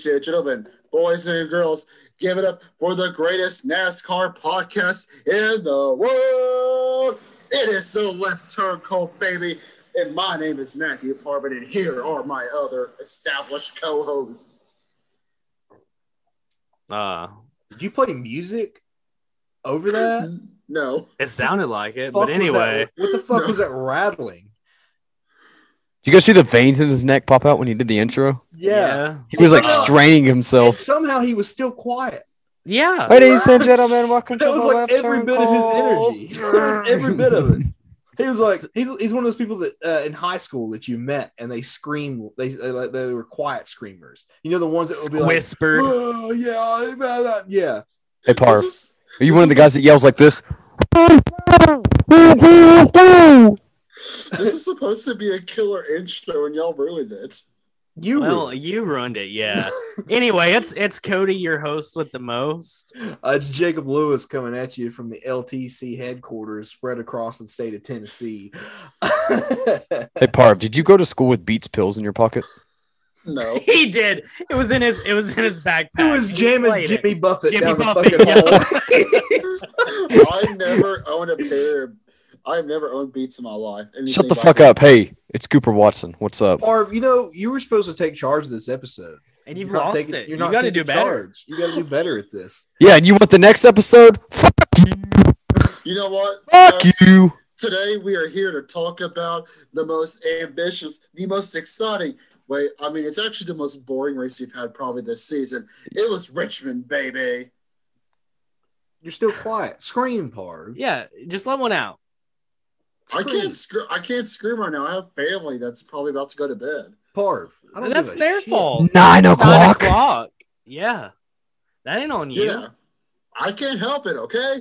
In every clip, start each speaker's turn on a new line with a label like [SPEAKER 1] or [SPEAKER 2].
[SPEAKER 1] Ladies and gentlemen, boys and girls, give it up for the greatest NASCAR podcast in the world. It is the Left Turn Cult, baby. And my name is Matthew Parvin, and here are my other established co hosts.
[SPEAKER 2] Uh,
[SPEAKER 3] Did you play music over that?
[SPEAKER 1] No.
[SPEAKER 2] it sounded like it, but anyway,
[SPEAKER 3] that- what the fuck
[SPEAKER 1] No.
[SPEAKER 3] was that rattling?
[SPEAKER 4] Did you guys see the veins in his neck pop out when he did the intro?
[SPEAKER 3] Yeah.
[SPEAKER 4] He was like
[SPEAKER 3] Somehow-
[SPEAKER 4] straining himself.
[SPEAKER 3] somehow he was still quiet.
[SPEAKER 2] yeah,
[SPEAKER 4] Ladies and gentlemen, welcome
[SPEAKER 3] That
[SPEAKER 4] to
[SPEAKER 3] was
[SPEAKER 4] the
[SPEAKER 3] like every
[SPEAKER 4] Turn
[SPEAKER 3] bit of his energy. That was every bit of it. He was like he's he's one of those people that uh, in high school that you met and they scream they they, like, they were quiet screamers. You know the ones that would be like,
[SPEAKER 2] whispered.
[SPEAKER 3] oh yeah, blah, blah." yeah.
[SPEAKER 4] Hey, Parv,
[SPEAKER 1] This
[SPEAKER 4] are you one of the
[SPEAKER 1] is-
[SPEAKER 4] guys that yells like this?
[SPEAKER 1] this is supposed to be a killer intro, and y'all ruined it.
[SPEAKER 3] You
[SPEAKER 2] Well,
[SPEAKER 3] ruined
[SPEAKER 2] you ruined it. Yeah. anyway, it's it's Cody, your host with the most.
[SPEAKER 3] uh, it's Jacob Lewis coming at you from the LTC headquarters spread across the state of Tennessee.
[SPEAKER 4] Hey, Parv, did you go to school with Beats pills in your pocket?
[SPEAKER 1] No.
[SPEAKER 2] He did. It was in his. It was in his backpack.
[SPEAKER 3] It was jamming
[SPEAKER 2] played it.
[SPEAKER 3] Jimmy Buffett
[SPEAKER 2] Jimmy
[SPEAKER 3] down
[SPEAKER 2] Buffett,
[SPEAKER 3] the fucking
[SPEAKER 2] yeah.
[SPEAKER 3] hall?
[SPEAKER 1] I never owned a pair. of- I've never owned Beats in my life. Anything
[SPEAKER 4] Shut the
[SPEAKER 1] by
[SPEAKER 4] fuck up. Hey, it's Cooper Watson. What's up?
[SPEAKER 3] Marv, you know, you were supposed to take charge of this episode.
[SPEAKER 2] and you've
[SPEAKER 3] You're
[SPEAKER 2] lost
[SPEAKER 3] taking-
[SPEAKER 2] it.
[SPEAKER 3] You're
[SPEAKER 2] you
[SPEAKER 3] not
[SPEAKER 2] got to do
[SPEAKER 3] taking
[SPEAKER 2] better.
[SPEAKER 3] charge. You got to do better at this.
[SPEAKER 4] Yeah, and you want the next episode? Fuck you.
[SPEAKER 1] You know what?
[SPEAKER 4] Fuck
[SPEAKER 1] Yes.
[SPEAKER 4] you.
[SPEAKER 1] Today we are here to talk about the most ambitious, the most exciting. Wait, I mean, it's actually the most boring race we've had probably this season. It was Richmond, baby.
[SPEAKER 3] You're still quiet. Scream, Parv.
[SPEAKER 2] Yeah, just let one out.
[SPEAKER 1] I can't scream. I can't scream right now. I have family that's probably about to go to bed.
[SPEAKER 3] Parv. I don't
[SPEAKER 2] That's their
[SPEAKER 3] shit.
[SPEAKER 2] fault.
[SPEAKER 4] Nine o'clock.
[SPEAKER 2] Nine
[SPEAKER 4] o'clock.
[SPEAKER 2] o'clock. Yeah, that ain't on you.
[SPEAKER 1] Yeah, I can't help it. Okay,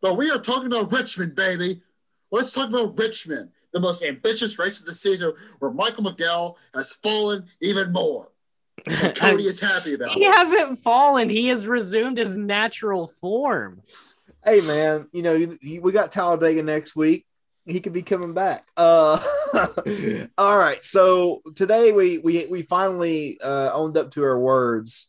[SPEAKER 1] but we are talking about Richmond, baby. Let's talk about Richmond, the most ambitious race of the season, where Michael McDowell has fallen even more. And Cody is happy about
[SPEAKER 2] he
[SPEAKER 1] it.
[SPEAKER 2] He hasn't fallen. He has resumed his natural form.
[SPEAKER 3] Hey, man, you know, you- you- we got Talladega next week. He could be coming back. Uh, all right. So today we we we finally uh, owned up to our words,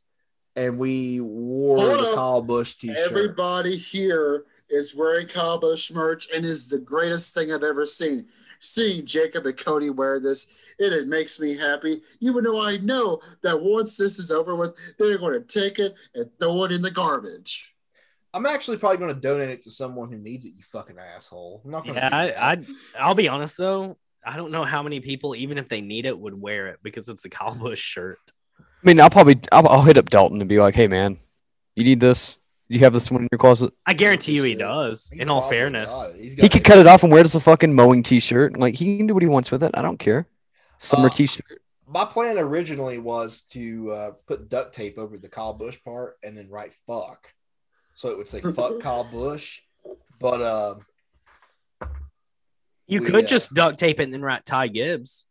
[SPEAKER 3] and we wore
[SPEAKER 1] Hold
[SPEAKER 3] the
[SPEAKER 1] up.
[SPEAKER 3] Kyle Busch t-shirt.
[SPEAKER 1] Everybody here is wearing Kyle Busch merch and is the greatest thing I've ever seen. Seeing Jacob and Cody wear this, it, it makes me happy. Even though I know that once this is over with, they're going to take it and throw it in the garbage.
[SPEAKER 3] I'm actually probably going to donate it to someone who needs it. You fucking asshole. I'm not going to.
[SPEAKER 2] Yeah, I, I I'll be honest though. I don't know how many people, even if they need it, would wear it because it's a Kyle Busch shirt.
[SPEAKER 4] I mean, I'll probably I'll, I'll hit up Dalton and be like, "Hey, man, you need this? Do you have this one in your closet?"
[SPEAKER 2] I guarantee you he does.
[SPEAKER 3] He
[SPEAKER 2] In all fairness,
[SPEAKER 3] got it. He's
[SPEAKER 4] He could cut it off and wear just a fucking mowing T-shirt. Like he can do what he wants with it. I don't care. Summer
[SPEAKER 3] Uh,
[SPEAKER 4] T-shirt.
[SPEAKER 3] My plan originally was to uh, put duct tape over the Kyle Busch part and then write "fuck," so it would say "fuck Kyle Busch." But um,
[SPEAKER 2] you
[SPEAKER 3] we,
[SPEAKER 2] could
[SPEAKER 3] uh,
[SPEAKER 2] just duct tape it and then write Ty Gibbs.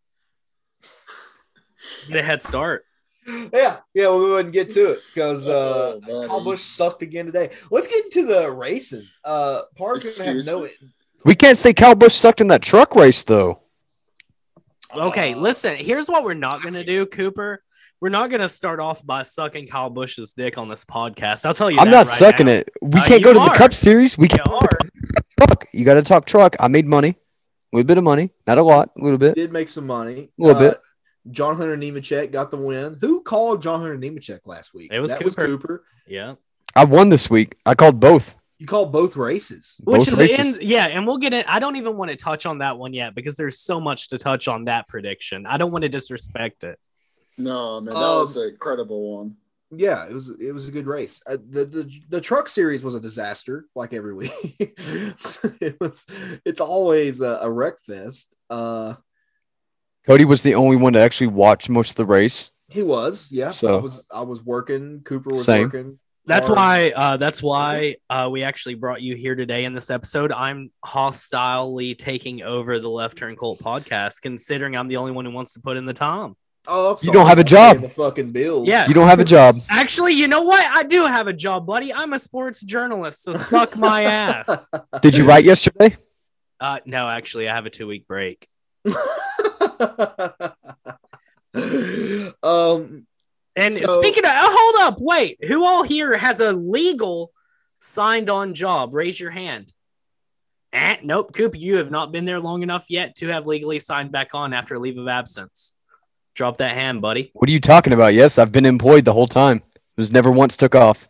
[SPEAKER 2] Get a head start.
[SPEAKER 3] yeah, yeah, we'll go ahead and get to it because uh,
[SPEAKER 1] Oh.
[SPEAKER 3] Kyle Busch sucked again today. Let's get into the racing. Uh, Parker have
[SPEAKER 1] Excuse
[SPEAKER 3] no.
[SPEAKER 1] me?
[SPEAKER 4] We can't say Kyle Busch sucked in that truck race though.
[SPEAKER 2] Okay,
[SPEAKER 3] Uh,
[SPEAKER 2] listen. Here's what we're not gonna do, Cooper. We're not gonna start off by sucking Kyle Busch's dick on this podcast. I'll tell you.
[SPEAKER 4] I'm
[SPEAKER 2] that
[SPEAKER 4] not
[SPEAKER 2] right
[SPEAKER 4] sucking
[SPEAKER 2] now.
[SPEAKER 4] it. We
[SPEAKER 2] Uh,
[SPEAKER 4] can't
[SPEAKER 2] you
[SPEAKER 4] go to the. Cup Series. We
[SPEAKER 2] You
[SPEAKER 4] can't
[SPEAKER 2] are.
[SPEAKER 4] truck. You got to talk truck. I made money, a little bit of money, not a lot, a little bit.
[SPEAKER 3] did make some money.
[SPEAKER 4] A little
[SPEAKER 3] Uh,
[SPEAKER 4] bit.
[SPEAKER 3] John Hunter Nemechek got the win. Who called John Hunter Nemechek last week?
[SPEAKER 2] It was
[SPEAKER 3] that
[SPEAKER 2] Cooper.
[SPEAKER 3] was Cooper.
[SPEAKER 2] Yeah.
[SPEAKER 4] I won this week. I called both.
[SPEAKER 3] You called both races.
[SPEAKER 2] Which
[SPEAKER 4] Both
[SPEAKER 2] is
[SPEAKER 4] races.
[SPEAKER 2] in, yeah, and we'll get it. I don't even want to touch on that one yet because there's so much to touch on that prediction. I don't want to disrespect it.
[SPEAKER 1] No, man, that
[SPEAKER 3] Um,
[SPEAKER 1] was an incredible one.
[SPEAKER 3] Yeah, it was it was a good race. Uh, the, the the truck series was a disaster, like every week. it was it's always a, a wreck fest. Uh,
[SPEAKER 4] Cody was the only one to actually watch most of the race.
[SPEAKER 3] he was, yeah.
[SPEAKER 4] So-
[SPEAKER 3] I was I was working. Cooper was
[SPEAKER 4] Same.
[SPEAKER 3] working.
[SPEAKER 2] That's
[SPEAKER 3] hard.
[SPEAKER 2] why. Uh, that's why uh, we actually brought you here today in this episode. I'm hostilely taking over the Left Turn Cult podcast, considering I'm the only one who wants to put in the time.
[SPEAKER 3] Oh,
[SPEAKER 4] You don't have a
[SPEAKER 3] I'm
[SPEAKER 4] job.
[SPEAKER 3] paying The fucking bills.
[SPEAKER 2] Yeah.
[SPEAKER 4] You don't have a job.
[SPEAKER 2] Actually, you know what? I do have a job, buddy. I'm a sports journalist, so suck my ass.
[SPEAKER 4] Did you write yesterday?
[SPEAKER 2] Uh, no, actually, I have a two week break.
[SPEAKER 3] um,
[SPEAKER 2] And
[SPEAKER 3] So-
[SPEAKER 2] speaking of, oh, hold up, wait, who all here has a legal signed on job? Raise your hand. Eh, nope, Coop, you have not been there long enough yet to have legally signed back on after a leave of absence. Drop that hand, buddy.
[SPEAKER 4] What are you talking about? Yes, I've been employed the whole time. It Was never once took off.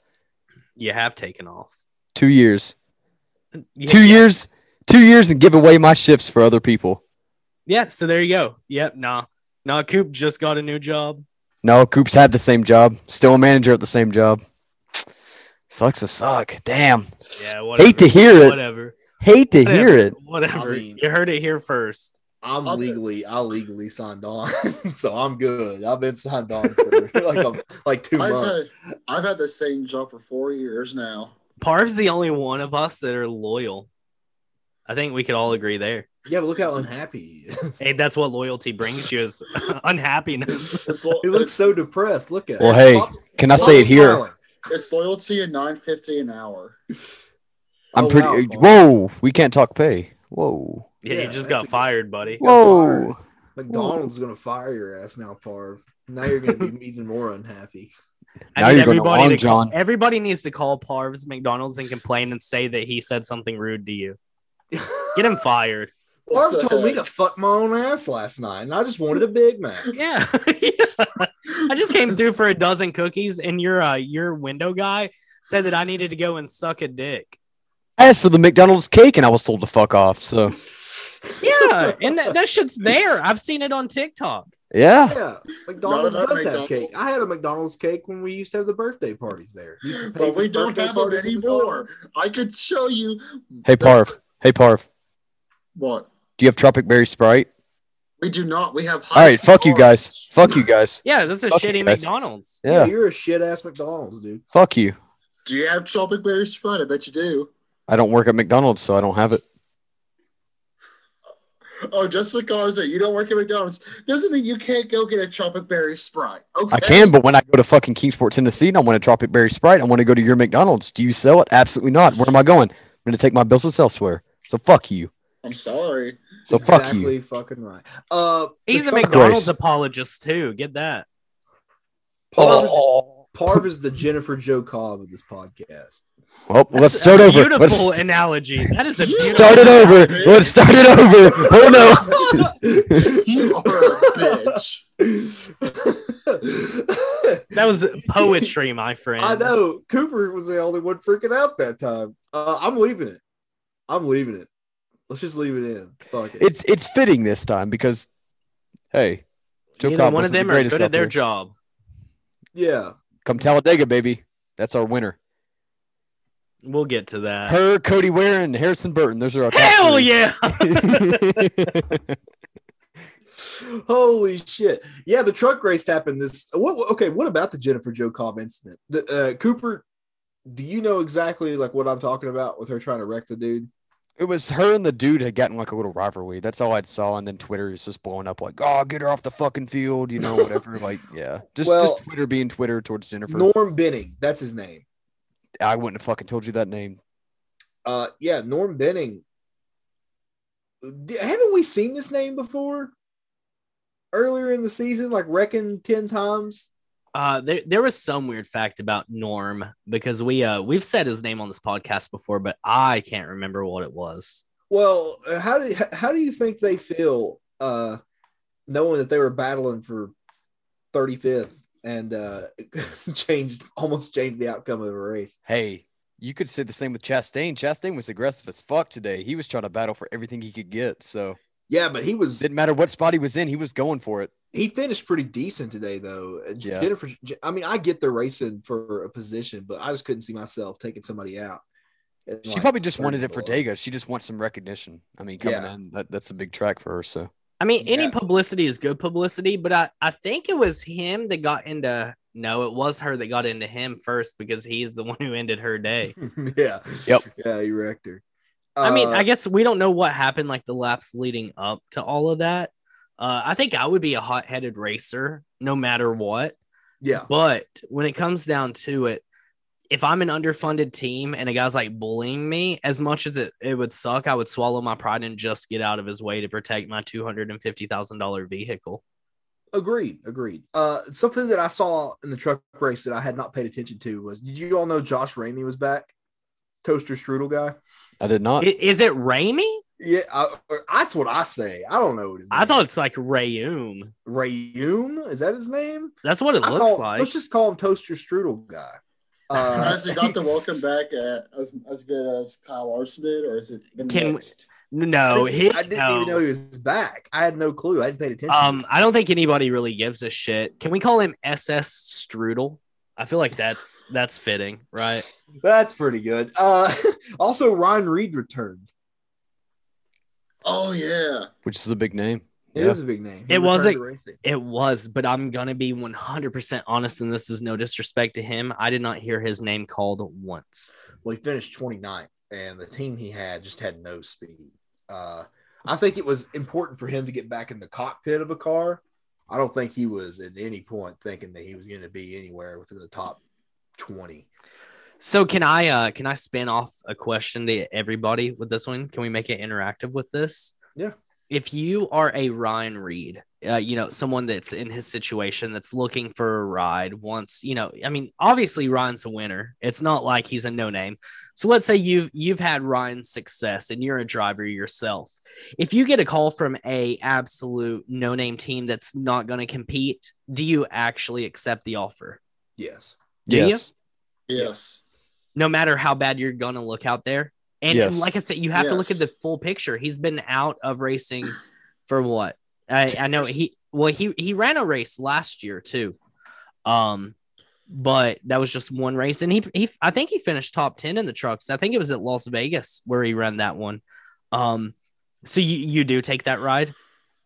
[SPEAKER 2] You have taken off.
[SPEAKER 4] Two years.
[SPEAKER 2] Yeah,
[SPEAKER 4] Two
[SPEAKER 2] yeah.
[SPEAKER 4] years. Two years and give away my shifts for other people.
[SPEAKER 2] Yeah, so there you go. Yep, nah. Nah, Coop just got a new job.
[SPEAKER 4] No, Coop's had the same job. Still a manager at the same job. Sucks to suck. Damn.
[SPEAKER 2] Yeah, whatever.
[SPEAKER 4] Hate to hear it.
[SPEAKER 2] Whatever.
[SPEAKER 4] Hate to
[SPEAKER 2] Whatever.
[SPEAKER 4] hear it.
[SPEAKER 2] Whatever.
[SPEAKER 3] I mean-
[SPEAKER 2] you heard it here first.
[SPEAKER 3] I'm
[SPEAKER 1] I'll be-
[SPEAKER 3] legally, I legally signed on, so I'm good. I've been signed on for like a, like 2
[SPEAKER 1] I've
[SPEAKER 3] months.
[SPEAKER 1] had, I've had the same job for four years now.
[SPEAKER 2] Parv's the only one of us that are loyal. I think we could all agree there.
[SPEAKER 3] Yeah, but look how unhappy he is.
[SPEAKER 2] Hey, that's what loyalty brings you is unhappiness.
[SPEAKER 1] It's, lo-
[SPEAKER 3] He looks so depressed. Look at it.
[SPEAKER 4] Well,
[SPEAKER 3] him.
[SPEAKER 4] hey,
[SPEAKER 3] Stop-
[SPEAKER 4] Can I say it here?
[SPEAKER 3] smiling.
[SPEAKER 1] it's loyalty at nine fifty an hour.
[SPEAKER 4] I'm
[SPEAKER 3] Oh,
[SPEAKER 4] pretty.
[SPEAKER 3] wow, uh,
[SPEAKER 4] whoa, we can't talk pay. Whoa,
[SPEAKER 2] Yeah,
[SPEAKER 3] Yeah,
[SPEAKER 2] you just got
[SPEAKER 3] a good-
[SPEAKER 2] fired, buddy.
[SPEAKER 4] whoa.
[SPEAKER 3] McDonald's is gonna fire your ass now, Parv. Now you're gonna be even more unhappy.
[SPEAKER 2] I
[SPEAKER 4] Now
[SPEAKER 2] need
[SPEAKER 4] you're going
[SPEAKER 2] everybody
[SPEAKER 4] on,
[SPEAKER 2] to call,
[SPEAKER 4] John.
[SPEAKER 2] everybody needs to call Parv's McDonald's and complain and say that he said something rude to you. Get him fired.
[SPEAKER 3] Parv
[SPEAKER 1] What the
[SPEAKER 3] told me to fuck my own ass last night, and I just wanted a Big Mac.
[SPEAKER 2] Yeah. I just came through for a dozen cookies, and your uh, your window guy said that I needed to go and suck a dick.
[SPEAKER 4] I asked for the McDonald's cake and I was told to fuck off. So
[SPEAKER 2] Yeah, and that, that shit's there. I've seen it on TikTok.
[SPEAKER 4] yeah,
[SPEAKER 3] Yeah, McDonald's does
[SPEAKER 1] about
[SPEAKER 3] have cake. I had a McDonald's cake when we used to have the birthday parties there. Used to pay
[SPEAKER 1] But we don't have them anymore. I could show you.
[SPEAKER 4] Hey
[SPEAKER 1] the-
[SPEAKER 4] Parv. Hey Parv.
[SPEAKER 1] What?
[SPEAKER 4] Do you have Tropic Berry Sprite?
[SPEAKER 1] We do not. We have.
[SPEAKER 4] All right, fuck you guys. Fuck you guys.
[SPEAKER 2] Yeah, this is
[SPEAKER 4] Fuck
[SPEAKER 2] shitty. McDonald's.
[SPEAKER 3] Yeah,
[SPEAKER 4] Yeah,
[SPEAKER 3] you're a shit ass McDonald's, dude.
[SPEAKER 4] fuck you.
[SPEAKER 1] Do you have tropic berry Sprite? I bet you do.
[SPEAKER 4] I don't work at McDonald's, so I don't have it.
[SPEAKER 1] Oh, just because you don't work at McDonald's doesn't mean you can't go get a tropic berry Sprite. Okay.
[SPEAKER 4] I can, but when I go to fucking Kingsport, Tennessee, and I want a Tropic Berry Sprite, I want to go to your McDonald's. Do you sell it? Absolutely not. Where am I going? I'm going to take my business elsewhere. So fuck you.
[SPEAKER 1] I'm sorry.
[SPEAKER 4] So fuck
[SPEAKER 3] exactly
[SPEAKER 4] you.
[SPEAKER 3] fucking right. Uh,
[SPEAKER 2] He's a McDonald's
[SPEAKER 4] Grace.
[SPEAKER 2] apologist too. Get that.
[SPEAKER 3] Parv, is,
[SPEAKER 4] Oh.
[SPEAKER 3] Parv is the Jennifer Jo Cobb of this podcast.
[SPEAKER 4] Well,
[SPEAKER 2] That's
[SPEAKER 4] let's start
[SPEAKER 2] a
[SPEAKER 4] over.
[SPEAKER 2] Beautiful
[SPEAKER 4] Let's
[SPEAKER 2] analogy. That is a beautiful.
[SPEAKER 4] start it over.
[SPEAKER 1] dude.
[SPEAKER 4] Let's start it over. Oh no.
[SPEAKER 1] You are a bitch.
[SPEAKER 2] That was poetry, my friend.
[SPEAKER 3] I know Cooper was the only one freaking out that time. Uh, I'm leaving it. I'm leaving it. Let's just leave it in. Fuck it.
[SPEAKER 4] It's it's fitting this time because, hey, Joe
[SPEAKER 2] Neither
[SPEAKER 4] Cobb
[SPEAKER 2] one of
[SPEAKER 4] wasn't the
[SPEAKER 2] are
[SPEAKER 4] greatest
[SPEAKER 2] good at their
[SPEAKER 4] there.
[SPEAKER 2] job.
[SPEAKER 3] yeah.
[SPEAKER 4] Come Talladega, baby. That's our winner.
[SPEAKER 2] We'll get to that.
[SPEAKER 4] Her, Cody Ware, and Harrison Burton. Those are our
[SPEAKER 2] Hell
[SPEAKER 4] three.
[SPEAKER 2] yeah!
[SPEAKER 3] Holy shit! Yeah, the truck race happened. This what? Okay, what about the Jennifer Jo Cobb incident? The, uh, Cooper, do you know exactly like what I'm talking about with her trying to wreck the dude?
[SPEAKER 4] It was her and the dude had gotten like a little rivalry. That's all I saw, and then Twitter is just blowing up like, "Oh, get her off the fucking field," you know, whatever. like, yeah, just
[SPEAKER 3] Well-
[SPEAKER 4] just Twitter being Twitter towards Jennifer.
[SPEAKER 3] Norm Benning, that's his name.
[SPEAKER 4] I wouldn't have fucking told you that name.
[SPEAKER 3] Uh, yeah, Norm Benning. Haven't we seen this name before? Earlier in the season, like wrecking ten times.
[SPEAKER 2] Uh, there, there was some weird fact about Norm because we uh we've said his name on this podcast before, but I can't remember what it was.
[SPEAKER 3] Well, uh, how do how do you think they feel uh, knowing that they were battling for thirty fifth and uh, changed almost changed the outcome of the race?
[SPEAKER 4] Hey, you could say the same with Chastain. Chastain was aggressive as fuck today. He was trying to battle for everything he could get. So
[SPEAKER 3] Yeah, but he was
[SPEAKER 4] didn't matter what spot he was in, he was going for it.
[SPEAKER 3] he finished pretty decent today though. Uh,
[SPEAKER 4] Yeah.
[SPEAKER 3] Jennifer, I mean, I get the racing for a position, but I just couldn't see myself taking somebody out.
[SPEAKER 4] She
[SPEAKER 3] like,
[SPEAKER 4] probably just wanted it for Dago. She just wants some recognition. I mean, coming
[SPEAKER 3] Yeah.
[SPEAKER 4] in, that, that's a big track for her. So
[SPEAKER 2] I mean, any
[SPEAKER 3] Yeah.
[SPEAKER 2] publicity is good publicity, but I, I think it was him that got into no, it was her that got into him first because he's the one who ended her day.
[SPEAKER 3] yeah.
[SPEAKER 4] Yep.
[SPEAKER 3] Yeah, he wrecked her.
[SPEAKER 2] I mean,
[SPEAKER 3] Uh,
[SPEAKER 2] I guess we don't know what happened like the laps leading up to all of that. Uh, I think I would be a hot headed racer no matter what.
[SPEAKER 3] yeah.
[SPEAKER 2] But when it comes down to it, if I'm an underfunded team and a guy's like bullying me, as much as it, it would suck, I would swallow my pride and just get out of his way to protect my $250,000 vehicle.
[SPEAKER 3] Agreed. Agreed. Uh, something that I saw in the truck race that I had not paid attention to was: Did you all know Josh Ramey was back? Toaster strudel guy.
[SPEAKER 4] I did not.
[SPEAKER 2] I- Is it Ramey?
[SPEAKER 3] Yeah, I, that's what I say. I don't know what his
[SPEAKER 2] I thought it's like Rayum.
[SPEAKER 3] Rayum. Is that his name?
[SPEAKER 2] That's what it
[SPEAKER 3] I
[SPEAKER 2] looks
[SPEAKER 3] call-
[SPEAKER 2] like.
[SPEAKER 3] Let's just call him Toaster Strudel guy. Uh,
[SPEAKER 1] Has he got the welcome back at, as, as good as Kyle Larson did, or is it been
[SPEAKER 2] Can-
[SPEAKER 1] next?
[SPEAKER 2] No,
[SPEAKER 3] I
[SPEAKER 2] he,
[SPEAKER 3] didn't, I didn't
[SPEAKER 2] no.
[SPEAKER 3] even know he was back. I had no clue. I didn't pay attention.
[SPEAKER 2] Um, I don't think anybody really gives a shit. Can we call him SS Strudel? I feel like that's that's fitting, right?
[SPEAKER 3] That's pretty good. Uh, also, Ryan Reed returned.
[SPEAKER 1] Oh yeah,
[SPEAKER 4] Which is a big name.
[SPEAKER 3] It
[SPEAKER 4] Yeah.
[SPEAKER 3] is a big name. He
[SPEAKER 2] It wasn't- It was, but I'm gonna be 100% honest, and this is no disrespect to him. I did not hear his name called once.
[SPEAKER 3] Well, he finished 29th, and the team he had just had no speed. Uh, I think it was important for him to get back in the cockpit of a car. I don't think he was at any point thinking that he was going to be anywhere within the top 20.
[SPEAKER 2] So can I uh can I spin off a question to everybody with this one? Can we make it interactive with this?
[SPEAKER 3] Yeah.
[SPEAKER 2] If you are a Ryan Reed, uh, you know, someone that's in his situation that's looking for a ride, wants, you know, I mean, obviously Ryan's a winner. It's not like he's a no name. So let's say you've you've had Ryan's success and you're a driver yourself. If you get a call from a absolute no name team that's not going to compete, do you actually accept the offer?
[SPEAKER 3] Yes.
[SPEAKER 2] Do you?
[SPEAKER 4] Yes.
[SPEAKER 1] yes.
[SPEAKER 2] no matter how bad you're gonna look out there. And, and like I said, you have to look at the full picture. He's been out of racing for what? I, I know he well he he ran a race last year too. Um but that was just one race and he he I think he finished top 10 in the trucks. I think it was at Las Vegas where he ran that one. Um so you you do take that ride?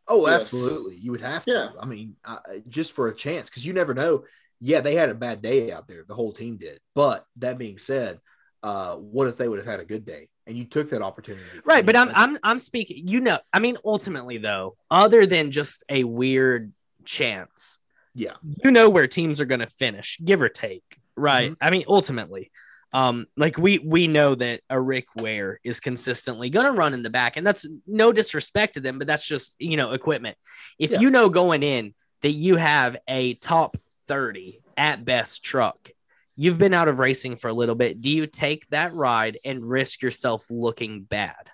[SPEAKER 3] Oh,
[SPEAKER 1] Yes.
[SPEAKER 3] absolutely. You would have to.
[SPEAKER 1] Yeah.
[SPEAKER 3] I mean, uh, just for a chance, because you never know. Yeah, they had a bad day out there. The whole team did. But that being said, uh, what if they would have had a good day and you took that opportunity?
[SPEAKER 2] Right, but I'm I'm I'm speaking. You know, I mean, ultimately though, other than just a weird chance,
[SPEAKER 3] Yeah.
[SPEAKER 2] you know where teams are going to finish, give or take. Right.
[SPEAKER 3] Mhm.
[SPEAKER 2] I mean, ultimately, um, like we we know that a Rick Ware is consistently going to run in the back, and that's no disrespect to them, but that's just you know equipment. If
[SPEAKER 3] Yeah.
[SPEAKER 2] you know going in that you have a top thirty at best truck. You've been out of racing for a little bit. Do you take that ride and risk yourself looking bad?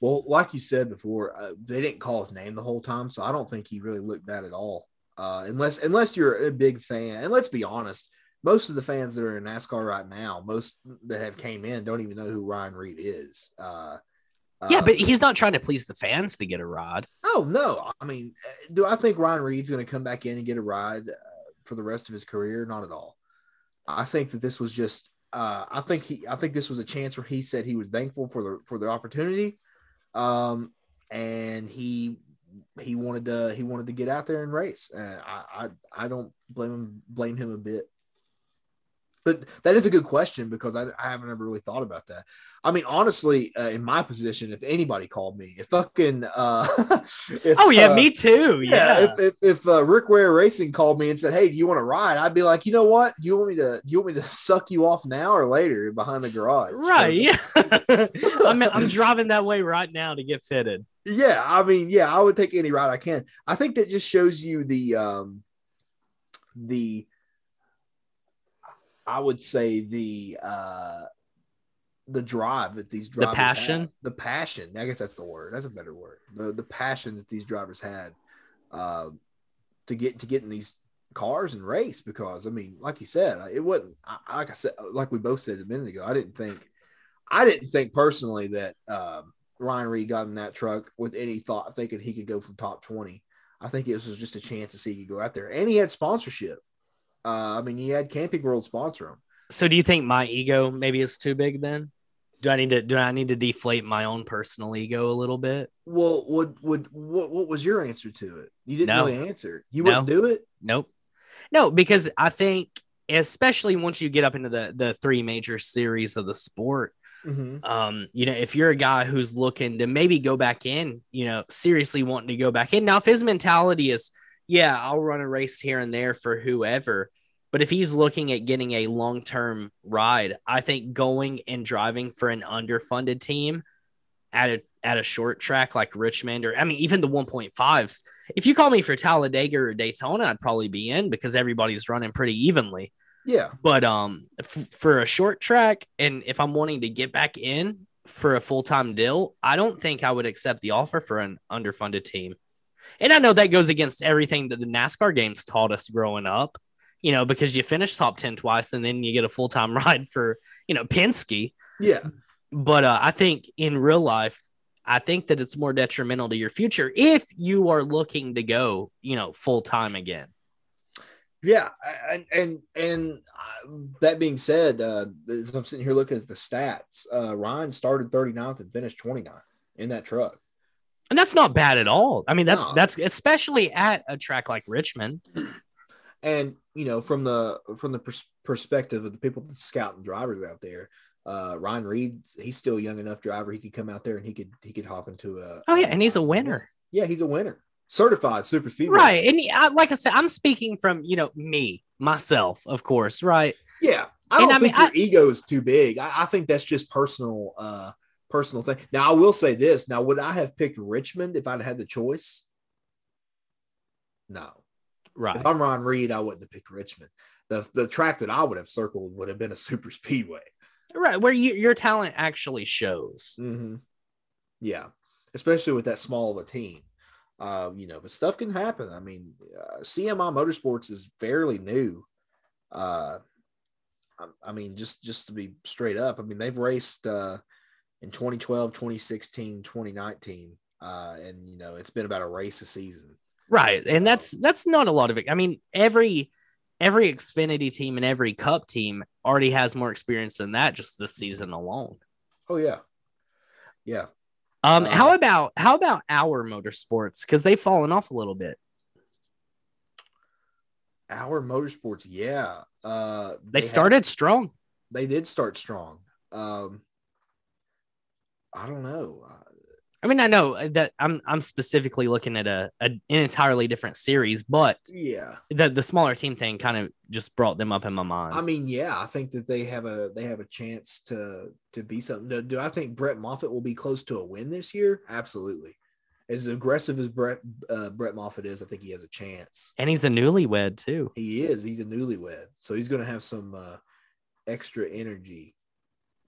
[SPEAKER 3] Well, like you said before, uh, they didn't call his name the whole time, so I don't think he really looked bad at all. Uh, unless unless you're a big fan, and let's be honest, most of the fans that are in NASCAR right now, most that have came in, don't even know who Ryan Reed is. Uh,
[SPEAKER 2] Yeah,
[SPEAKER 3] uh,
[SPEAKER 2] but he's not trying to please the fans to get a ride.
[SPEAKER 3] oh no, I mean, uh, do I think Ryan Reed's going to come back in and get a ride uh, for the rest of his career? Not at all. I think that this was just. Uh, I think he. I think this was a chance where he said he was thankful for the for the opportunity, um, and he he wanted to he wanted to get out there and race. And I I, I don't blame him blame him a bit. But that is a good question because I, I haven't ever really thought about that. I mean, honestly, uh, in my position, if anybody called me, if fucking, uh, if,
[SPEAKER 2] Oh yeah,
[SPEAKER 3] uh,
[SPEAKER 2] me too.
[SPEAKER 3] yeah,
[SPEAKER 2] Yeah.
[SPEAKER 3] if if, if uh, Rick Ware Racing called me and said, "Hey, do you want to ride?" I'd be like, "You know what? Do you want me to? Do you want me to suck you off now or later behind the garage?"
[SPEAKER 2] right. Yeah. I'm I'm driving that way right now to get fitted.
[SPEAKER 3] Yeah, I mean, yeah, I would take any ride I can. I think that just shows you the um the I would say the uh the drive that these drivers the
[SPEAKER 2] passion?
[SPEAKER 3] had. the passion. I guess that's the word. That's a better word. The the passion that these drivers had uh, to get to get in these cars and race because I mean, like you said, it wasn't I, like I said, like we both said a minute ago. I didn't think, I didn't think personally that um, Ryan Reed got in that truck with any thought thinking he could go from top twenty. I think it was just a chance to see he could go out there, and he had sponsorship. Uh, I mean, he had Camping World sponsor him.
[SPEAKER 2] So do you think my ego maybe is too big then? Do I need to do I need to deflate my own personal ego a little bit?
[SPEAKER 3] Well, would would what, what was your answer to it? You didn't
[SPEAKER 2] No.
[SPEAKER 3] really answer. You
[SPEAKER 2] No.
[SPEAKER 3] wouldn't do it.
[SPEAKER 2] Nope. No, because I think especially once you get up into the the three major series of the sport,
[SPEAKER 3] Mm-hmm.
[SPEAKER 2] um, you know, if you're a guy who's looking to maybe go back in, you know, seriously wanting to go back in. Now, if his mentality is, yeah, I'll run a race here and there for whoever, but if he's looking at getting a long term ride, I think going and driving for an underfunded team at a at a short track like Richmond or I mean even the 1.5s. If you call me for Talladega or Daytona, I'd probably be in because everybody's running pretty evenly.
[SPEAKER 3] Yeah.
[SPEAKER 2] But um f- for a short track and if I'm wanting to get back in for a full-time deal, I don't think I would accept the offer for an underfunded team. And I know that goes against everything that the NASCAR games taught us growing up, you know, because you finish top 10 twice and then you get a full-time ride for, you know, Penske.
[SPEAKER 3] Yeah.
[SPEAKER 2] But uh, I think in real life, I think that it's more detrimental to your future if you are looking to go, you know, full time again.
[SPEAKER 3] Yeah, and and and uh, that being said, uh, as I'm sitting here looking at the stats, uh, Ryan started 39th and finished 29th in that truck.
[SPEAKER 2] And that's not bad at all. I mean, that's
[SPEAKER 3] No.
[SPEAKER 2] that's especially at a track like Richmond.
[SPEAKER 3] And you know, from the from the pers- perspective of the people that scouting drivers out there, uh, Ryan Reed, he's still a young enough driver. He could come out there and he could he could hop into a.
[SPEAKER 2] Oh yeah, and he's a winner.
[SPEAKER 3] Yeah, he's a winner, certified super speedway.
[SPEAKER 2] Right. And I, like I said, I'm speaking from, you know, me, myself, of course, right?
[SPEAKER 3] Yeah, I
[SPEAKER 2] And
[SPEAKER 3] don't
[SPEAKER 2] I mean,
[SPEAKER 3] think your ego is too big. I, I think that's just personal, uh, personal thing. Now, I will say this. Now, would I have picked Richmond if I'd had the choice? No.
[SPEAKER 2] Right.
[SPEAKER 3] If I'm Ron Reed, I wouldn't have picked Richmond. The the track that I would have circled would have been a super speedway.
[SPEAKER 2] Right. Where you, your talent actually shows.
[SPEAKER 3] Mm-hmm. Yeah, especially with that small of a team. Uh, you know, but stuff can happen. I mean, uh, CMI Motorsports is fairly new. Uh, I, I mean, just just to be straight up, I mean, they've raced uh, in 2012, 2016, 2019, uh, and you know, it's been about a race a season.
[SPEAKER 2] Right. And that's that's not a lot of it. I mean, every every Xfinity team and every cup team already has more experience than that just this season alone.
[SPEAKER 3] Oh yeah, yeah.
[SPEAKER 2] Um,
[SPEAKER 3] Uh,
[SPEAKER 2] how about how about our motorsports? Because they've fallen off a little bit.
[SPEAKER 3] Our Motorsports, yeah. Uh,
[SPEAKER 2] They,
[SPEAKER 3] had-
[SPEAKER 2] started strong.
[SPEAKER 3] they did start strong. Um, I don't know. Uh,
[SPEAKER 2] I mean, I know that I'm I'm specifically looking at a, a an entirely different series, but
[SPEAKER 3] yeah.
[SPEAKER 2] the the smaller team thing kind of just brought them up in my mind.
[SPEAKER 3] I mean, yeah, I think that they have a they have a chance to to be something. Do, do I think Brett Moffitt will be close to a win this year? Absolutely. As aggressive as Brett uh, Brett Moffitt is, I think he has a chance.
[SPEAKER 2] and he's a newlywed too.
[SPEAKER 3] He is. He's a newlywed, so he's going to have some uh, extra energy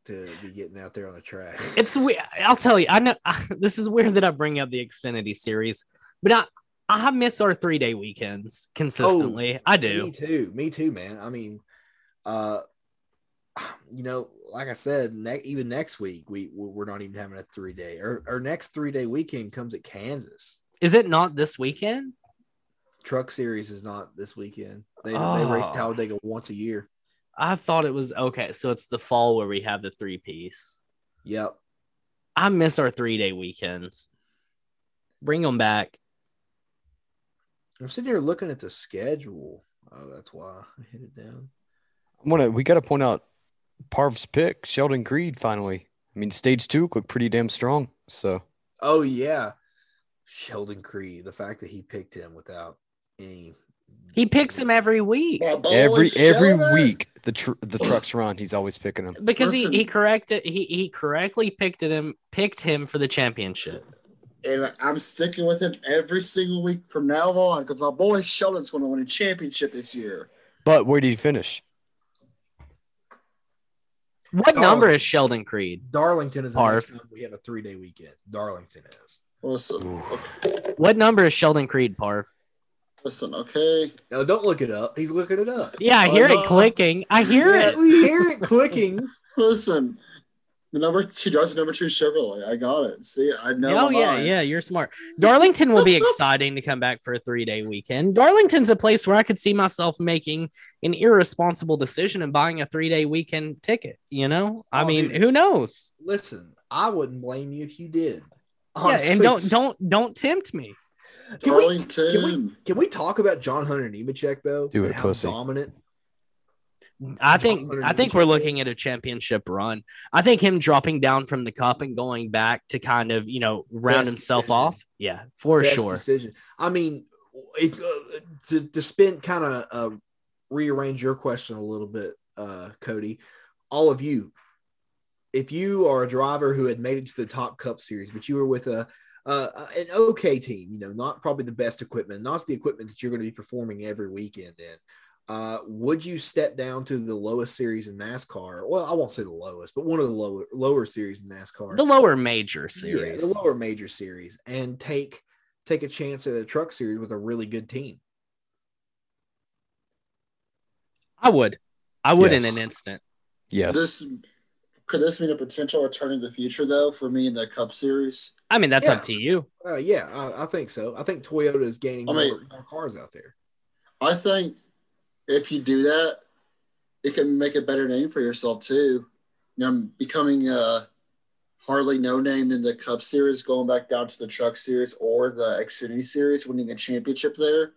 [SPEAKER 3] to be getting out there on the track.
[SPEAKER 2] It's weird. I'll tell you. I know this is weird that I bring up the Xfinity series, but I I miss our three day weekends consistently. I do.
[SPEAKER 3] Me too. Me too, man. I mean, uh, you know, like I said, ne- even next week we we're not even having a three day. Our, our next three day weekend comes at Kansas.
[SPEAKER 2] Is it not this weekend?
[SPEAKER 3] Truck Series is not this weekend. They they race
[SPEAKER 2] Oh.
[SPEAKER 3] Talladega once a year.
[SPEAKER 2] I thought it was okay. So it's the fall where we have the three piece.
[SPEAKER 3] Yep.
[SPEAKER 2] I miss our three day weekends. Bring them back.
[SPEAKER 3] I'm sitting here looking at the schedule. Oh, that's why I hit it down.
[SPEAKER 4] I want to. We got to point out Parv's pick, Sheldon Creed. Finally, I mean, stage two looked pretty damn strong. So
[SPEAKER 3] Oh yeah, Sheldon Creed. The fact that he picked him without any.
[SPEAKER 2] He picks him every week
[SPEAKER 4] every every
[SPEAKER 1] Sheldon.
[SPEAKER 4] week the tr- the trucks run, he's always picking him
[SPEAKER 2] because
[SPEAKER 1] Listen.
[SPEAKER 2] he, he corrected he, he correctly picked him picked him for the championship.
[SPEAKER 1] And I'm sticking with him every single week from now on because my boy Sheldon's going to win a championship this year.
[SPEAKER 4] But where did he finish?
[SPEAKER 2] What
[SPEAKER 3] Oh.
[SPEAKER 2] number is Sheldon Creed?
[SPEAKER 3] Darlington is the
[SPEAKER 2] Parv.
[SPEAKER 3] next time we have a three day weekend. Darlington is.
[SPEAKER 1] Listen,
[SPEAKER 2] What number is Sheldon Creed, Parv?
[SPEAKER 1] Listen, okay.
[SPEAKER 3] No, don't look it up. He's looking it up.
[SPEAKER 2] Yeah, I
[SPEAKER 1] Oh,
[SPEAKER 2] hear uh,
[SPEAKER 1] no.
[SPEAKER 2] it clicking. I hear
[SPEAKER 3] Yeah,
[SPEAKER 2] it.
[SPEAKER 3] we hear it clicking.
[SPEAKER 1] Listen, the number two, Darcy number two Chevrolet. I got it. See, I know.
[SPEAKER 2] Oh yeah,
[SPEAKER 1] mind.
[SPEAKER 2] yeah, you're smart. Darlington will be exciting to come back for a three day weekend. Darlington's a place where I could see myself making an irresponsible decision and buying a three day weekend ticket. You know, I
[SPEAKER 3] Oh,
[SPEAKER 2] mean,
[SPEAKER 3] dude.
[SPEAKER 2] who knows?
[SPEAKER 3] Listen, I wouldn't blame you if you did.
[SPEAKER 2] Yeah, and don't don't don't tempt me.
[SPEAKER 3] Can we, can we can we talk about John Hunter Nemechek though?
[SPEAKER 4] Do it,
[SPEAKER 3] and how
[SPEAKER 4] pussy.
[SPEAKER 3] dominant.
[SPEAKER 2] I
[SPEAKER 3] John
[SPEAKER 2] think
[SPEAKER 3] Hunter
[SPEAKER 2] I think
[SPEAKER 3] Nemechek.
[SPEAKER 2] we're looking at a championship run. I think him dropping down from the cup and going back to kind of you know round
[SPEAKER 3] Best
[SPEAKER 2] himself
[SPEAKER 3] decision.
[SPEAKER 2] off. Yeah, for
[SPEAKER 3] Best
[SPEAKER 2] sure.
[SPEAKER 3] decision. I mean, if, uh, to to spin kind of uh, rearrange your question a little bit, uh, Cody. All of you, if you are a driver who had made it to the top Cup Series, but you were with a uh, an okay team, you know, not probably the best equipment, not the equipment that you're going to be performing every weekend in. Uh, would you step down to the lowest series in NASCAR? Well, I won't say the lowest, but one of the lower lower series in NASCAR,
[SPEAKER 2] The lower major
[SPEAKER 3] yeah,
[SPEAKER 2] series.
[SPEAKER 3] the lower major series, and take take a chance at a truck series with a really good team.
[SPEAKER 2] I would. I would
[SPEAKER 4] Yes.
[SPEAKER 2] in an instant.
[SPEAKER 4] Yes.
[SPEAKER 1] This could this mean a potential return in the future though for me in the Cup Series?
[SPEAKER 2] I mean, that's
[SPEAKER 3] Yeah.
[SPEAKER 2] up to you.
[SPEAKER 3] Uh, yeah, I, I think so. I think Toyota is gaining
[SPEAKER 1] I mean-
[SPEAKER 3] more, more cars out there.
[SPEAKER 1] I think if you do that, it can make a better name for yourself too. You know, becoming a hardly no name in the Cup Series, going back down to the Truck Series or the Xfinity Series, winning a championship there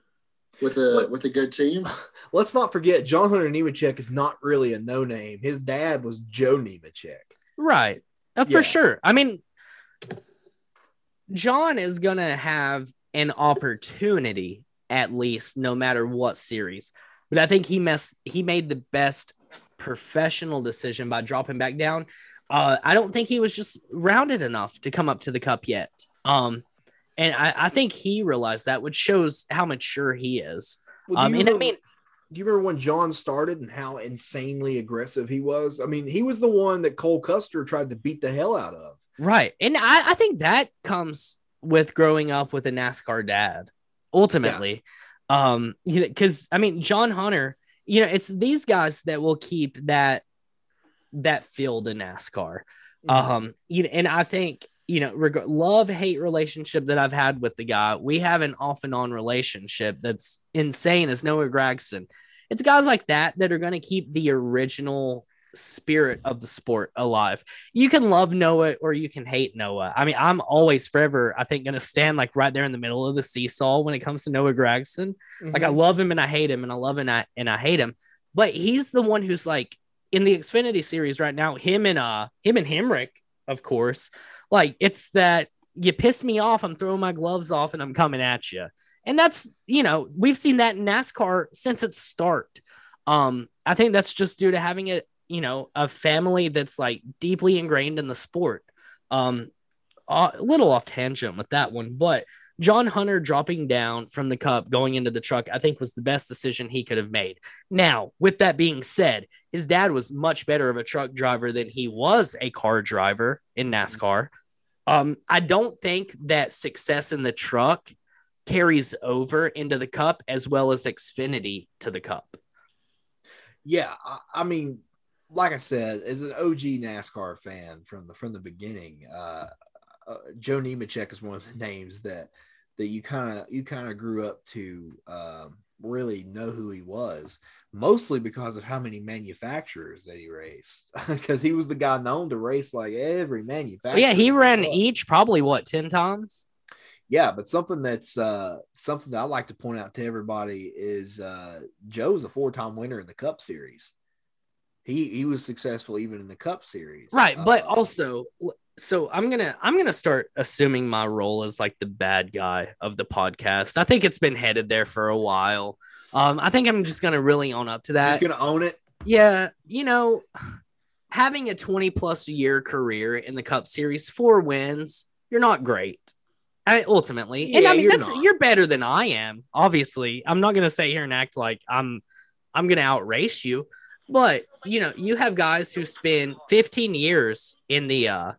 [SPEAKER 1] with a
[SPEAKER 3] Look-
[SPEAKER 1] with a good team.
[SPEAKER 3] Let's not forget, John Hunter Nemechek is not really a no name. His dad was Joe Nemechek.
[SPEAKER 2] Right. Uh, for sure. I mean, John is going to have an opportunity at least no matter what series. But I think he messed he made the best professional decision by dropping back down. Uh, I don't think he was just rounded enough to come up to the cup yet. Um, and I, I think he realized that, which shows how mature he is.
[SPEAKER 3] Well, do
[SPEAKER 2] Um,
[SPEAKER 3] you
[SPEAKER 2] and I
[SPEAKER 3] remember-
[SPEAKER 2] mean,
[SPEAKER 3] do you remember when John started and how insanely aggressive he was? I mean, he was the one that Cole Custer tried to beat the hell out of.
[SPEAKER 2] Right. And I, I think that comes with growing up with a NASCAR dad, ultimately. Um, you know, because I mean, John Hunter, you know, it's these guys that will keep that that field in NASCAR. Um, you know, and I think you know, reg- love hate relationship that I've had with the guy. We have an off and on relationship that's insane as Noah Gragson. It's guys like that that are going to keep the original spirit of the sport alive. You can love Noah or you can hate Noah. I mean, I'm always forever, I think, going to stand like right there in the middle of the seesaw when it comes to Noah Gragson. Like I
[SPEAKER 3] Mhm.
[SPEAKER 2] love him and I hate him and I love him and I, and I hate him. But he's the one who's like in the Xfinity series right now, him and uh him and Hemric, of course. Like it's that you piss me off, I'm throwing my gloves off and I'm coming at you. And that's, you know, we've seen that in NASCAR since its start. Um, I think that's just due to having a, you know, a family that's like deeply ingrained in the sport. Um, a little off tangent with that one, but John Hunter dropping down from the cup going into the truck, I think was the best decision he could have made. Now, with that being said, his dad was much better of a truck driver than he was a car driver in NASCAR. Um, I don't think that success in the truck carries over into the cup as well as Xfinity to the cup.
[SPEAKER 3] Yeah, I, I mean, like I said, as an OG NASCAR fan from the from the beginning, uh, uh, Joe Nemechek is one of the names that that you kind of you kind of grew up to um, really know who he was, mostly because of how many manufacturers that he raced, because he was the guy known to race like every manufacturer.
[SPEAKER 2] yeah, he ran
[SPEAKER 3] world.
[SPEAKER 2] each probably what 10 times?
[SPEAKER 3] Yeah, but something that's uh, something that I like to point out to everybody is uh, Joe's a four-time winner in the Cup Series. He he was successful even in the Cup Series,
[SPEAKER 2] Right, but
[SPEAKER 3] Uh,
[SPEAKER 2] also so I'm going to I'm to start assuming my role as like the bad guy of the podcast. I think it's been headed there for a while. Um I think I'm just going to really own up to that.
[SPEAKER 3] he's gonna own it.
[SPEAKER 2] Yeah, you know, having a 20 plus year career in the Cup Series, four wins, you're not great. I, ultimately, and I mean
[SPEAKER 3] you're
[SPEAKER 2] that's
[SPEAKER 3] not.
[SPEAKER 2] you're better than I am. Obviously, I'm not gonna sit here and act like I'm I'm gonna outrace you, but you know, you have guys who spend 15 years in the uh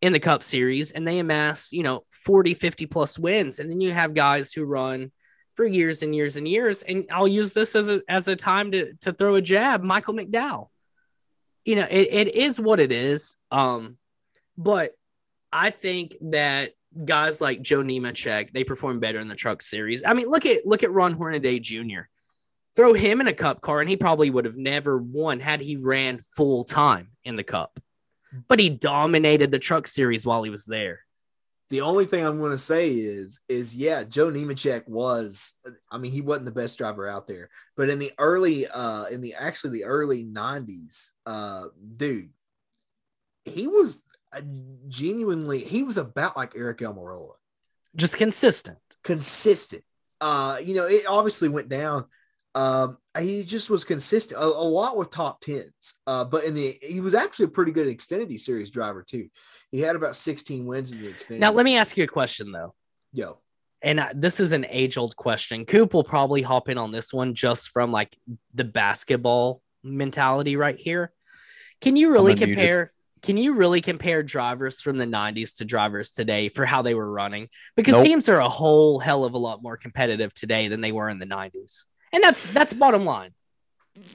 [SPEAKER 2] in the Cup Series and they amass you know 40, 50 plus wins, and then you have guys who run for years and years and years. And I'll use this as a as a time to to throw a jab. Michael McDowell. You know, it, it is what it is. Um, but I think that guys like Joe Nemechek, they perform better in the truck series. I mean, look at look at Ron Hornaday Jr. Throw him in a cup car, and he probably would have never won had he ran full time in the cup. But he dominated the truck series while he was there.
[SPEAKER 3] The only thing I'm going to say is, is yeah, Joe Nemechek was. I mean, he wasn't the best driver out there, but in the early, uh, in the actually the early '90s, uh, dude, he was a genuinely. He was about like Eric Almirola,
[SPEAKER 2] Just consistent.
[SPEAKER 3] consistent. Uh, you know, it obviously went down. Um, he just was consistent a, a lot with top tens. Uh, but in the he was actually a pretty good Xfinity Series driver too. He had about 16 wins in the Xfinity.
[SPEAKER 2] Now, let me ask you a question though.
[SPEAKER 3] yo.
[SPEAKER 2] and I, this is an age old question. Coop will probably hop in on this one just from like the basketball mentality right here. Can you really compare? Can you really compare drivers from the 90s to drivers today for how they were running? Because
[SPEAKER 4] Nope.
[SPEAKER 2] teams are a whole hell of a lot more competitive today than they were in the 90s. And that's that's bottom line.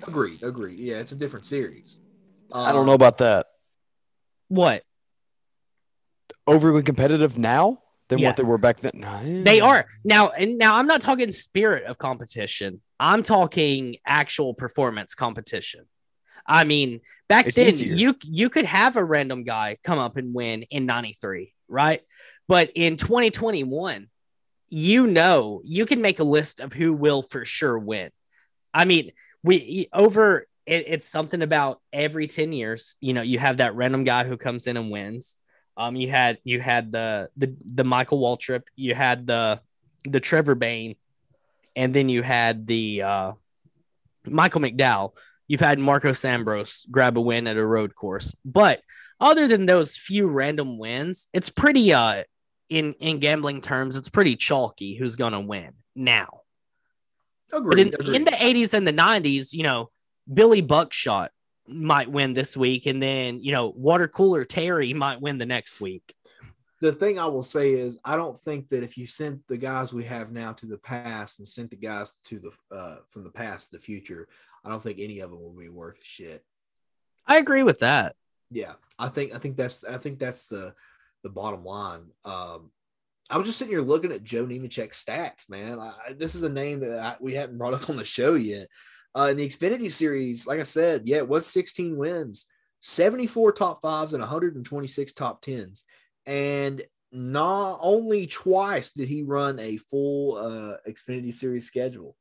[SPEAKER 3] Agreed, agreed. Yeah, it's a different series.
[SPEAKER 4] I don't know about that.
[SPEAKER 2] What?
[SPEAKER 4] Overly competitive now than
[SPEAKER 2] Yeah.
[SPEAKER 4] what they were back then. Nah.
[SPEAKER 2] They are now, and now I'm not talking spirit of competition. I'm talking actual performance competition. I mean, back
[SPEAKER 4] It's
[SPEAKER 2] then
[SPEAKER 4] easier.
[SPEAKER 2] you you could have a random guy come up and win in '93, right? But in 2021, you know you can make a list of who will for sure win. I mean, we over it, it's something about every 10 years, you know, you have that random guy who comes in and wins. Um, you had you had the the the Michael Waltrip, you had the the Trevor Bayne, and then you had the uh, Michael McDowell. You've had Marcos Ambrose grab a win at a road course, but other than those few random wins, it's pretty uh in in gambling terms, it's pretty chalky who's gonna win now. But in,
[SPEAKER 3] agreed.
[SPEAKER 2] in the 80s and the 90s, you know, Billy Buckshot might win this week, and then you know, water cooler Terry might win the next week.
[SPEAKER 3] the thing I will say is I don't think that if you sent the guys we have now to the past and sent the guys to the uh, from the past to the future, I don't think any of them will be worth shit.
[SPEAKER 2] I agree with that.
[SPEAKER 3] Yeah, I think I think that's I think that's the the bottom line. Um, I was just sitting here looking at Joe Nemechek's stats, man. I, this is a name that I, we haven't brought up on the show yet. Uh, in the Xfinity series, like I said, yeah, it was 16 wins, 74 top fives, and 126 top tens. And not only twice did he run a full uh, Xfinity series schedule.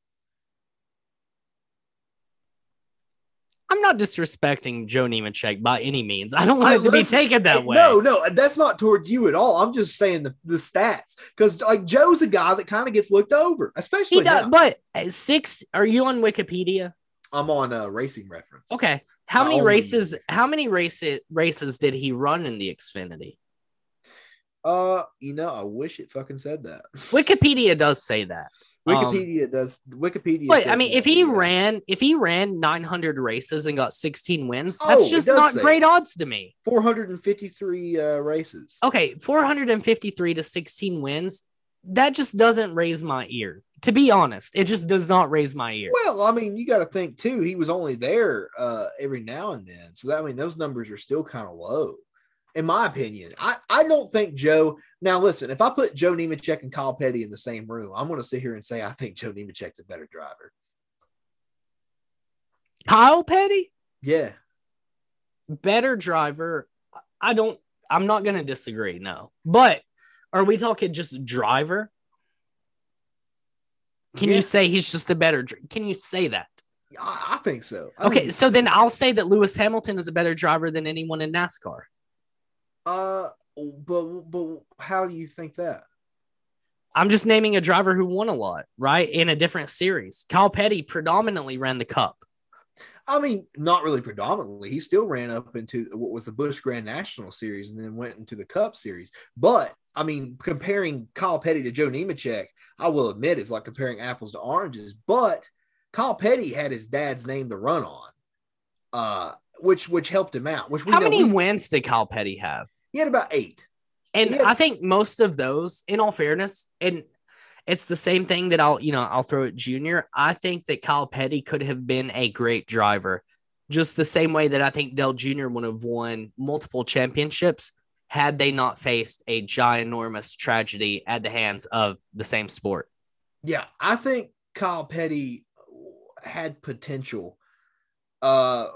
[SPEAKER 2] I'm not disrespecting Joe Nemechek by any means. I don't want
[SPEAKER 3] I-
[SPEAKER 2] it to be taken that way.
[SPEAKER 3] No, no, that's not towards you at all. I'm just saying the, the stats because like Joe's a guy that kind of gets looked over, especially
[SPEAKER 2] he does.
[SPEAKER 3] now.
[SPEAKER 2] But uh, six, are you on Wikipedia?
[SPEAKER 3] I'm on uh, racing reference.
[SPEAKER 2] Okay. How
[SPEAKER 3] I
[SPEAKER 2] many
[SPEAKER 3] only
[SPEAKER 2] races? How many races races did he run in the Xfinity?
[SPEAKER 3] Uh, you know, I wish it fucking said that.
[SPEAKER 2] Wikipedia does say that. Um,
[SPEAKER 3] Wikipedia does. Wikipedia.
[SPEAKER 2] But I mean, if he
[SPEAKER 3] yeah.
[SPEAKER 2] ran, if he ran 900 races and got 16 wins,
[SPEAKER 3] Oh,
[SPEAKER 2] that's just not great odds to me.
[SPEAKER 3] 453 uh, races.
[SPEAKER 2] Okay, 453 to 16 wins, that just doesn't raise my ear. To be honest, it just does not raise my ear.
[SPEAKER 3] Well, I mean, you got to think too. He was only there uh, every now and then, so that I mean, those numbers are still kind of low, in my opinion. I I don't think Joe. Now, listen, if I put Joe Nemechek and Kyle Petty in the same room, I'm going to sit here and say I think Joe Nemechek's a better driver.
[SPEAKER 2] Kyle Petty,
[SPEAKER 3] Yeah,
[SPEAKER 2] better driver. I don't, I'm not going to disagree. No. But are we talking just driver? Can
[SPEAKER 3] Yeah.
[SPEAKER 2] you say he's just a better? Can you say that?
[SPEAKER 3] I, I think so. I
[SPEAKER 2] Okay,
[SPEAKER 3] think-
[SPEAKER 2] so then I'll say that Lewis Hamilton is a better driver than anyone in NASCAR.
[SPEAKER 3] Uh, but but how do you think that?
[SPEAKER 2] I'm just naming a driver who won a lot, right? In a different series. Kyle Petty predominantly ran the cup.
[SPEAKER 3] I mean, not really predominantly. He still ran up into what was the Busch Grand National Series and then went into the Cup Series. But I mean, comparing Kyle Petty to Joe Nemechek, I will admit it's like comparing apples to oranges. But Kyle Petty had his dad's name to run on, uh, which which helped him out. Which we
[SPEAKER 2] How
[SPEAKER 3] know
[SPEAKER 2] many
[SPEAKER 3] we-
[SPEAKER 2] wins did Kyle Petty have?
[SPEAKER 3] he had about eight.
[SPEAKER 2] And
[SPEAKER 3] Yeah.
[SPEAKER 2] I think most of those, in all fairness, and it's the same thing that I'll, you know, I'll throw at Junior. I think that Kyle Petty could have been a great driver, just the same way that I think Dale Jr. would have won multiple championships had they not faced a ginormous tragedy at the hands of the same sport.
[SPEAKER 3] Yeah, I think Kyle Petty had potential. Uh,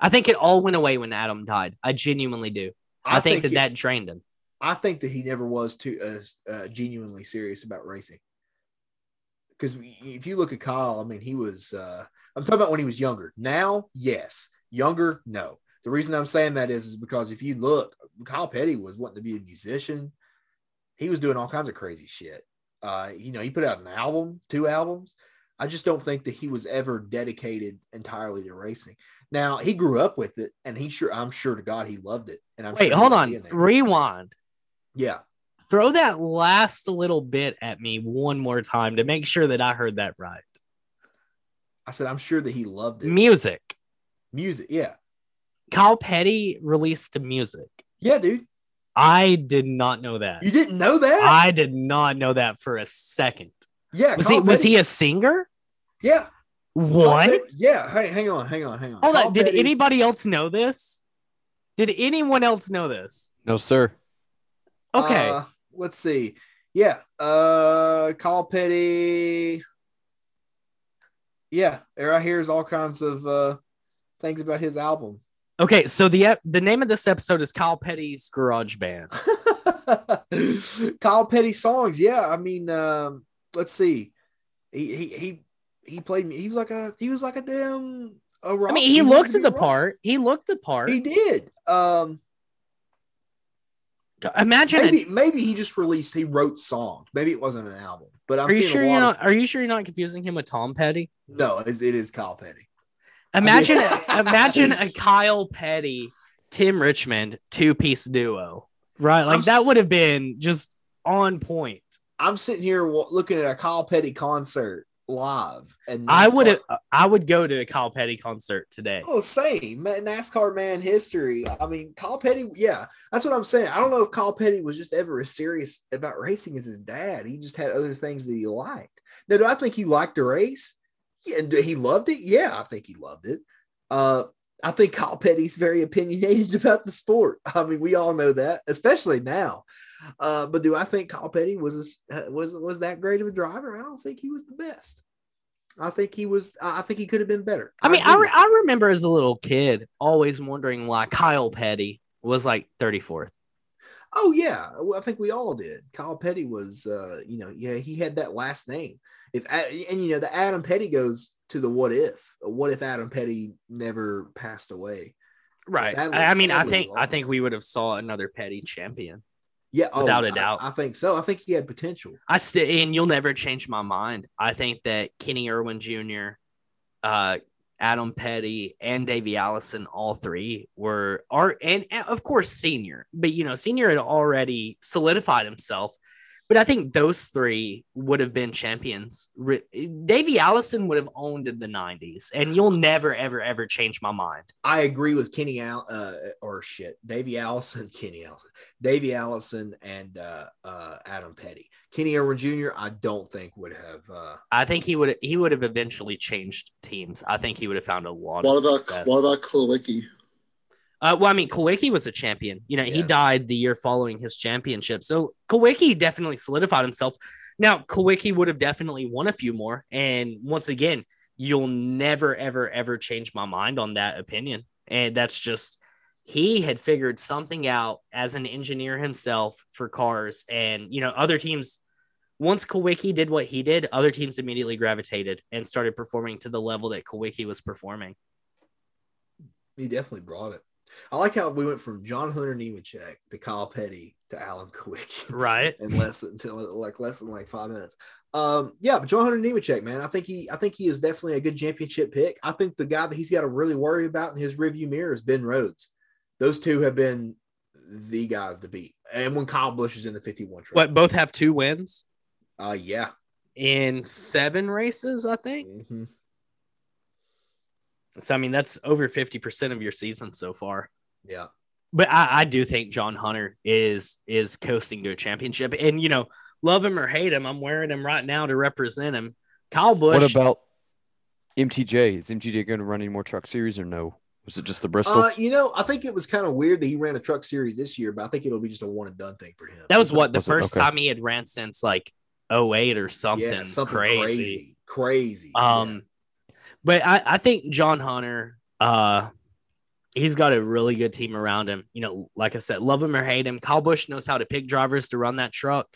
[SPEAKER 2] I think it all went away when Adam died. I genuinely do. I, think, that
[SPEAKER 3] it-
[SPEAKER 2] that drained him.
[SPEAKER 3] I think that he never was too uh, uh, genuinely serious about racing. Because if you look at Kyle, I mean, he was. Uh, I'm talking about when he was younger. Now, yes. Younger, no. The reason I'm saying that is, is because if you look, Kyle Petty was wanting to be a musician. He was doing all kinds of crazy shit. Uh, you know, he put out an album, two albums. I just don't think that he was ever dedicated entirely to racing. Now he grew up with it, and he sure I'm sure to God he loved it. And I'm
[SPEAKER 2] Wait,
[SPEAKER 3] sure
[SPEAKER 2] hold on. Rewind.
[SPEAKER 3] Yeah,
[SPEAKER 2] Throw that last little bit at me one more time to make sure that I heard that right.
[SPEAKER 3] I said I'm sure that he loved it.
[SPEAKER 2] Music.
[SPEAKER 3] Music, yeah,
[SPEAKER 2] Kyle Petty released music.
[SPEAKER 3] yeah, dude.
[SPEAKER 2] I did not know that.
[SPEAKER 3] You didn't know that?
[SPEAKER 2] I did not know that for a second.
[SPEAKER 3] Yeah,
[SPEAKER 2] Was
[SPEAKER 3] Kyle
[SPEAKER 2] he was
[SPEAKER 3] Petty-
[SPEAKER 2] he a singer?
[SPEAKER 3] Yeah.
[SPEAKER 2] What?
[SPEAKER 3] Yeah. Hey, hang on, hang on, hang on.
[SPEAKER 2] Hold
[SPEAKER 3] Kyle
[SPEAKER 2] on. Did
[SPEAKER 3] Petty-
[SPEAKER 2] anybody else know this? Did anyone else know this?
[SPEAKER 4] No, sir.
[SPEAKER 2] Okay.
[SPEAKER 3] Uh, let's see. Yeah. Uh Kyle Petty. Yeah, right here's all kinds of uh things about his album.
[SPEAKER 2] okay. So the the name of this episode is Kyle Petty's Garage Band.
[SPEAKER 3] Kyle Petty songs. Yeah, I mean, um, let's see. He he he he played me. he was like a he was like a damn a rock.
[SPEAKER 2] I mean, he
[SPEAKER 3] wanted
[SPEAKER 2] looked the part. He looked the part.
[SPEAKER 3] He did. Um
[SPEAKER 2] Imagine.
[SPEAKER 3] maybe maybe he just released he wrote songs. Maybe it wasn't an album. But I'm
[SPEAKER 2] are you sure you're not?
[SPEAKER 3] of-
[SPEAKER 2] Are you sure you're not confusing him with Tom Petty?
[SPEAKER 3] No, it is, it is Kyle Petty.
[SPEAKER 2] Imagine,
[SPEAKER 3] I mean-
[SPEAKER 2] imagine a Kyle Petty, Tim Richmond two piece duo, right? Like
[SPEAKER 3] I'm
[SPEAKER 2] that would have been just on point.
[SPEAKER 3] I'm sitting here looking at a Kyle Petty concert live, and
[SPEAKER 2] I would. I would go to a Kyle Petty concert today.
[SPEAKER 3] Oh, same NASCAR man history. I mean, Kyle Petty. Yeah, that's what I'm saying. I don't know if Kyle Petty was just ever as serious about racing as his dad. He just had other things that he liked. Now, do I think he liked the race? Yeah, and he loved it. Yeah, I think he loved it. Uh, I think Kyle Petty's very opinionated about the sport. I mean, we all know that, especially now. Uh, but do I think Kyle Petty was a- was was that great of a driver? I don't think he was the best. I think he was. I think he could have been better.
[SPEAKER 2] I mean, I, re- I remember as a little kid always wondering why Kyle Petty was like 34th.
[SPEAKER 3] Oh yeah, Well, I think we all did. Kyle Petty was, uh, you know, yeah, he had that last name. If and you know, the Adam Petty goes to the what if? What if Adam Petty never passed away?
[SPEAKER 2] Right.
[SPEAKER 3] Sadly-
[SPEAKER 2] I mean, I think I think we would have saw another Petty champion.
[SPEAKER 3] Yeah, oh,
[SPEAKER 2] Without a
[SPEAKER 3] I-
[SPEAKER 2] doubt.
[SPEAKER 3] I, think so. I think he had potential.
[SPEAKER 2] I still, and you'll never change my mind. I think that Kenny Irwin Jr., uh, Adam Petty, and Davey Allison, all three were are, and, and of course Senior, but you know Senior had already solidified himself. But I think those three would have been champions. Davy Allison would have owned in the '90s, and you'll never, ever, ever change my mind.
[SPEAKER 3] I agree with Kenny Al uh, or shit, Davy Allison, Kenny Allison, Davy Allison, and uh, uh, Adam Petty. Kenny Irwin Jr. I don't think would have. Uh,
[SPEAKER 2] I think he would he would have eventually changed teams. I think he would have found a lot
[SPEAKER 1] What
[SPEAKER 2] of
[SPEAKER 1] about
[SPEAKER 2] success.
[SPEAKER 1] what about Kulwicki?
[SPEAKER 2] Uh, well, I mean, Kulwicki was a champion. You know, he died the year following his championship. So Kulwicki definitely solidified himself. Now, Kulwicki would have definitely won a few more. And once again, you'll never, ever, ever change my mind on that opinion. And that's just, he had figured something out as an engineer himself for cars. And, you know, other teams, once Kulwicki did what he did, other teams immediately gravitated and started performing to the level that Kulwicki was performing.
[SPEAKER 3] he definitely brought it. I like how we went from John Hunter Nemechek to Kyle Petty to Alan Kulwicki.
[SPEAKER 2] Right.
[SPEAKER 3] in less than like less than like five minutes. Um, yeah, but John Hunter Nemechek, man, I think he I think he is definitely a good championship pick. I think the guy that he's got to really worry about in his review mirror is Ben Rhodes. Those two have been the guys to beat. And when Kyle Busch is in the 51 truck.
[SPEAKER 2] What, both have two wins?
[SPEAKER 3] Uh yeah.
[SPEAKER 2] in seven races, I think.
[SPEAKER 3] Mhm.
[SPEAKER 2] So I mean, that's over fifty percent of your season so far.
[SPEAKER 3] Yeah.
[SPEAKER 2] But I, I do think John Hunter is is coasting to a championship, and you know, love him or hate him, I'm wearing him right now to represent him. Kyle Busch.
[SPEAKER 4] What about MTJ? Is MTJ going to run any more truck series or no? Was it just the Bristol?
[SPEAKER 3] Uh, you know, I think it was kind of weird that he ran a truck series this year, but I think it'll be just a one and done thing for him.
[SPEAKER 2] that was what the
[SPEAKER 4] Was
[SPEAKER 2] first
[SPEAKER 4] Okay.
[SPEAKER 2] time he had ran since like 08 or something,
[SPEAKER 3] yeah, something
[SPEAKER 2] crazy.
[SPEAKER 3] crazy. Crazy.
[SPEAKER 2] Um, but I, I think John Hunter, uh, he's got a really good team around him. You know, like I said, love him or hate him, Kyle Busch knows how to pick drivers to run that truck.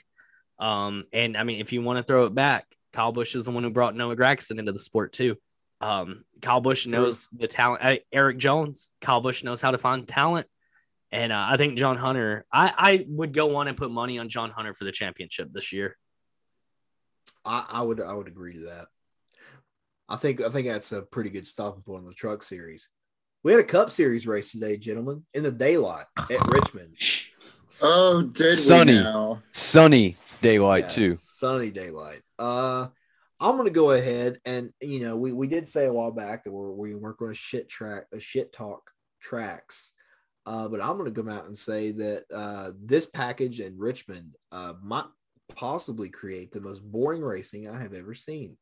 [SPEAKER 2] Um, and I mean, if you want to throw it back, Kyle Busch is the one who brought Noah Gragson into the sport too. Um, Kyle Busch knows the talent. Uh, Erik Jones, Kyle Busch knows how to find talent. And uh, I think John Hunter, I, I would go on and put money on John Hunter for the championship this year.
[SPEAKER 3] I, I would I would agree to that. I think I think that's a pretty good stopping point on the truck series. We had a Cup Series race today, gentlemen, in the daylight at Richmond.
[SPEAKER 1] Oh, did
[SPEAKER 4] Sunny.
[SPEAKER 1] we now?
[SPEAKER 4] Sunny daylight
[SPEAKER 3] Yeah,
[SPEAKER 4] too.
[SPEAKER 3] Sunny daylight. Uh, I'm gonna go ahead and you know we, we did say a while back that we're, we weren't going to shit track a shit talk tracks, uh, but I'm gonna come out and say that uh, this package in Richmond uh, might possibly create the most boring racing I have ever seen.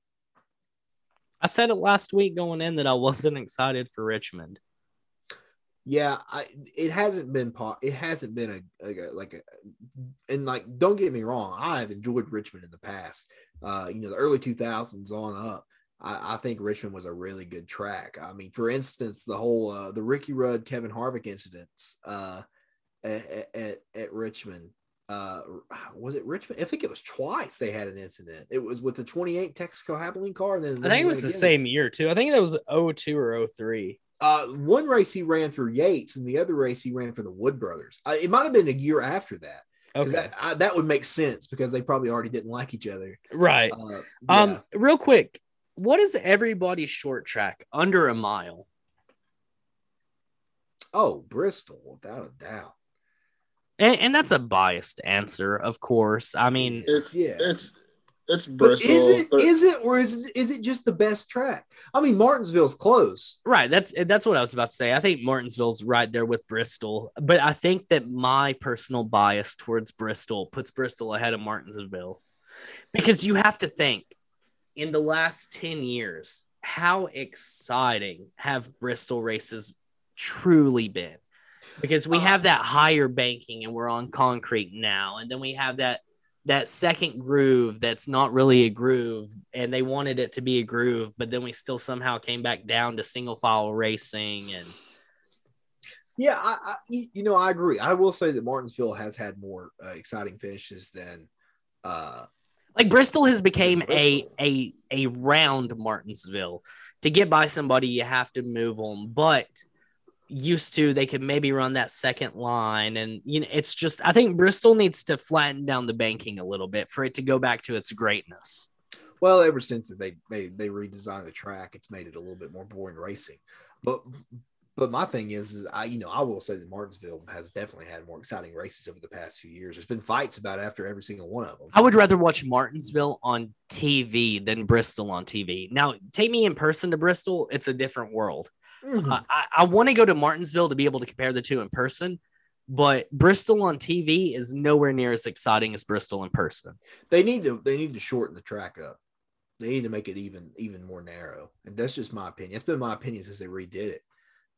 [SPEAKER 2] I said it last week going in that I wasn't excited for Richmond.
[SPEAKER 3] Yeah, I it hasn't been it hasn't been a, like a like a and like don't get me wrong, I have enjoyed Richmond in the past. Uh, you know, the early 2000s on up. I, I think Richmond was a really good track. I mean, for instance, the whole uh, the Ricky Rudd Kevin Harvick incidents uh, at, at at Richmond. Uh, was it Richmond? I think it was twice they had an incident. It was with the 28 Texaco Havoline car, and then
[SPEAKER 2] I think it was the
[SPEAKER 3] again.
[SPEAKER 2] same year too. I think that was 02 or 03.
[SPEAKER 3] Uh, one race he ran for Yates, and the other race he ran for the Wood Brothers. Uh, it might have been a year after that.
[SPEAKER 2] Okay.
[SPEAKER 3] That, I, that would make sense because they probably already didn't like each other.
[SPEAKER 2] right.
[SPEAKER 3] Uh,
[SPEAKER 2] Um, real quick, what is everybody's short track under a mile?
[SPEAKER 3] oh, Bristol, without a doubt.
[SPEAKER 2] And, and that's a biased answer, of course. I mean,
[SPEAKER 1] It's
[SPEAKER 3] Yeah.
[SPEAKER 1] it's it's
[SPEAKER 3] But
[SPEAKER 1] Bristol.
[SPEAKER 3] is it
[SPEAKER 1] but
[SPEAKER 3] is it or is it, is it just the best track? I mean, Martinsville's close.
[SPEAKER 2] right. That's that's what I was about to say. I think Martinsville's right there with Bristol, but I think that my personal bias towards Bristol puts Bristol ahead of Martinsville because you have to think in the last 10 years, how exciting have Bristol races truly been? Because we
[SPEAKER 3] Uh,
[SPEAKER 2] have that higher banking and we're on concrete now, and then we have that that second groove that's not really a groove and they wanted it to be a groove but then we still somehow came back down to single file racing and
[SPEAKER 3] Yeah, I, I you know I agree. I will say that Martinsville has had more uh, exciting finishes than uh,
[SPEAKER 2] like bristol has became a a a round martinsville. To get by somebody you have to move them but used to they could maybe run that second line and you know it's just i think bristol needs to flatten down the banking a little bit for it to go back to its greatness
[SPEAKER 3] well ever since they they they redesigned the track, it's made it a little bit more boring racing. But but my thing is, is I you know I will say that Martinsville has definitely had more exciting races over the past few years. There's been fights about after every single one of them.
[SPEAKER 2] I would rather watch Martinsville on TV than Bristol on TV. Now, take me in person to Bristol, it's a different world.
[SPEAKER 3] Mhm.
[SPEAKER 2] I, I, I want to go to Martinsville to be able to compare the two in person, but Bristol on TV is nowhere near as exciting as Bristol in person.
[SPEAKER 3] they need to they need to shorten the track up. They need to make it even even more narrow, and that's just my opinion. It's been my opinion since they redid it.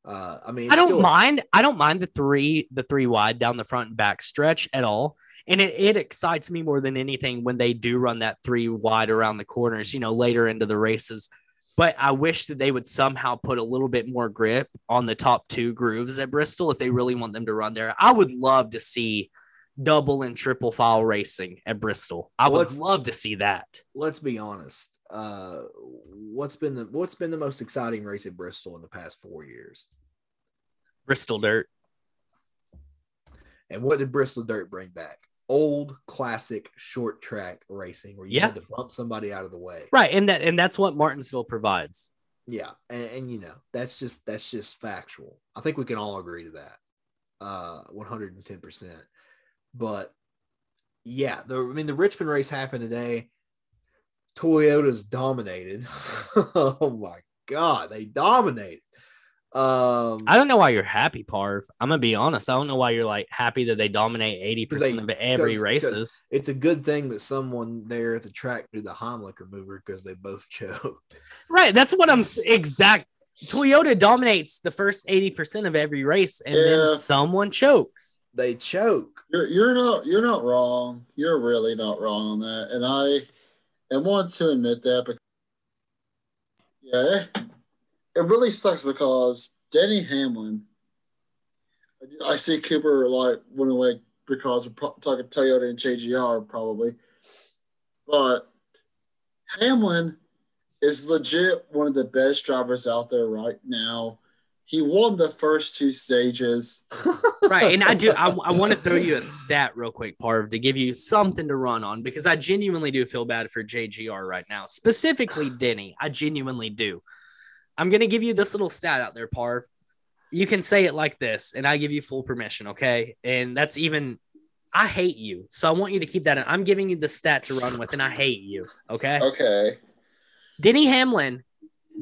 [SPEAKER 3] Uh, I mean,
[SPEAKER 2] I don't
[SPEAKER 3] still-
[SPEAKER 2] mind. I don't mind the three, the three wide down the front and back stretch at all. And it, it excites me more than anything when they do run that three wide around the corners, you know, later into the races. But I wish that they would somehow put a little bit more grip on the top two grooves at Bristol if they really want them to run there. I would love to see double and triple file racing at Bristol. I would
[SPEAKER 3] let's-
[SPEAKER 2] love to see that.
[SPEAKER 3] let's be honest. Uh, what's been the what's been the most exciting race at Bristol in the past four years?
[SPEAKER 2] Bristol Dirt.
[SPEAKER 3] And what did Bristol Dirt bring back? Old classic short track racing where you
[SPEAKER 2] Yeah.
[SPEAKER 3] had to bump somebody out of the way.
[SPEAKER 2] Right. And that and that's what Martinsville provides.
[SPEAKER 3] Yeah, and, and you know that's just that's just factual. I think we can all agree to that, uh, one hundred and ten percent. But yeah, the I mean the Richmond race happened today. Toyota's dominated. oh my god, they dominated. Um,
[SPEAKER 2] I don't know why you're happy, Parv. I'm gonna be honest. I don't know why you're like happy that they dominate 80%
[SPEAKER 3] They-
[SPEAKER 2] of every
[SPEAKER 3] because-
[SPEAKER 2] races.
[SPEAKER 3] it's a good thing that someone there at the track did the Heimlich remover because they both choked.
[SPEAKER 2] Right. That's what I'm exact. Toyota dominates the first 80% of every race, and
[SPEAKER 1] Yeah.
[SPEAKER 2] then someone chokes.
[SPEAKER 3] They choke.
[SPEAKER 1] You're, you're not you're not wrong. You're really not wrong on that, and I and want to admit that. Because, yeah, it, really sucks because Denny Hamlin. I see Cooper like went away because we're talking Toyota and JGR probably, but Hamlin is legit one of the best drivers out there right now. He won the first two stages.
[SPEAKER 2] right. And I do, I, I want to throw you a stat real quick, Parv, to give you something to run on because I genuinely do feel bad for JGR right now, specifically Denny. I genuinely do. I'm going to give you this little stat out there, Parv. You can say it like this, and I give you full permission, okay? And that's even, I hate you. So I want you to keep that in. I'm giving you the stat to run with, and I hate you, okay?
[SPEAKER 1] Okay.
[SPEAKER 2] Denny Hamlin,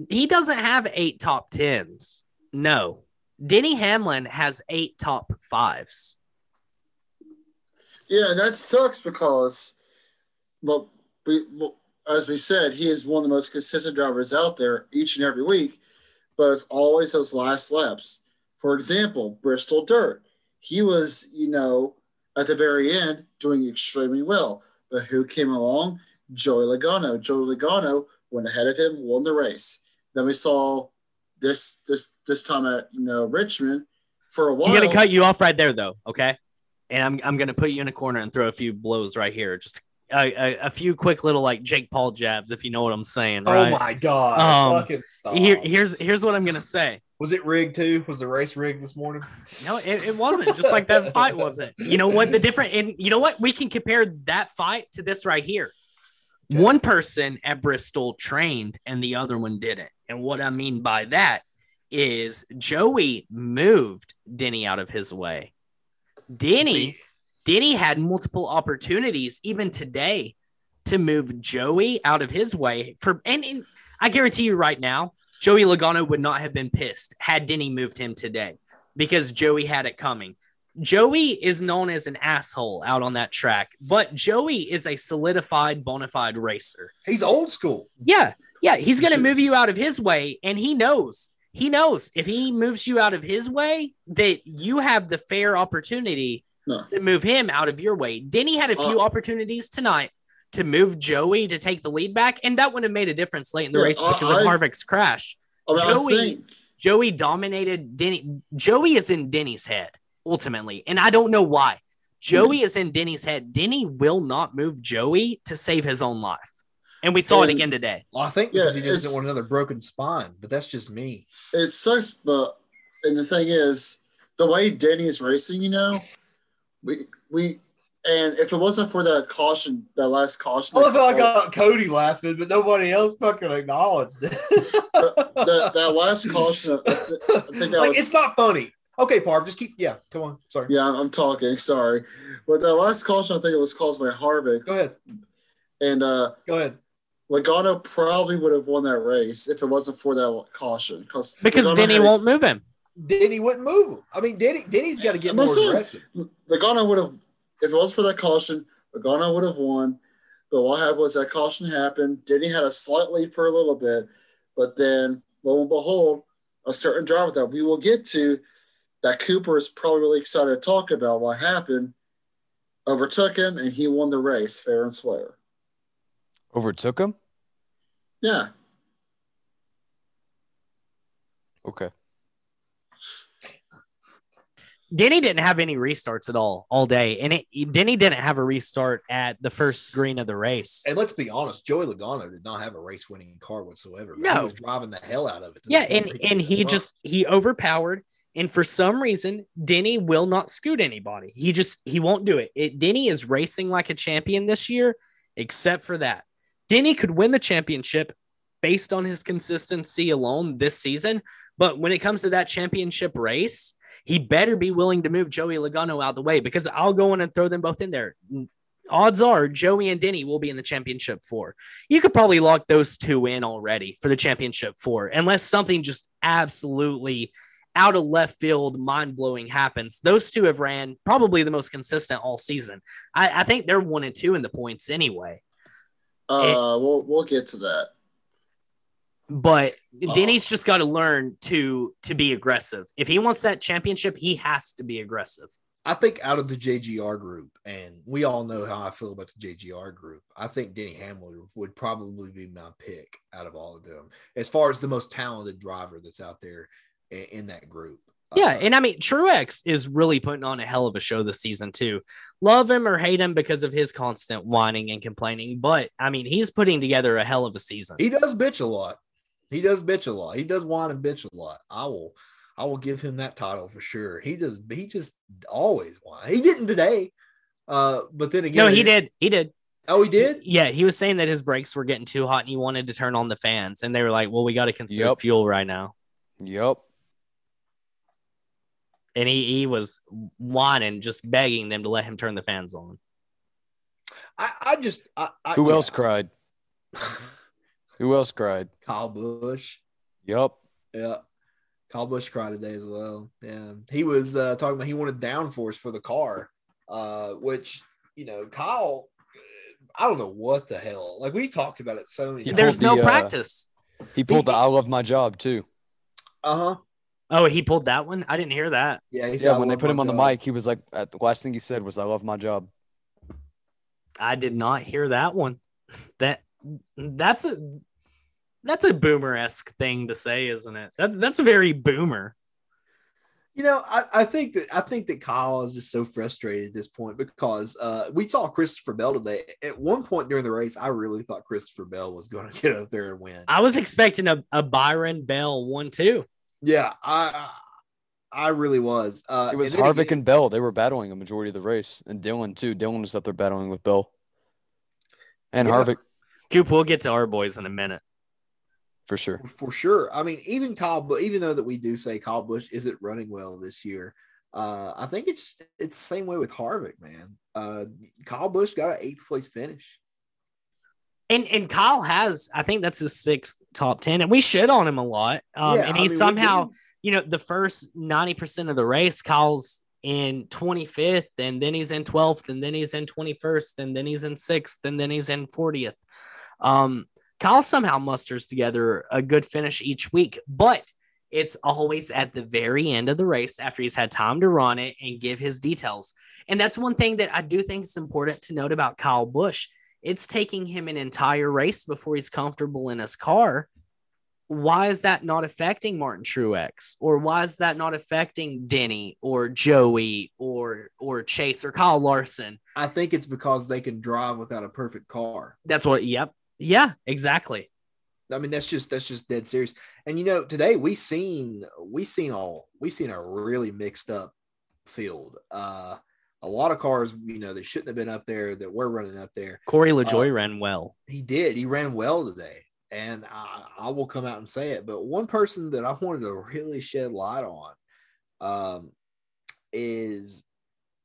[SPEAKER 2] he doesn't have eight top tens. No. Denny Hamlin has eight top fives.
[SPEAKER 1] Yeah, and that sucks because, well, we, well, as we said, he is one of the most consistent drivers out there each and every week, but it's always those last laps. For example, Bristol Dirt, he was, you know, at the very end doing extremely well. But who came along? Joey Logano. Joey Logano went ahead of him, won the race. Then we saw this this this time at you know Richmond for a while.
[SPEAKER 2] I'm gonna cut you off right there though, okay? And I'm I'm gonna put you in a corner and throw a few blows right here. Just a, a, a few quick little like Jake Paul jabs, if you know what I'm saying. Right?
[SPEAKER 3] Oh my god!
[SPEAKER 2] Um. Here, here's here's what I'm gonna say.
[SPEAKER 3] was it rigged too? Was the race rigged this morning?
[SPEAKER 2] No, it, it wasn't just like that fight wasn't. You know what? The different and you know what? We can compare that fight to this right here.
[SPEAKER 3] Okay.
[SPEAKER 2] One person at Bristol trained and the other one didn't. And what I mean by that is Joey moved Denny out of his way. Denny, Denny had multiple opportunities even today to move Joey out of his way for and, and I guarantee you right now, Joey Logano would not have been pissed had Denny moved him today because Joey had it coming. Joey is known as an asshole out on that track, but Joey is a solidified, bona fide racer.
[SPEAKER 3] He's old school.
[SPEAKER 2] Yeah, yeah, he's going to move you out of his way, and he knows. He knows if he moves you out of his way, that you have the fair opportunity
[SPEAKER 1] No.
[SPEAKER 2] to move him out of your way. Denny had a few
[SPEAKER 1] Uh,
[SPEAKER 2] opportunities tonight to move Joey to take the lead back, and that would have made a difference late in the
[SPEAKER 1] Yeah,
[SPEAKER 2] race
[SPEAKER 1] I-
[SPEAKER 2] because of
[SPEAKER 1] I-
[SPEAKER 2] Harvick's crash.
[SPEAKER 1] I, mean,
[SPEAKER 2] Joey-
[SPEAKER 1] think
[SPEAKER 2] Joey dominated Denny. Joey is in Denny's head ultimately, and I don't know why. Joey is in Denny's head. Denny will not move Joey to save his own life, and we saw it again today.
[SPEAKER 3] Well, I think
[SPEAKER 1] Yeah,
[SPEAKER 3] because he just
[SPEAKER 1] it's-
[SPEAKER 3] didn't want another broken spine, but that's just me.
[SPEAKER 1] it sucks, but and the thing is, the way Denny is racing, you know, we we and if it wasn't for that caution, that last caution,
[SPEAKER 3] I love how I got Cody laughing, but nobody else fucking acknowledged it.
[SPEAKER 1] that, that last caution, I, th- I think that
[SPEAKER 3] like
[SPEAKER 1] was
[SPEAKER 3] it's not funny. Okay, Parv, just keep. Yeah, come on. Sorry.
[SPEAKER 1] yeah, I'm, I'm talking. Sorry, but that last caution, I think it was caused by Harvick,
[SPEAKER 3] Go ahead.
[SPEAKER 1] and uh
[SPEAKER 3] Go ahead.
[SPEAKER 1] Logano probably would have won that race if it wasn't for that caution. Because
[SPEAKER 2] Because
[SPEAKER 1] Logano
[SPEAKER 2] Denny
[SPEAKER 1] had-
[SPEAKER 2] won't move him.
[SPEAKER 3] Denny wouldn't move him. I mean, Denny, Denny's got to get more
[SPEAKER 1] not saying-
[SPEAKER 3] aggressive.
[SPEAKER 1] Logano would have, if it was for that caution, Logano would have won. But what happened was that caution happened. Denny had a slight lead for a little bit, but then lo and behold, a certain driver that we will get to, that Cooper is probably really excited to talk about what happened, overtook him and he won the race fair and square.
[SPEAKER 4] Overtook him?
[SPEAKER 1] Yeah,
[SPEAKER 4] Okay.
[SPEAKER 2] Denny didn't have any restarts at all all day, and it, Denny didn't have a restart at the first green of the race.
[SPEAKER 3] And let's be honest, Joey Logano did not have a race winning car whatsoever.
[SPEAKER 2] No.
[SPEAKER 3] he was driving the hell out of it.
[SPEAKER 2] Yeah, and and he
[SPEAKER 3] run.
[SPEAKER 2] just he overpowered, and for some reason, Denny will not scoot anybody. He just he won't do it. it. Denny is racing like a champion this year, except for that. Denny could win the championship based on his consistency alone this season, but when it comes to that championship race, he better be willing to move Joey Logano out the way because I'll go in and throw them both in there. Odds are Joey and Denny will be in the championship four. You could probably lock those two in already for the championship four, unless something just absolutely out of left field, mind blowing happens. Those two have ran probably the most consistent all season. I, I think they're one and two in the points anyway.
[SPEAKER 1] uh, we'll we'll get to that.
[SPEAKER 2] But
[SPEAKER 1] Oh.
[SPEAKER 2] Denny's just got to learn to to be aggressive. If he wants that championship, he has to be aggressive.
[SPEAKER 3] I think out of the JGR group, and we all know how I feel about the JGR group, I think Denny Hamlin would probably be my pick out of all of them as far as the most talented driver that's out there in, in that group.
[SPEAKER 2] Yeah,
[SPEAKER 3] Uh,
[SPEAKER 2] and I mean Truex is really putting on a hell of a show this season too. Love him or hate him because of his constant whining and complaining, but I mean he's putting together a hell of a season.
[SPEAKER 3] he does bitch a lot. He does bitch a lot. He does whine and bitch a lot. I will, I will give him that title for sure. He just he just always won. He didn't today. Uh, but then again,
[SPEAKER 2] No, he did. He did.
[SPEAKER 3] Oh, he did.
[SPEAKER 2] Yeah, he was saying that his brakes were getting too hot and he wanted to turn on the fans, and they were like, "Well, we got to conserve
[SPEAKER 4] Yep.
[SPEAKER 2] fuel right now."
[SPEAKER 4] Yep.
[SPEAKER 2] And he he was whining, just begging them to let him turn the fans on.
[SPEAKER 3] I, I just I, I,
[SPEAKER 4] Who
[SPEAKER 3] yeah.
[SPEAKER 4] else cried? Who else cried?
[SPEAKER 3] Kyle Busch.
[SPEAKER 4] Yep.
[SPEAKER 3] Yeah. Kyle Busch cried today as well. Yeah. He was uh, talking about he wanted downforce for the car, uh, which, you know, Kyle, I don't know what the hell. Like we talked about it so many times.
[SPEAKER 2] There's no
[SPEAKER 4] the, uh,
[SPEAKER 2] practice.
[SPEAKER 4] He pulled the I love my job too.
[SPEAKER 3] Uh huh.
[SPEAKER 2] Oh, he pulled that one. I didn't hear that.
[SPEAKER 3] Yeah. He said,
[SPEAKER 4] Yeah, when they put him on the mic, he was like, uh, the last thing he said was, I love my job.
[SPEAKER 2] I did not hear that one. That that's a that's a boomer esque thing to say, isn't it? That, that's a very boomer.
[SPEAKER 3] You know, I, I think that I think that Kyle is just so frustrated at this point because uh, we saw Christopher Bell today. At one point during the race, I really thought Christopher Bell was going to get up there and win.
[SPEAKER 2] I was expecting a, a Byron Bell one too.
[SPEAKER 3] yeah, I I really was. Uh,
[SPEAKER 4] It was
[SPEAKER 3] and
[SPEAKER 4] Harvick
[SPEAKER 3] again-
[SPEAKER 4] and Bell. They were battling a majority of the race. And Dillon, too. Dillon was up there battling with Bell. And
[SPEAKER 3] Yeah.
[SPEAKER 4] Harvick,
[SPEAKER 2] Coop, we'll get to our boys in a minute.
[SPEAKER 4] For sure.
[SPEAKER 3] for sure. I mean, even Kyle, even though that we do say Kyle Busch isn't running well this year, uh, I think it's it's the same way with Harvick, man. Uh, Kyle Busch got an eighth place finish.
[SPEAKER 2] And and Kyle has, I think that's his sixth top ten, and we shit on him a lot. Um,
[SPEAKER 3] Yeah,
[SPEAKER 2] and
[SPEAKER 3] I
[SPEAKER 2] he
[SPEAKER 3] mean,
[SPEAKER 2] somehow,
[SPEAKER 3] do.
[SPEAKER 2] you know, the first ninety percent of the race, Kyle's in twenty fifth, and then he's in twelfth, and then he's in twenty first, and then he's in sixth, and then he's in fortieth. Um, Kyle somehow musters together a good finish each week, but it's always at the very end of the race after he's had time to run it and give his details. And that's one thing that I do think is important to note about Kyle Busch. It's taking him an entire race before he's comfortable in his car. Why is that not affecting Martin Truex? Or why is that not affecting Denny or Joey or or Chase or Kyle Larson?
[SPEAKER 3] I think it's because they can drive without a perfect car.
[SPEAKER 2] That's what yep. Yeah, exactly.
[SPEAKER 3] I mean, that's just that's just dead serious. And you know, today we seen we seen all we seen a really mixed up field. Uh a lot of cars, you know, that shouldn't have been up there that were running up there.
[SPEAKER 2] Corey LaJoie
[SPEAKER 3] Uh,
[SPEAKER 2] ran well.
[SPEAKER 3] He did. He ran well today. And I, I will come out and say it. But one person that I wanted to really shed light on um, is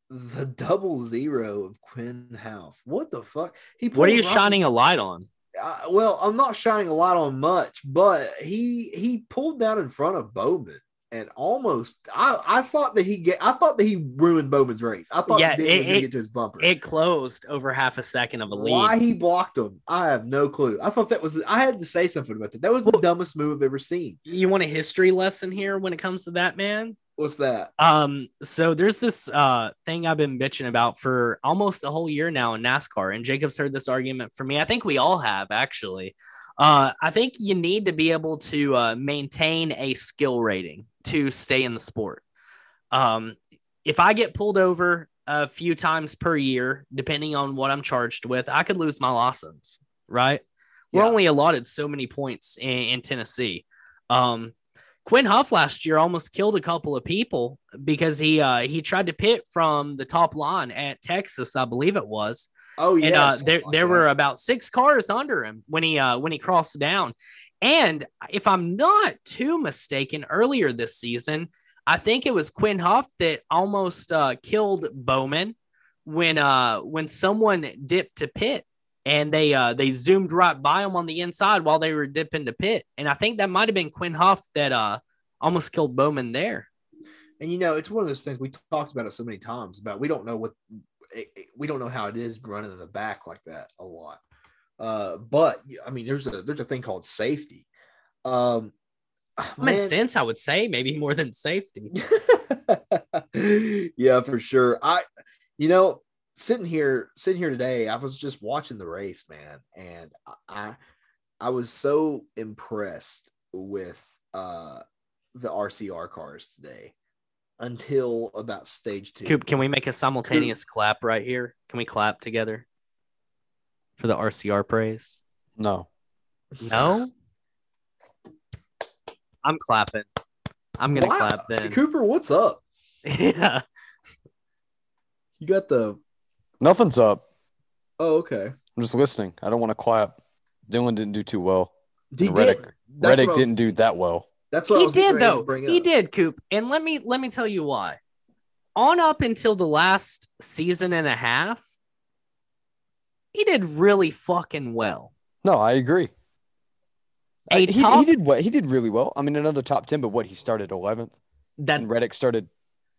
[SPEAKER 3] the double zero of Quin Houff. What the fuck? He
[SPEAKER 2] What are you
[SPEAKER 3] Rocky-
[SPEAKER 2] shining a light on?
[SPEAKER 3] Uh, well, I'm not shining a light on much, but he he pulled down in front of Bowman and almost I, I thought that he get I thought that he ruined Bowman's race. I thought
[SPEAKER 2] Yeah,
[SPEAKER 3] he
[SPEAKER 2] it-
[SPEAKER 3] was gonna
[SPEAKER 2] it-
[SPEAKER 3] get to his bumper.
[SPEAKER 2] It closed over half a second of a lead.
[SPEAKER 3] Why he blocked him, I have no clue. I thought that was I had to say something about that. That was the
[SPEAKER 2] Well-
[SPEAKER 3] dumbest move I've ever seen.
[SPEAKER 2] You want a history lesson here when it comes to that, man?
[SPEAKER 3] What's that?
[SPEAKER 2] Um, so there's this uh thing I've been bitching about for almost a whole year now in NASCAR, and Jacob's heard this argument for me. I think we all have actually. Uh, I think you need to be able to uh, maintain a skill rating to stay in the sport. Um, if I get pulled over a few times per year, depending on what I'm charged with, I could lose my license. Right? We're only allotted so many points in, in Tennessee. Um, Quin Houff last year almost killed a couple of people because he uh, he tried to pit from the top line at Texas, I believe it was,
[SPEAKER 3] Oh yeah,
[SPEAKER 2] and uh, there there were about six cars under him when he uh, when he crossed down. And if I'm not too mistaken, earlier this season, I think it was Quin Houff that almost uh, killed Bowman when uh when someone dipped to pit and they uh they zoomed right by him on the inside while they were dipping to pit. And I think that might have been Quin Houff that uh almost killed Bowman there.
[SPEAKER 3] And you know, it's one of those things we talked about it so many times about we don't know what we don't know how it is running in the back like that a lot. Uh, but I mean, there's a there's a thing called safety. Um,
[SPEAKER 2] Common
[SPEAKER 3] man-
[SPEAKER 2] sense, I would say, maybe more than safety.
[SPEAKER 3] yeah, for sure. I, you know, sitting here, sitting here today, I was just watching the race, man, and I, I was so impressed with uh the RCR cars today until about stage two.
[SPEAKER 2] Coop, can we make a simultaneous clap right here? Can we clap together for the RCR praise?
[SPEAKER 4] No.
[SPEAKER 2] No? I'm clapping. I'm gonna
[SPEAKER 3] Wow.
[SPEAKER 2] clap then.
[SPEAKER 3] Cooper, what's up?
[SPEAKER 2] yeah.
[SPEAKER 3] You got the.
[SPEAKER 4] Nothing's up.
[SPEAKER 3] Oh, okay.
[SPEAKER 4] I'm just listening. I don't want to clap. Dillon didn't do too well.
[SPEAKER 3] He
[SPEAKER 4] And
[SPEAKER 3] did. That's
[SPEAKER 4] Reddick
[SPEAKER 3] was,
[SPEAKER 4] didn't do that well.
[SPEAKER 3] That's what I
[SPEAKER 2] He
[SPEAKER 3] was
[SPEAKER 2] did though. He did, Coop. And let me let me tell you why. On up until the last season and a half, he did really fucking well.
[SPEAKER 4] No, I agree.
[SPEAKER 2] A
[SPEAKER 4] I- he,
[SPEAKER 2] top-
[SPEAKER 4] he did what he did really well. I mean, another top ten, but what he started 11th
[SPEAKER 2] That
[SPEAKER 4] and Reddick started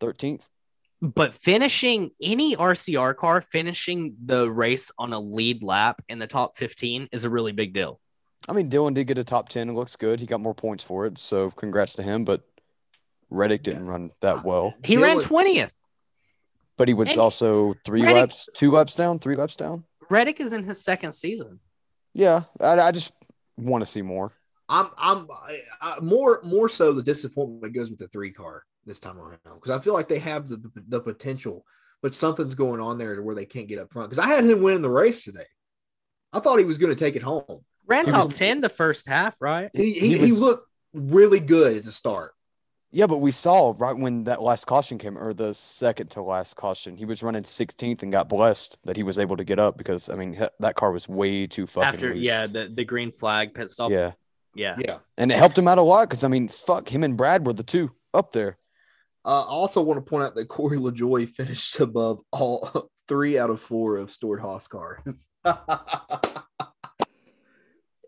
[SPEAKER 4] 13th.
[SPEAKER 2] But finishing any RCR car, finishing the race on a lead lap in the top 15 is a really big deal.
[SPEAKER 4] I mean, Dillon did get a top 10. It looks good. He got more points for it. So congrats to him. But Reddick didn't run that well.
[SPEAKER 2] He ran 20th.
[SPEAKER 4] But he was
[SPEAKER 2] And
[SPEAKER 4] also three
[SPEAKER 2] Reddick-
[SPEAKER 4] laps, two laps down, three laps down.
[SPEAKER 2] Reddick is in his second season.
[SPEAKER 4] Yeah. I, I just want to see more.
[SPEAKER 3] I'm I'm I, I, more more so the disappointment goes with the three car this time around because I feel like they have the the potential, but something's going on there to where they can't get up front. Because I had him winning the race today. I thought he was going to take it home.
[SPEAKER 2] Ran top
[SPEAKER 4] was-
[SPEAKER 2] 10 the first half, right?
[SPEAKER 3] He
[SPEAKER 4] He
[SPEAKER 3] he, he looked really good at the start.
[SPEAKER 4] Yeah, but we saw right when that last caution came, or the second to last caution, he was running 16th and got blessed that he was able to get up because I mean that car was way too fucking
[SPEAKER 2] After
[SPEAKER 4] loose.
[SPEAKER 2] yeah, the, the green flag pit stop.
[SPEAKER 4] yeah,
[SPEAKER 2] Yeah.
[SPEAKER 3] Yeah.
[SPEAKER 4] and it helped him out a lot because I mean, fuck, him and Brad were the two up there.
[SPEAKER 3] Uh, I also want to point out that Corey LaJoie finished above all three out of four of Stewart-Haas cars.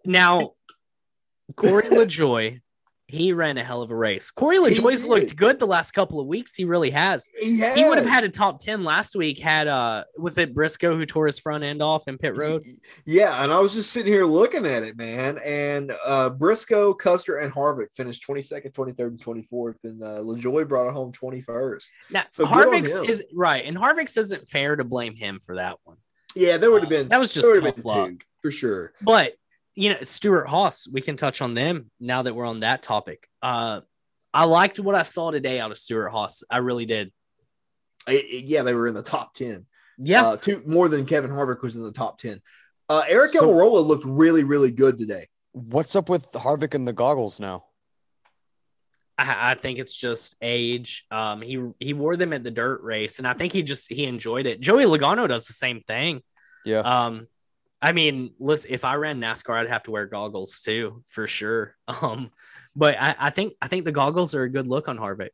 [SPEAKER 2] Now, Corey LaJoie, he ran a hell of a race. Corey
[SPEAKER 3] LaJoie's
[SPEAKER 2] looked good the last couple of weeks. He really has.
[SPEAKER 3] he,
[SPEAKER 2] He would have had a top 10 last week had uh was it Briscoe who tore his front end off in pit road?
[SPEAKER 3] Yeah, and I was just sitting here looking at it, man. And uh, Briscoe, Custer, and Harvick finished 22nd, 23rd, and 24th, and uh, LaJoie brought it home 21st.
[SPEAKER 2] Now
[SPEAKER 3] So
[SPEAKER 2] Harvick's is right, and Harvick's isn't fair to blame him for that one.
[SPEAKER 3] Yeah, there would have been
[SPEAKER 2] That was just tough luck.
[SPEAKER 3] two, for sure.
[SPEAKER 2] But you know, Stewart-Haas, we can touch on them now that we're on that topic. Uh I liked what I saw today out of Stewart-Haas. I really did.
[SPEAKER 3] I- I- yeah, they were in the top 10.
[SPEAKER 2] Yeah.
[SPEAKER 3] Uh, two more than Kevin Harvick was in the top 10. Uh, Aric
[SPEAKER 4] So-
[SPEAKER 3] Almirola looked really, really good today.
[SPEAKER 4] What's up with Harvick and the goggles now?
[SPEAKER 2] I, I think it's just age. Um, he he wore them at the dirt race, and I think he just he enjoyed it. Joey Logano does the same thing.
[SPEAKER 4] Yeah,
[SPEAKER 2] Um, I mean, listen, if I ran NASCAR, I'd have to wear goggles too, for sure. Um, but I, I think I think the goggles are a good look on Harvick.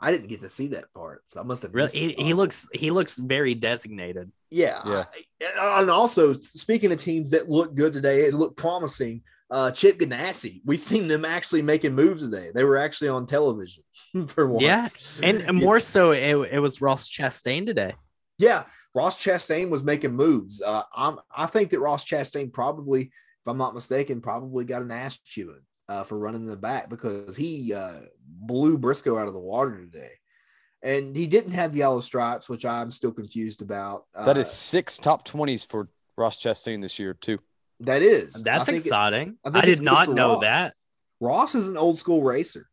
[SPEAKER 3] I didn't get to see that part, so I must have
[SPEAKER 2] Really,
[SPEAKER 3] missed
[SPEAKER 2] he, he looks he looks very designated.
[SPEAKER 3] Yeah.
[SPEAKER 4] Yeah.
[SPEAKER 3] I- and also, speaking of teams that look good today, it looked promising. Uh, Chip Ganassi, we've seen them actually making moves today. They were actually on television for once.
[SPEAKER 2] Yeah, And
[SPEAKER 3] Yeah.
[SPEAKER 2] more so, it, it was Ross Chastain today.
[SPEAKER 3] Yeah, Ross Chastain was making moves. Uh, I'm, I think that Ross Chastain probably, if I'm not mistaken, probably got an ass chewing uh, for running in the back because he uh, blew Briscoe out of the water today. And he didn't have yellow stripes, which I'm still confused about.
[SPEAKER 4] that
[SPEAKER 3] Uh,
[SPEAKER 4] is six top 20s for Ross Chastain this year too.
[SPEAKER 3] that is
[SPEAKER 2] That's
[SPEAKER 3] I think it-
[SPEAKER 2] exciting.
[SPEAKER 3] I
[SPEAKER 2] I, did not know
[SPEAKER 3] Ross.
[SPEAKER 2] that.
[SPEAKER 3] Ross is an old school racer.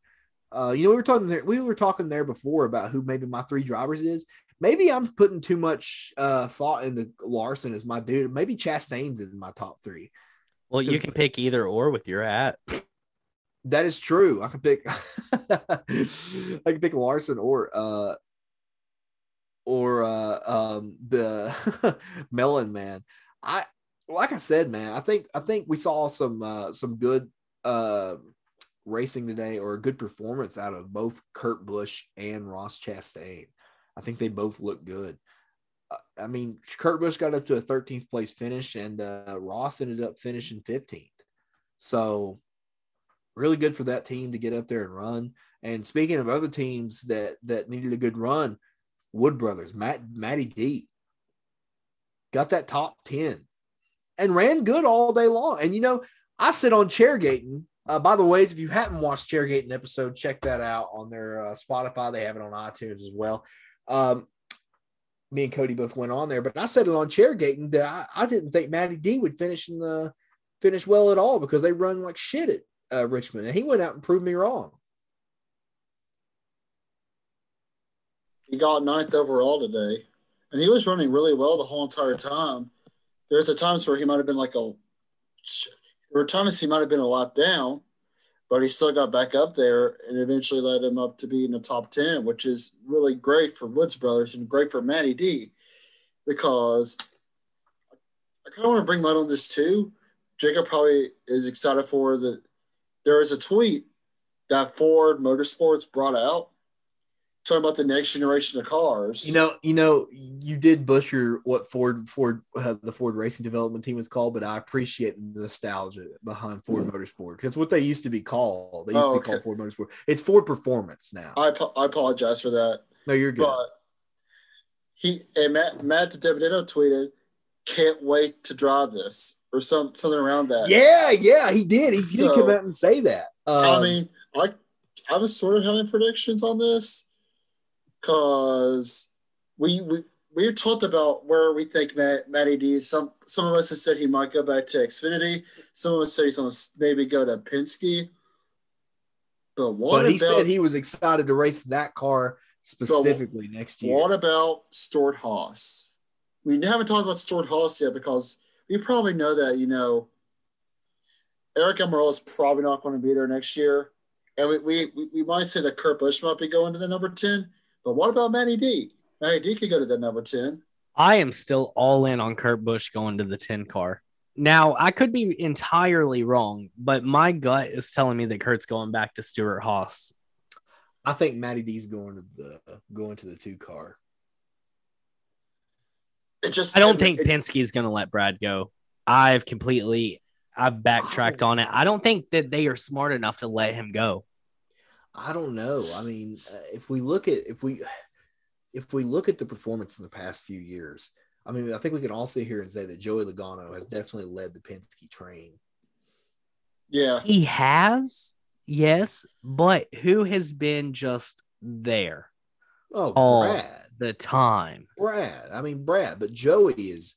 [SPEAKER 3] Uh, you know, we were talking there. We were talking there before about who maybe my three drivers is. Maybe I'm putting too much uh, thought into Larson as my dude. Maybe Chastain's in my top three.
[SPEAKER 2] Well, you can pick either or with your hat.
[SPEAKER 3] That is true. I can pick. I can pick Larson or uh, or uh, um, the Melon Man. I like I said, man. I think I think we saw some uh, some good uh, racing today, or a good performance out of both Kurt Busch and Ross Chastain. I think they both look good. I mean, Kurt Busch got up to a 13th place finish, and uh, Ross ended up finishing 15th. So, really good for that team to get up there and run. And speaking of other teams that that needed a good run, Wood Brothers, Matt Matty D got that top 10 and ran good all day long. And you know, I sit on Chairgating. Uh, by the way, if you haven't watched Chairgating episode, check that out on their uh, Spotify. They have it on iTunes as well. Um, me and Cody both went on there, but I said it on Chairgating that I, I didn't think Matty D would finish in the finish well at all because they run like shit at uh, Richmond, and he went out and proved me wrong.
[SPEAKER 1] He got ninth overall today, and he was running really well the whole entire time. There's a times where he might have been like a. There were times he might have been a lap down, but he still got back up there and eventually led him up to be in the top 10, which is really great for Woods Brothers and great for Matty D because I kind of want to bring light on this too. Jacob probably is excited for that. There is a tweet that Ford Motorsports brought out talking about the next generation of cars.
[SPEAKER 3] You know, you know, you did butcher what Ford Ford uh, the Ford Racing Development Team was called, but I appreciate the nostalgia behind Ford Motorsport because what they used to be called, they used
[SPEAKER 1] Oh,
[SPEAKER 3] to be
[SPEAKER 1] okay.
[SPEAKER 3] called Ford Motorsport. It's Ford Performance now.
[SPEAKER 1] I, I apologize for that.
[SPEAKER 3] no, you're good.
[SPEAKER 1] But he and Matt Matt DiBenedetto tweeted, "Can't wait to drive this" or some something around that.
[SPEAKER 3] yeah, yeah, he did. He did come out and say that. Um,
[SPEAKER 1] I mean, I I was sort of having predictions on this because we we we talked about where we think Matt, Matty D. Some some of us have said he might go back to Xfinity. Some of us say he's going to maybe go to Penske. But what
[SPEAKER 3] but he
[SPEAKER 1] about
[SPEAKER 3] said he was excited to race that car specifically next year.
[SPEAKER 1] What about Stewart-Haas? We haven't talked about Stewart-Haas yet because we probably know that, you know, Aric Almirola is probably not going to be there next year. And we, we, we, might say that Kurt Busch might be going to the number 10. But what about Matty D? Matty D could go to the number 10.
[SPEAKER 2] I am still all in on Kurt Busch going to the 10 car. Now, I could be entirely wrong, but my gut is telling me that Kurt's going back to Stuart Haas.
[SPEAKER 3] I think Matty D's going to the going to the two car.
[SPEAKER 1] It just
[SPEAKER 2] I don't
[SPEAKER 1] it-
[SPEAKER 2] think
[SPEAKER 1] it-
[SPEAKER 2] Penske is going to let Brad go. I've completely I've backtracked on it. I don't think that they are smart enough to let him go.
[SPEAKER 3] I don't know. I mean, uh, if we look at if we if we look at the performance in the past few years, I mean, I think we can all sit here and say that Joey Logano has definitely led the Penske train.
[SPEAKER 1] Yeah.
[SPEAKER 2] He has, yes, but who has been just there
[SPEAKER 3] Oh,
[SPEAKER 2] all
[SPEAKER 3] Brad,
[SPEAKER 2] the time?
[SPEAKER 3] Brad. I mean, Brad, but Joey is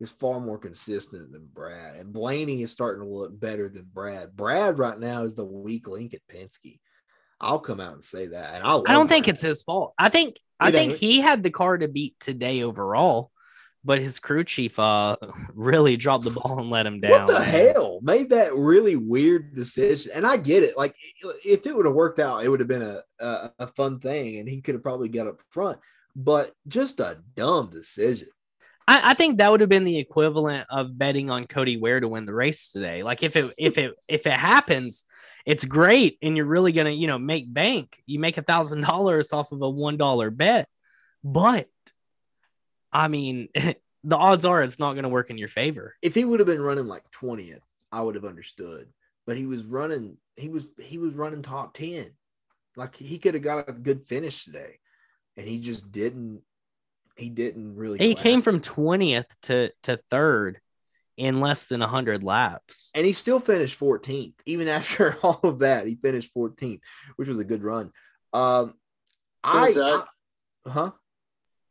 [SPEAKER 3] is far more consistent than Brad, and Blaney is starting to look better than Brad. Brad right now is the weak link at Penske. I'll come out and say that, and I,
[SPEAKER 2] I don't think it's his fault. I think I think he had the car to beat today overall, but his crew chief uh really dropped the ball and let him down.
[SPEAKER 3] What the hell made that really weird decision? And I get it. Like if it would have worked out, it would have been a, a a fun thing, and he could have probably got up front. But just a dumb decision.
[SPEAKER 2] I, I think that would have been the equivalent of betting on Cody Ware to win the race today. Like if it if it if it happens, it's great, and you're really gonna you know make bank. You make a thousand dollars off of a one dollar bet, but I mean, the odds are it's not gonna work in your favor.
[SPEAKER 3] If he would have been running like twentieth, I would have understood. But he was running. He was he was running top ten. Like he could have got a good finish today, and he just didn't. He didn't really.
[SPEAKER 2] He came from twentieth to to third in less than hundred laps.
[SPEAKER 3] and he still finished 14th even after all of that he finished 14th which was a good run um i,
[SPEAKER 1] was that?
[SPEAKER 3] I- huh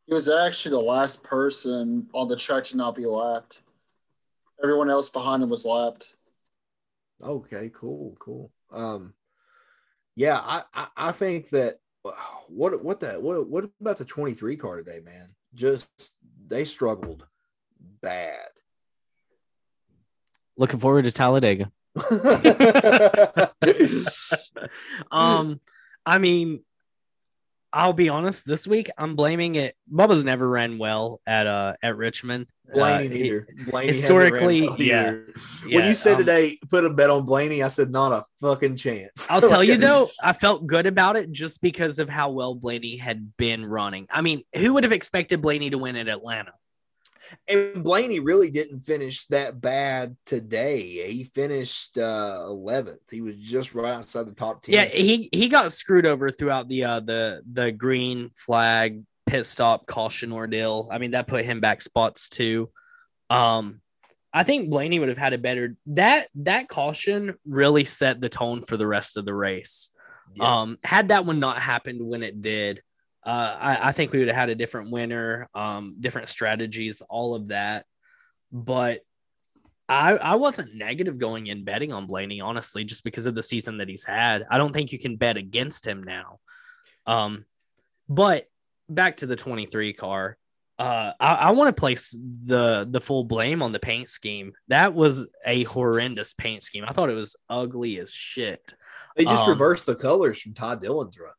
[SPEAKER 1] He was actually the last person on the track to not be lapped. Everyone else behind him was lapped.
[SPEAKER 3] okay cool cool um yeah i i, I think that what what the what, what about the 23 car today man just they struggled bad
[SPEAKER 2] Looking forward to Talladega. um, I mean, I'll be honest. This week, I'm blaming it. Bubba's never ran well at uh at Richmond.
[SPEAKER 3] Blaney
[SPEAKER 2] Uh, he-
[SPEAKER 3] neither. Blaney
[SPEAKER 2] historically,
[SPEAKER 3] hasn't well
[SPEAKER 2] yeah.
[SPEAKER 3] either. when
[SPEAKER 2] yeah,
[SPEAKER 3] you said
[SPEAKER 2] um,
[SPEAKER 3] today, put a bet on Blaney, I said not a fucking chance.
[SPEAKER 2] I'll tell you though, I felt good about it just because of how well Blaney had been running. I mean, who would have expected Blaney to win at Atlanta?
[SPEAKER 3] And Blaney really didn't finish that bad today. He finished uh 11th. He was just right outside the top 10.
[SPEAKER 2] Yeah, he he got screwed over throughout the uh the the green flag pit stop caution ordeal. I mean, that put him back spots too. Um I think Blaney would have had a better that that caution really set the tone for the rest of the race.
[SPEAKER 3] Yeah.
[SPEAKER 2] Um had that one not happened when it did, uh I, I think we would have had a different winner, um, different strategies, all of that. But I, I wasn't negative going in betting on Blaney, honestly, just because of the season that he's had. I don't think you can bet against him now. Um, but back to the 23 car. Uh, I, I want to place the the full blame on the paint scheme. That was a horrendous paint scheme. I thought it was ugly as shit.
[SPEAKER 3] They just
[SPEAKER 2] Um,
[SPEAKER 3] reversed the colors from Todd Dillon's run.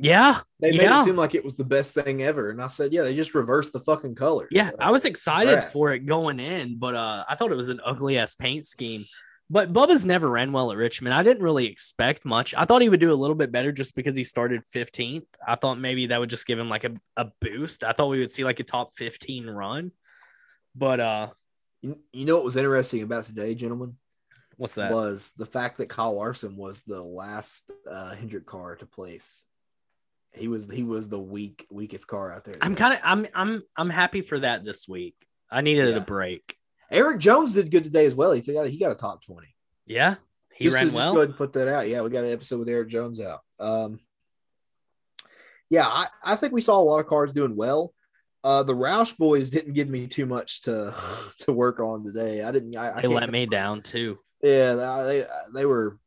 [SPEAKER 2] Yeah,
[SPEAKER 3] They made
[SPEAKER 2] Yeah.
[SPEAKER 3] it seem like it was the best thing ever, and I said, "Yeah, they just reversed the fucking colors."
[SPEAKER 2] yeah.
[SPEAKER 3] So,
[SPEAKER 2] I was excited
[SPEAKER 3] congrats.
[SPEAKER 2] for it going in, but uh, I thought it was an ugly ass paint scheme. But Bubba's never ran well at Richmond. I didn't really expect much. I thought he would do a little bit better just because he started 15th. I thought maybe that would just give him like a, a boost. I thought we would see like a top 15 run. But uh,
[SPEAKER 3] you, you know what was interesting about today, gentlemen,
[SPEAKER 2] what's that?
[SPEAKER 3] was the fact that Kyle Larson was the last uh, Hendrick car to place. He was he was the weak weakest car out there.
[SPEAKER 2] I'm kind of I'm I'm I'm happy for that this week. I needed
[SPEAKER 3] Yeah.
[SPEAKER 2] a break.
[SPEAKER 3] Erik Jones did good today as well. He got he got a top twenty.
[SPEAKER 2] Yeah, he
[SPEAKER 3] just
[SPEAKER 2] ran
[SPEAKER 3] to, Just
[SPEAKER 2] well.
[SPEAKER 3] go ahead and put that out. Yeah, we got an episode with Erik Jones out. Um, yeah, I, I think we saw a lot of cars doing well. Uh, the Roush boys didn't give me too much to to work on today. I didn't. I, I
[SPEAKER 2] They let me down too.
[SPEAKER 3] Yeah, they they were.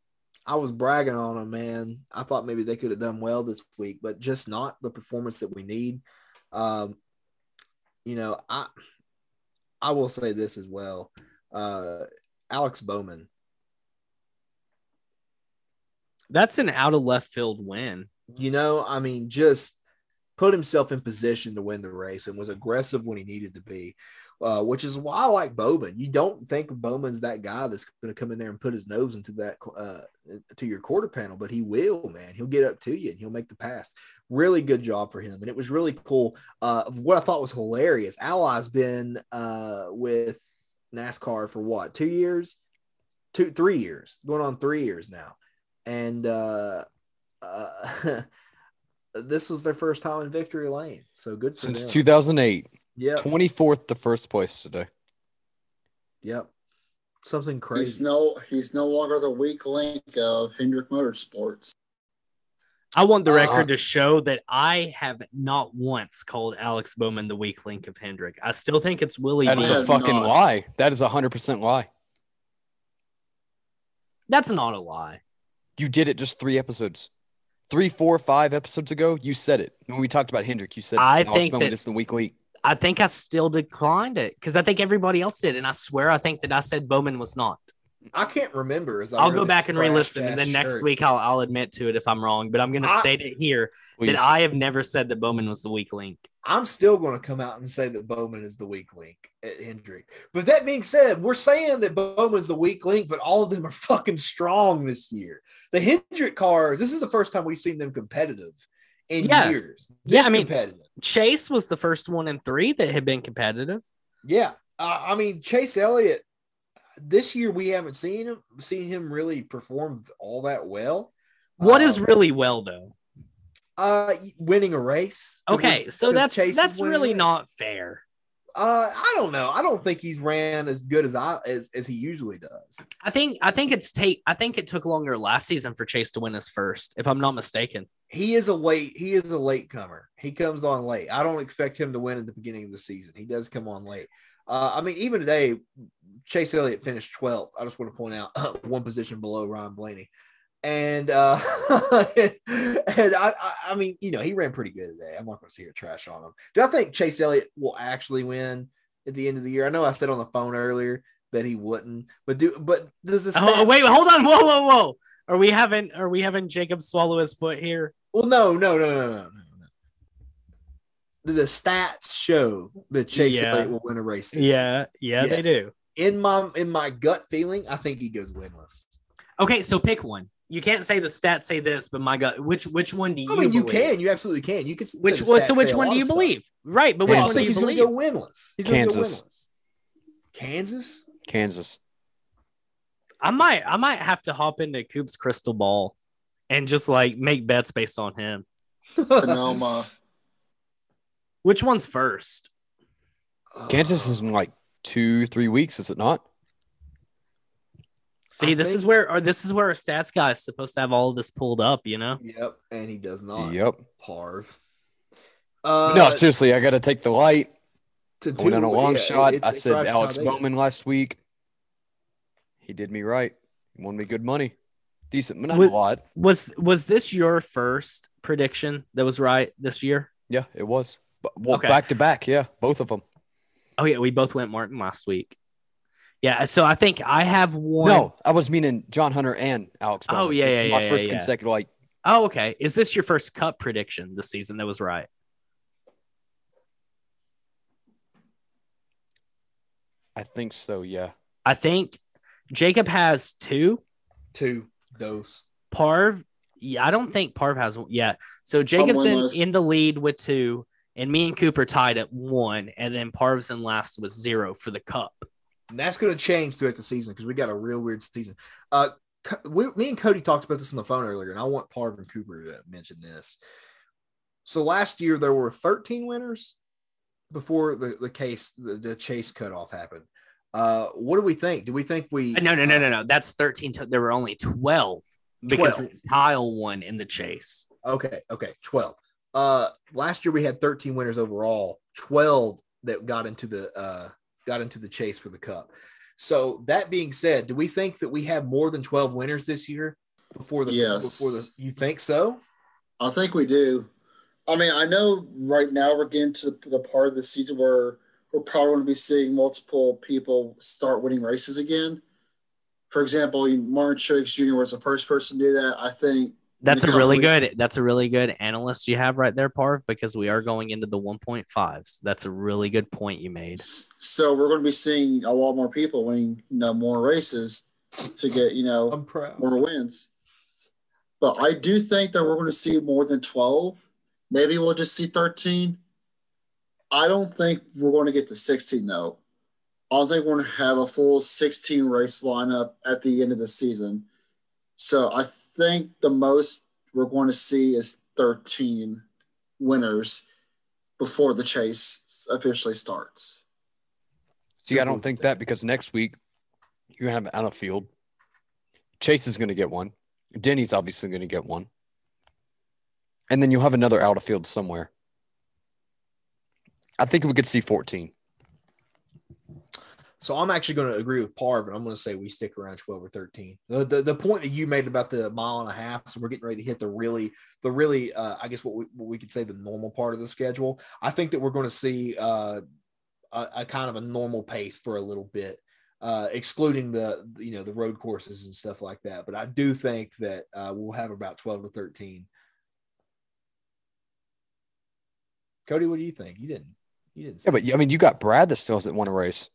[SPEAKER 3] I was bragging on them, man. I thought maybe they could have done well this week, but just not the performance that we need. Um, you know, I I will say this as well. Uh, Alex Bowman,
[SPEAKER 2] That's an out of left field win.
[SPEAKER 3] you know, I mean, just put himself in position to win the race and was aggressive when he needed to be, uh, which is why I like Bowman. You don't think Bowman's that guy that's going to come in there and put his nose into that uh, to your quarter panel, but he will, man. He'll get up to you and he'll make the pass. Really good job for him, and it was really cool. Uh, what I thought was hilarious. Ally's been uh, with NASCAR for what two years, two three years, going on three years now, and uh, uh, this was their first time in victory lane. So good
[SPEAKER 4] Since
[SPEAKER 3] them.
[SPEAKER 4] 2008,
[SPEAKER 3] Yep,
[SPEAKER 4] 24th to first place today.
[SPEAKER 3] yep. Something crazy.
[SPEAKER 1] He's
[SPEAKER 3] crazy.
[SPEAKER 1] no he's no longer the weak link of Hendrick Motorsports.
[SPEAKER 2] I want the
[SPEAKER 3] Uh,
[SPEAKER 2] record to show that I have not once called Alex Bowman the weak link of Hendrick. I still think it's Willie.
[SPEAKER 4] That is
[SPEAKER 2] B.
[SPEAKER 1] I
[SPEAKER 4] a
[SPEAKER 1] have
[SPEAKER 4] fucking
[SPEAKER 1] not.
[SPEAKER 4] lie. That is a 100% lie.
[SPEAKER 2] That's not a lie.
[SPEAKER 4] You did it just three episodes. Three, four, five episodes ago, you said it. When we talked about Hendrick, you said
[SPEAKER 2] I
[SPEAKER 4] Alex
[SPEAKER 2] think
[SPEAKER 4] Bowman
[SPEAKER 2] that-
[SPEAKER 4] is the weak link.
[SPEAKER 2] I think I still declined it because I think everybody else did, and I swear I think that I said Bowman was not.
[SPEAKER 3] I can't remember. As I
[SPEAKER 2] I'll go back and re-listen, and then next
[SPEAKER 3] shirt.
[SPEAKER 2] week I'll I'll admit to it if I'm wrong. But I'm going to state it here
[SPEAKER 4] Please.
[SPEAKER 2] that I have never said that Bowman was the weak link.
[SPEAKER 3] I'm still going to come out and say that Bowman is the weak link at Hendrick. But that being said, we're saying that Bowman's the weak link, but all of them are fucking strong this year. The Hendrick cars, this is the first time we've seen them competitive in
[SPEAKER 2] Yeah.
[SPEAKER 3] years.
[SPEAKER 2] Yeah, I mean-. Chase was the first one in three that had been competitive.
[SPEAKER 3] Yeah, uh, I mean Chase Elliott. This year we haven't seen him seen him really perform all that well.
[SPEAKER 2] What is
[SPEAKER 3] Um,
[SPEAKER 2] really well though?
[SPEAKER 3] uh winning a race?
[SPEAKER 2] Okay, so that's that's really not fair.
[SPEAKER 3] Uh, I don't know. I don't think he's ran as good as I as, as he usually does.
[SPEAKER 2] I think I think it's take I think it took longer last season for Chase to win his first, if I'm not mistaken.
[SPEAKER 3] He is a late. He is a late comer. He comes on late. I don't expect him to win at the beginning of the season. He does come on late. Uh, I mean, even today, Chase Elliott finished 12th. I just want to point out one position below Ryan Blaney. And uh, and I, I, I mean, you know, he ran pretty good today. I'm not going to see here trash on him. Do I think Chase Elliott will actually win at the end of the year? I know I said on the phone earlier that he wouldn't, but do but does the
[SPEAKER 2] Oh, wait, hold on, whoa, whoa, whoa. Are we having are we having Jacob swallow his foot here?
[SPEAKER 3] Well, no, no, no, no, no. The, stats show that Chase
[SPEAKER 2] Yeah.
[SPEAKER 3] Elliott will win a race. This year.
[SPEAKER 2] Yeah, yeah, they do.
[SPEAKER 3] In my in my gut feeling, I think he goes winless.
[SPEAKER 2] Okay, so pick one. You can't say the stats say this, but my gut. Which which one do you?
[SPEAKER 3] I mean, you
[SPEAKER 2] believe?
[SPEAKER 3] can, you absolutely can. You can.
[SPEAKER 2] Which
[SPEAKER 3] the
[SPEAKER 2] was so? Which one do you
[SPEAKER 3] of stuff.
[SPEAKER 2] believe? Right, but which
[SPEAKER 4] Kansas.
[SPEAKER 3] I
[SPEAKER 2] one do you
[SPEAKER 3] he's going to
[SPEAKER 2] believe?
[SPEAKER 3] go winless. He's gonna go
[SPEAKER 4] Kansas.
[SPEAKER 3] winless. Kansas.
[SPEAKER 4] Kansas.
[SPEAKER 2] I might I might have to hop into Coop's crystal ball and just like make bets based on him.
[SPEAKER 1] Sonoma.
[SPEAKER 2] Which one's first?
[SPEAKER 4] Uh, Kansas is in like two, three weeks, is it not?
[SPEAKER 2] See,
[SPEAKER 3] I
[SPEAKER 2] this is where or this is where our stats guy is supposed to have all of this pulled up, you know?
[SPEAKER 3] Yep, and he does not.
[SPEAKER 4] Yep.
[SPEAKER 3] Parv. Uh,
[SPEAKER 4] no, seriously, I got to take the light.
[SPEAKER 3] to
[SPEAKER 4] I went on a long
[SPEAKER 3] yeah,
[SPEAKER 4] shot. I said Alex Bowman last week. He did me right. He won me good money. Decent, but not
[SPEAKER 2] With-
[SPEAKER 4] a lot.
[SPEAKER 2] Was was this your first prediction that was right this year?
[SPEAKER 4] Yeah, it was. Well,
[SPEAKER 2] Okay.
[SPEAKER 4] back to back, yeah, both of them.
[SPEAKER 2] Oh yeah, we both went Martin last week. Yeah, so I think I have one.
[SPEAKER 4] No, I was meaning John Hunter and Alex.
[SPEAKER 2] Oh,
[SPEAKER 4] Bowman.
[SPEAKER 2] yeah, yeah,
[SPEAKER 4] my
[SPEAKER 2] yeah,
[SPEAKER 4] first
[SPEAKER 2] yeah.
[SPEAKER 4] consecutive. Like,
[SPEAKER 2] Oh, okay. Is this your first cup prediction this season that was right?
[SPEAKER 4] I think so. Yeah.
[SPEAKER 2] I think Jacob has two.
[SPEAKER 3] Two those.
[SPEAKER 2] Parv, yeah, I don't think Parv has one. Yeah. So Jacob's in, in the lead with two, and me and Cooper tied at one, and then Parv's in last with zero for the cup.
[SPEAKER 3] And that's going to change throughout the season because we got a real weird season. Uh, we, me and Cody talked about this on the phone earlier, and I want Parv and Cooper to mention this. So last year there were 13 winners before the, the case the, the chase cutoff happened. Uh, what do we think? Do we think we?
[SPEAKER 2] No, no, no, no, no. That's 13. To, there were only 12 because
[SPEAKER 3] 12.
[SPEAKER 2] Kyle won in the chase.
[SPEAKER 3] Okay, okay, 12. Uh, last year we had 13 winners overall, 12 that got into the uh got into the chase for the cup. So that being said, do we think that we have more than 12 winners this year before the
[SPEAKER 1] Yes.
[SPEAKER 3] before the you think so?
[SPEAKER 1] I think we do. I mean, I know right now we're getting to the part of the season where we're probably going to be seeing multiple people start winning races again. For example, Martin Truex Jr. was the first person to do that. I think
[SPEAKER 2] That's a really good. That's a really good analyst you have right there, Parv, because we are going into the 1.5s. That's a really good point you made.
[SPEAKER 1] so. We're going to be seeing a lot more people winning, you know, more races to get, you know,
[SPEAKER 3] I'm proud.
[SPEAKER 1] more wins. But I do think that we're going to see more than 12. Maybe we'll just see 13. I don't think we're going to get to 16, though. I don't think we're going to have a full 16 race lineup at the end of the season. So I think the most we're going to see is 13 winners before the chase officially starts.
[SPEAKER 4] See, I don't think that because next week you're gonna have out of field. Chase is gonna get one. Denny's obviously gonna get one. And then you'll have another out of field somewhere. I think we could see 14.
[SPEAKER 3] So I'm actually going to agree with Parv, and I'm going to say we stick around 12 or 13. The, the the point that you made about the mile and a half, so we're getting ready to hit the really the really uh, I guess what we, what we could say the normal part of the schedule. I think that we're going to see uh, a, a kind of a normal pace for a little bit, uh, excluding the you know the road courses and stuff like that. But I do think that uh, we'll have about 12 to 13. Cody, what do you think? You didn't. You didn't.
[SPEAKER 4] Yeah, but I mean, you got Brad that still hasn't won a race.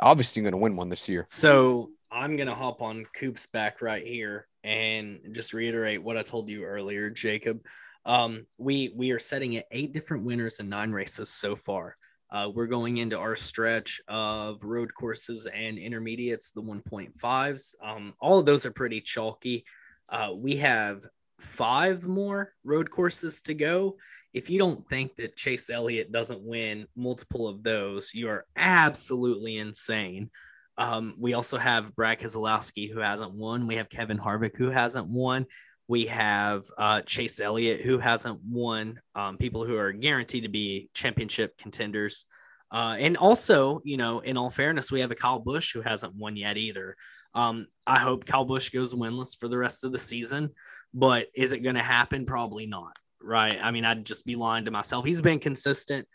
[SPEAKER 4] Obviously, you're gonna win one this year.
[SPEAKER 2] So I'm gonna hop on Coop's back right here and just reiterate what I told you earlier, Jacob. Um, we we are setting at eight different winners and nine races so far. Uh, we're going into our stretch of road courses and intermediates, the 1.5s. Um, all of those are pretty chalky. Uh, we have five more road courses to go. If you don't think that Chase Elliott doesn't win multiple of those, you are absolutely insane. Um, we also have Brad Keselowski, who hasn't won. We have Kevin Harvick, who hasn't won. We have uh, Chase Elliott, who hasn't won. Um, people who are guaranteed to be championship contenders. Uh, and also, you know, in all fairness, we have a Kyle Busch who hasn't won yet either. Um, I hope Kyle Busch goes winless for the rest of the season, but is it going to happen? Probably not. Right. I mean, I'd just be lying to myself. He's been consistent.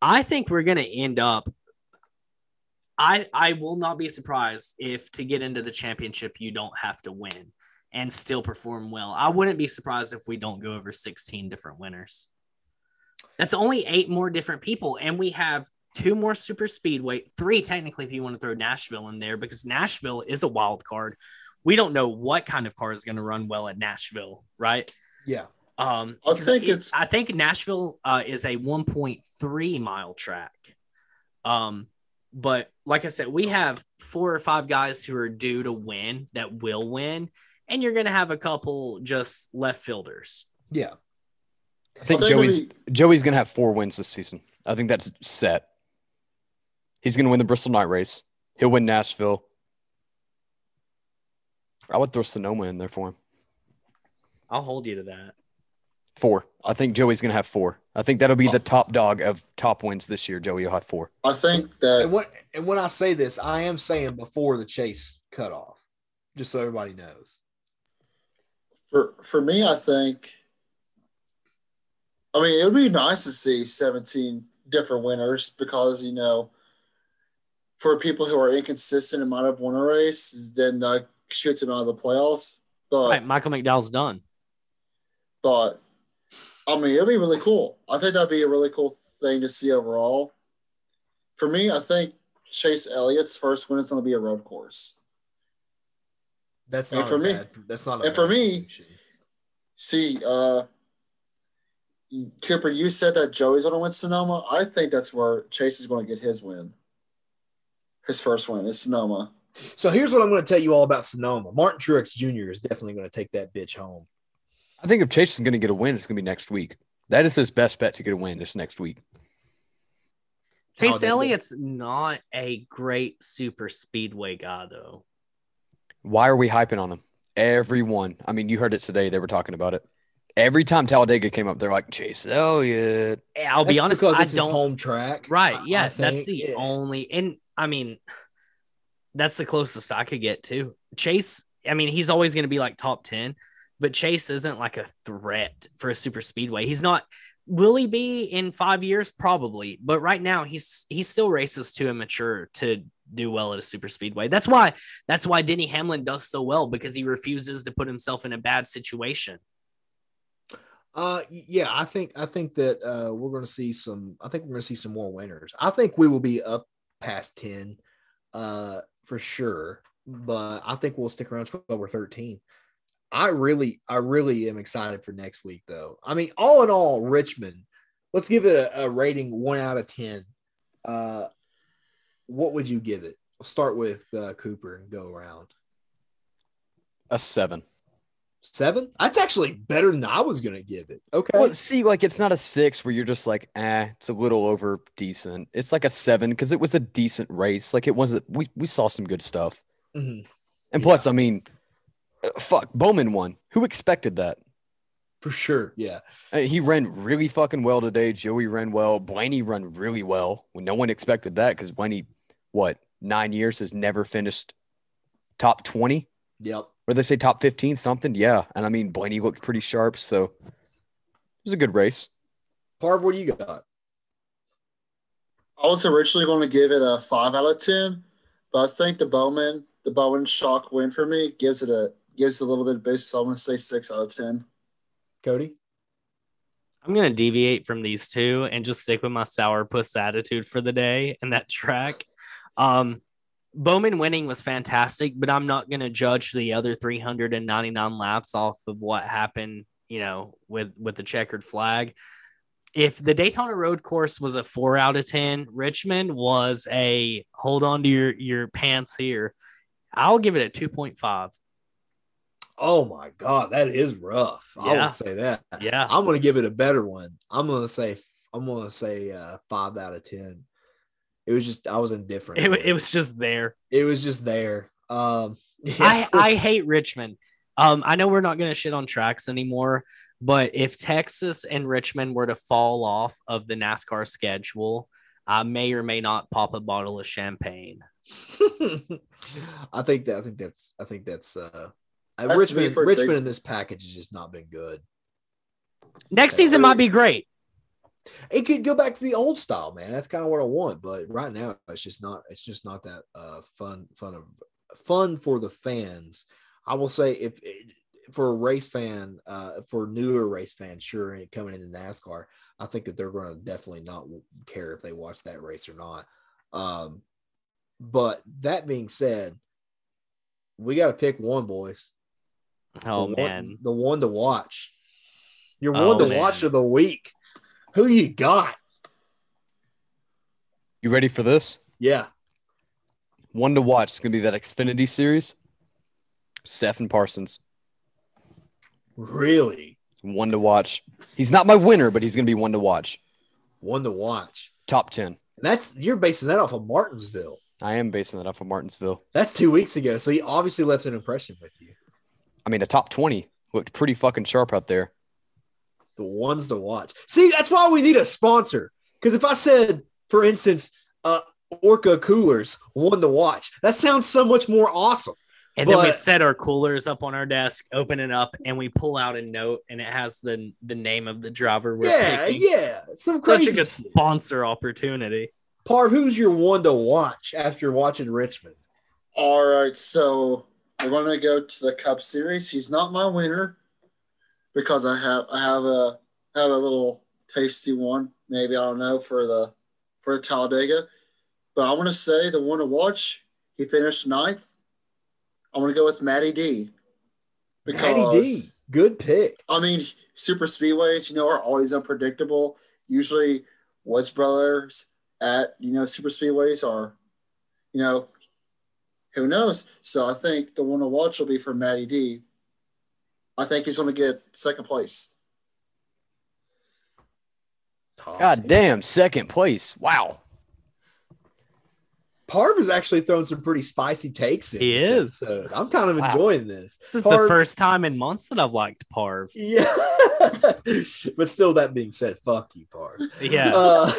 [SPEAKER 2] I think we're going to end up I I will not be surprised if to get into the championship you don't have to win and still perform well. I wouldn't be surprised if we don't go over 16 different winners. That's only eight more different people and we have two more super speedway, three technically if you want to throw Nashville in there because Nashville is a wild card. We don't know what kind of car is going to run well at Nashville, right?
[SPEAKER 3] Yeah.
[SPEAKER 2] Um,
[SPEAKER 1] I
[SPEAKER 2] 'cause
[SPEAKER 1] think
[SPEAKER 2] it-
[SPEAKER 1] it's-
[SPEAKER 2] I think Nashville uh, is a 1.3 mile track. Um, but like I said, we have four or five guys who are due to win that will win, and you're going to have a couple just left fielders.
[SPEAKER 3] Yeah.
[SPEAKER 4] I think
[SPEAKER 1] I think
[SPEAKER 4] Joey's
[SPEAKER 1] it'll
[SPEAKER 4] Joey's gonna have four wins this season. I think that's set. He's gonna win the Bristol Night Race. He'll win Nashville. I would throw Sonoma in there for him.
[SPEAKER 2] I'll hold you to that.
[SPEAKER 4] Four. I think Joey's gonna have four. I think that'll be the top dog of top wins this year. Joey will have four.
[SPEAKER 1] I think
[SPEAKER 3] And
[SPEAKER 1] that
[SPEAKER 3] when and when I say this, I am saying before the chase cutoff, just so everybody knows.
[SPEAKER 1] for for me, I think. I mean, it would be nice to see 17 different winners because you know, for people who are inconsistent and might have won a race, then uh, shoots them out of the playoffs. But
[SPEAKER 2] Right, Michael McDowell's done.
[SPEAKER 1] but I mean, it'll be really cool. I think that'd be a really cool thing to see overall. For me, I think Chase Elliott's first win is going to be a road course.
[SPEAKER 3] That's
[SPEAKER 1] And
[SPEAKER 3] not
[SPEAKER 1] for
[SPEAKER 3] a
[SPEAKER 1] me-
[SPEAKER 3] bad- That's not. a
[SPEAKER 1] and for me-. See, uh, Cooper, you said that Joey's going to win Sonoma. I think that's where Chase is going to get his win. His first win is Sonoma.
[SPEAKER 3] So here's what I'm going to tell you all about Sonoma. Martin Truex Jr. is definitely going to take that bitch home.
[SPEAKER 4] I think if Chase is going to get a win, it's going to be next week. That is his best bet to get a win this next week.
[SPEAKER 2] Chase
[SPEAKER 3] Talladega.
[SPEAKER 2] Elliott's not a great super speedway guy, though.
[SPEAKER 4] Why are we hyping on him? Everyone. I mean, you heard it today. They were talking about it. Every time Talladega came up, they're like, Chase Elliott.
[SPEAKER 2] I'll be
[SPEAKER 3] That's
[SPEAKER 2] honest,
[SPEAKER 3] because
[SPEAKER 2] I
[SPEAKER 3] it's his
[SPEAKER 2] don't.
[SPEAKER 3] home track.
[SPEAKER 2] Right. Yeah.
[SPEAKER 3] I
[SPEAKER 2] that's the
[SPEAKER 3] Yeah.
[SPEAKER 2] only. And I mean, that's the closest I could get to. Chase, I mean, he's always going to be like top 10, but Chase isn't like a threat for a super speedway. He's not. Will he be in five years? Probably. But right now, he's he still races too immature to do well at a super speedway. That's why that's why Denny Hamlin does so well because he refuses to put himself in a bad situation.
[SPEAKER 3] Uh, yeah, I think I think that uh, we're going to see some. I think we're going to see some more winners. I think we will be up past ten, uh, for sure. But I think we'll stick around twelve or thirteen. I really, I really am excited for next week, though. I mean, all in all, Richmond. Let's give it a, a rating one out of ten. Uh, what would you give it? We'll start with uh, Cooper and go around.
[SPEAKER 4] A seven.
[SPEAKER 3] Seven? That's actually better than I was going to give it. Okay.
[SPEAKER 4] Well, see, like it's not a six where you're just like, eh, it's a little over decent. It's like a seven because it was a decent race. Like it wasn't. We we saw some good stuff.
[SPEAKER 3] Mhm.
[SPEAKER 4] And
[SPEAKER 3] Yeah.
[SPEAKER 4] plus, I mean, fuck, Bowman won. Who expected that?
[SPEAKER 3] For sure. Yeah.
[SPEAKER 4] Uh, He ran really fucking well today. Joey ran well. Blaney ran really well. When no one expected that because Blaney, what nine years has never finished top twenty.
[SPEAKER 3] Yep.
[SPEAKER 4] Or they say top fifteen something. Yeah, and I mean Blaney looked pretty sharp, so it was a good race.
[SPEAKER 3] Parv, what do you got?
[SPEAKER 1] I was originally going to give it a five out of ten, but I think the Bowman, the Bowman shock win for me gives it a gives a little bit of boost. So I'm going to say six out of ten.
[SPEAKER 3] Cody?
[SPEAKER 2] I'm gonna deviate from these two and just stick with my sourpuss attitude for the day and that track. Um, Bowman winning was fantastic, but I'm not gonna judge the other 399 laps off of what happened, you know, with with the checkered flag. If the Daytona Road Course was a four out of ten, Richmond was a hold on to your your pants here. I'll give it a 2.5.
[SPEAKER 3] Oh my God, that is rough. I
[SPEAKER 2] Yeah.
[SPEAKER 3] would say that.
[SPEAKER 2] Yeah.
[SPEAKER 3] I'm gonna give it a better one. I'm gonna say I'm gonna say uh, five out of ten. It was just I was indifferent.
[SPEAKER 2] It, it was just there.
[SPEAKER 3] it was just there. Um yeah.
[SPEAKER 2] I, I hate Richmond. Um, I know we're not going to shit on tracks anymore, but if Texas and Richmond were to fall off of the NASCAR schedule, I may or may not pop a bottle of champagne.
[SPEAKER 3] I think that I think that's I think that's uh,
[SPEAKER 1] That's
[SPEAKER 3] Richmond Richmond
[SPEAKER 1] big-
[SPEAKER 3] in this package has just not been good.
[SPEAKER 2] Next season might be great.
[SPEAKER 3] It could go back to the old style, man. That's kind of what I want, but right now it's just not. It's just not that uh, fun. Fun of fun for the fans. I will say, if for a race fan, uh, for newer race fans, sure, and coming into NASCAR, I think that they're going to definitely not care if they watch that race or not. Um, but that being said, we got to pick one, boys.
[SPEAKER 2] Oh
[SPEAKER 3] the
[SPEAKER 2] man,
[SPEAKER 3] one, the one to watch. Your
[SPEAKER 2] Oh,
[SPEAKER 3] one to
[SPEAKER 2] man.
[SPEAKER 3] watch of the week. Who you got?
[SPEAKER 4] You ready for this?
[SPEAKER 3] Yeah.
[SPEAKER 4] One to watch is going to be that Xfinity series. Stephen Parsons.
[SPEAKER 3] Really?
[SPEAKER 4] One to watch. He's not my winner, but he's going to be one to watch.
[SPEAKER 3] One to watch.
[SPEAKER 4] Top 10.
[SPEAKER 3] That's you're basing that off of Martinsville.
[SPEAKER 4] I am basing that off of Martinsville.
[SPEAKER 3] That's two weeks ago. So he obviously left an impression with you.
[SPEAKER 4] I mean, the top 20 looked pretty fucking sharp out there.
[SPEAKER 3] The ones to watch. See, that's why we need a sponsor. Because if I said, for instance, uh Orca Coolers, one to watch, that sounds so much more awesome.
[SPEAKER 2] And then we set our coolers up on our desk, open it up, and we pull out a note, and it has the the name of the driver we're
[SPEAKER 3] yeah,
[SPEAKER 2] picking.
[SPEAKER 3] yeah. Some
[SPEAKER 2] Such
[SPEAKER 3] crazy.
[SPEAKER 2] a good sponsor opportunity.
[SPEAKER 3] Par, who's your one to watch after watching Richmond?
[SPEAKER 1] All right, so we're going to go to the Cup Series. He's not my winner because I have I have a have a little tasty one. Maybe I don't know for the for Talladega, but I want to say the one to watch. He finished ninth. I want to go with Matty D.
[SPEAKER 3] Because, Matty D. Good pick.
[SPEAKER 1] I mean, super speedways, you know, are always unpredictable. Usually, Woods Brothers at you know super speedways are, you know, who knows? So I think the one to watch will be for Matty D. I think he's going to get second place.
[SPEAKER 4] God damn, second place. Wow.
[SPEAKER 3] Parv has actually thrown some pretty spicy takes in.
[SPEAKER 2] He is.
[SPEAKER 3] episode. I'm kind of
[SPEAKER 4] Wow.
[SPEAKER 3] enjoying this.
[SPEAKER 2] This is
[SPEAKER 3] Parv-
[SPEAKER 2] the first time in months that I've liked Parv.
[SPEAKER 3] Yeah. but still, that being said, fuck you, Parv.
[SPEAKER 2] Yeah.
[SPEAKER 3] Uh,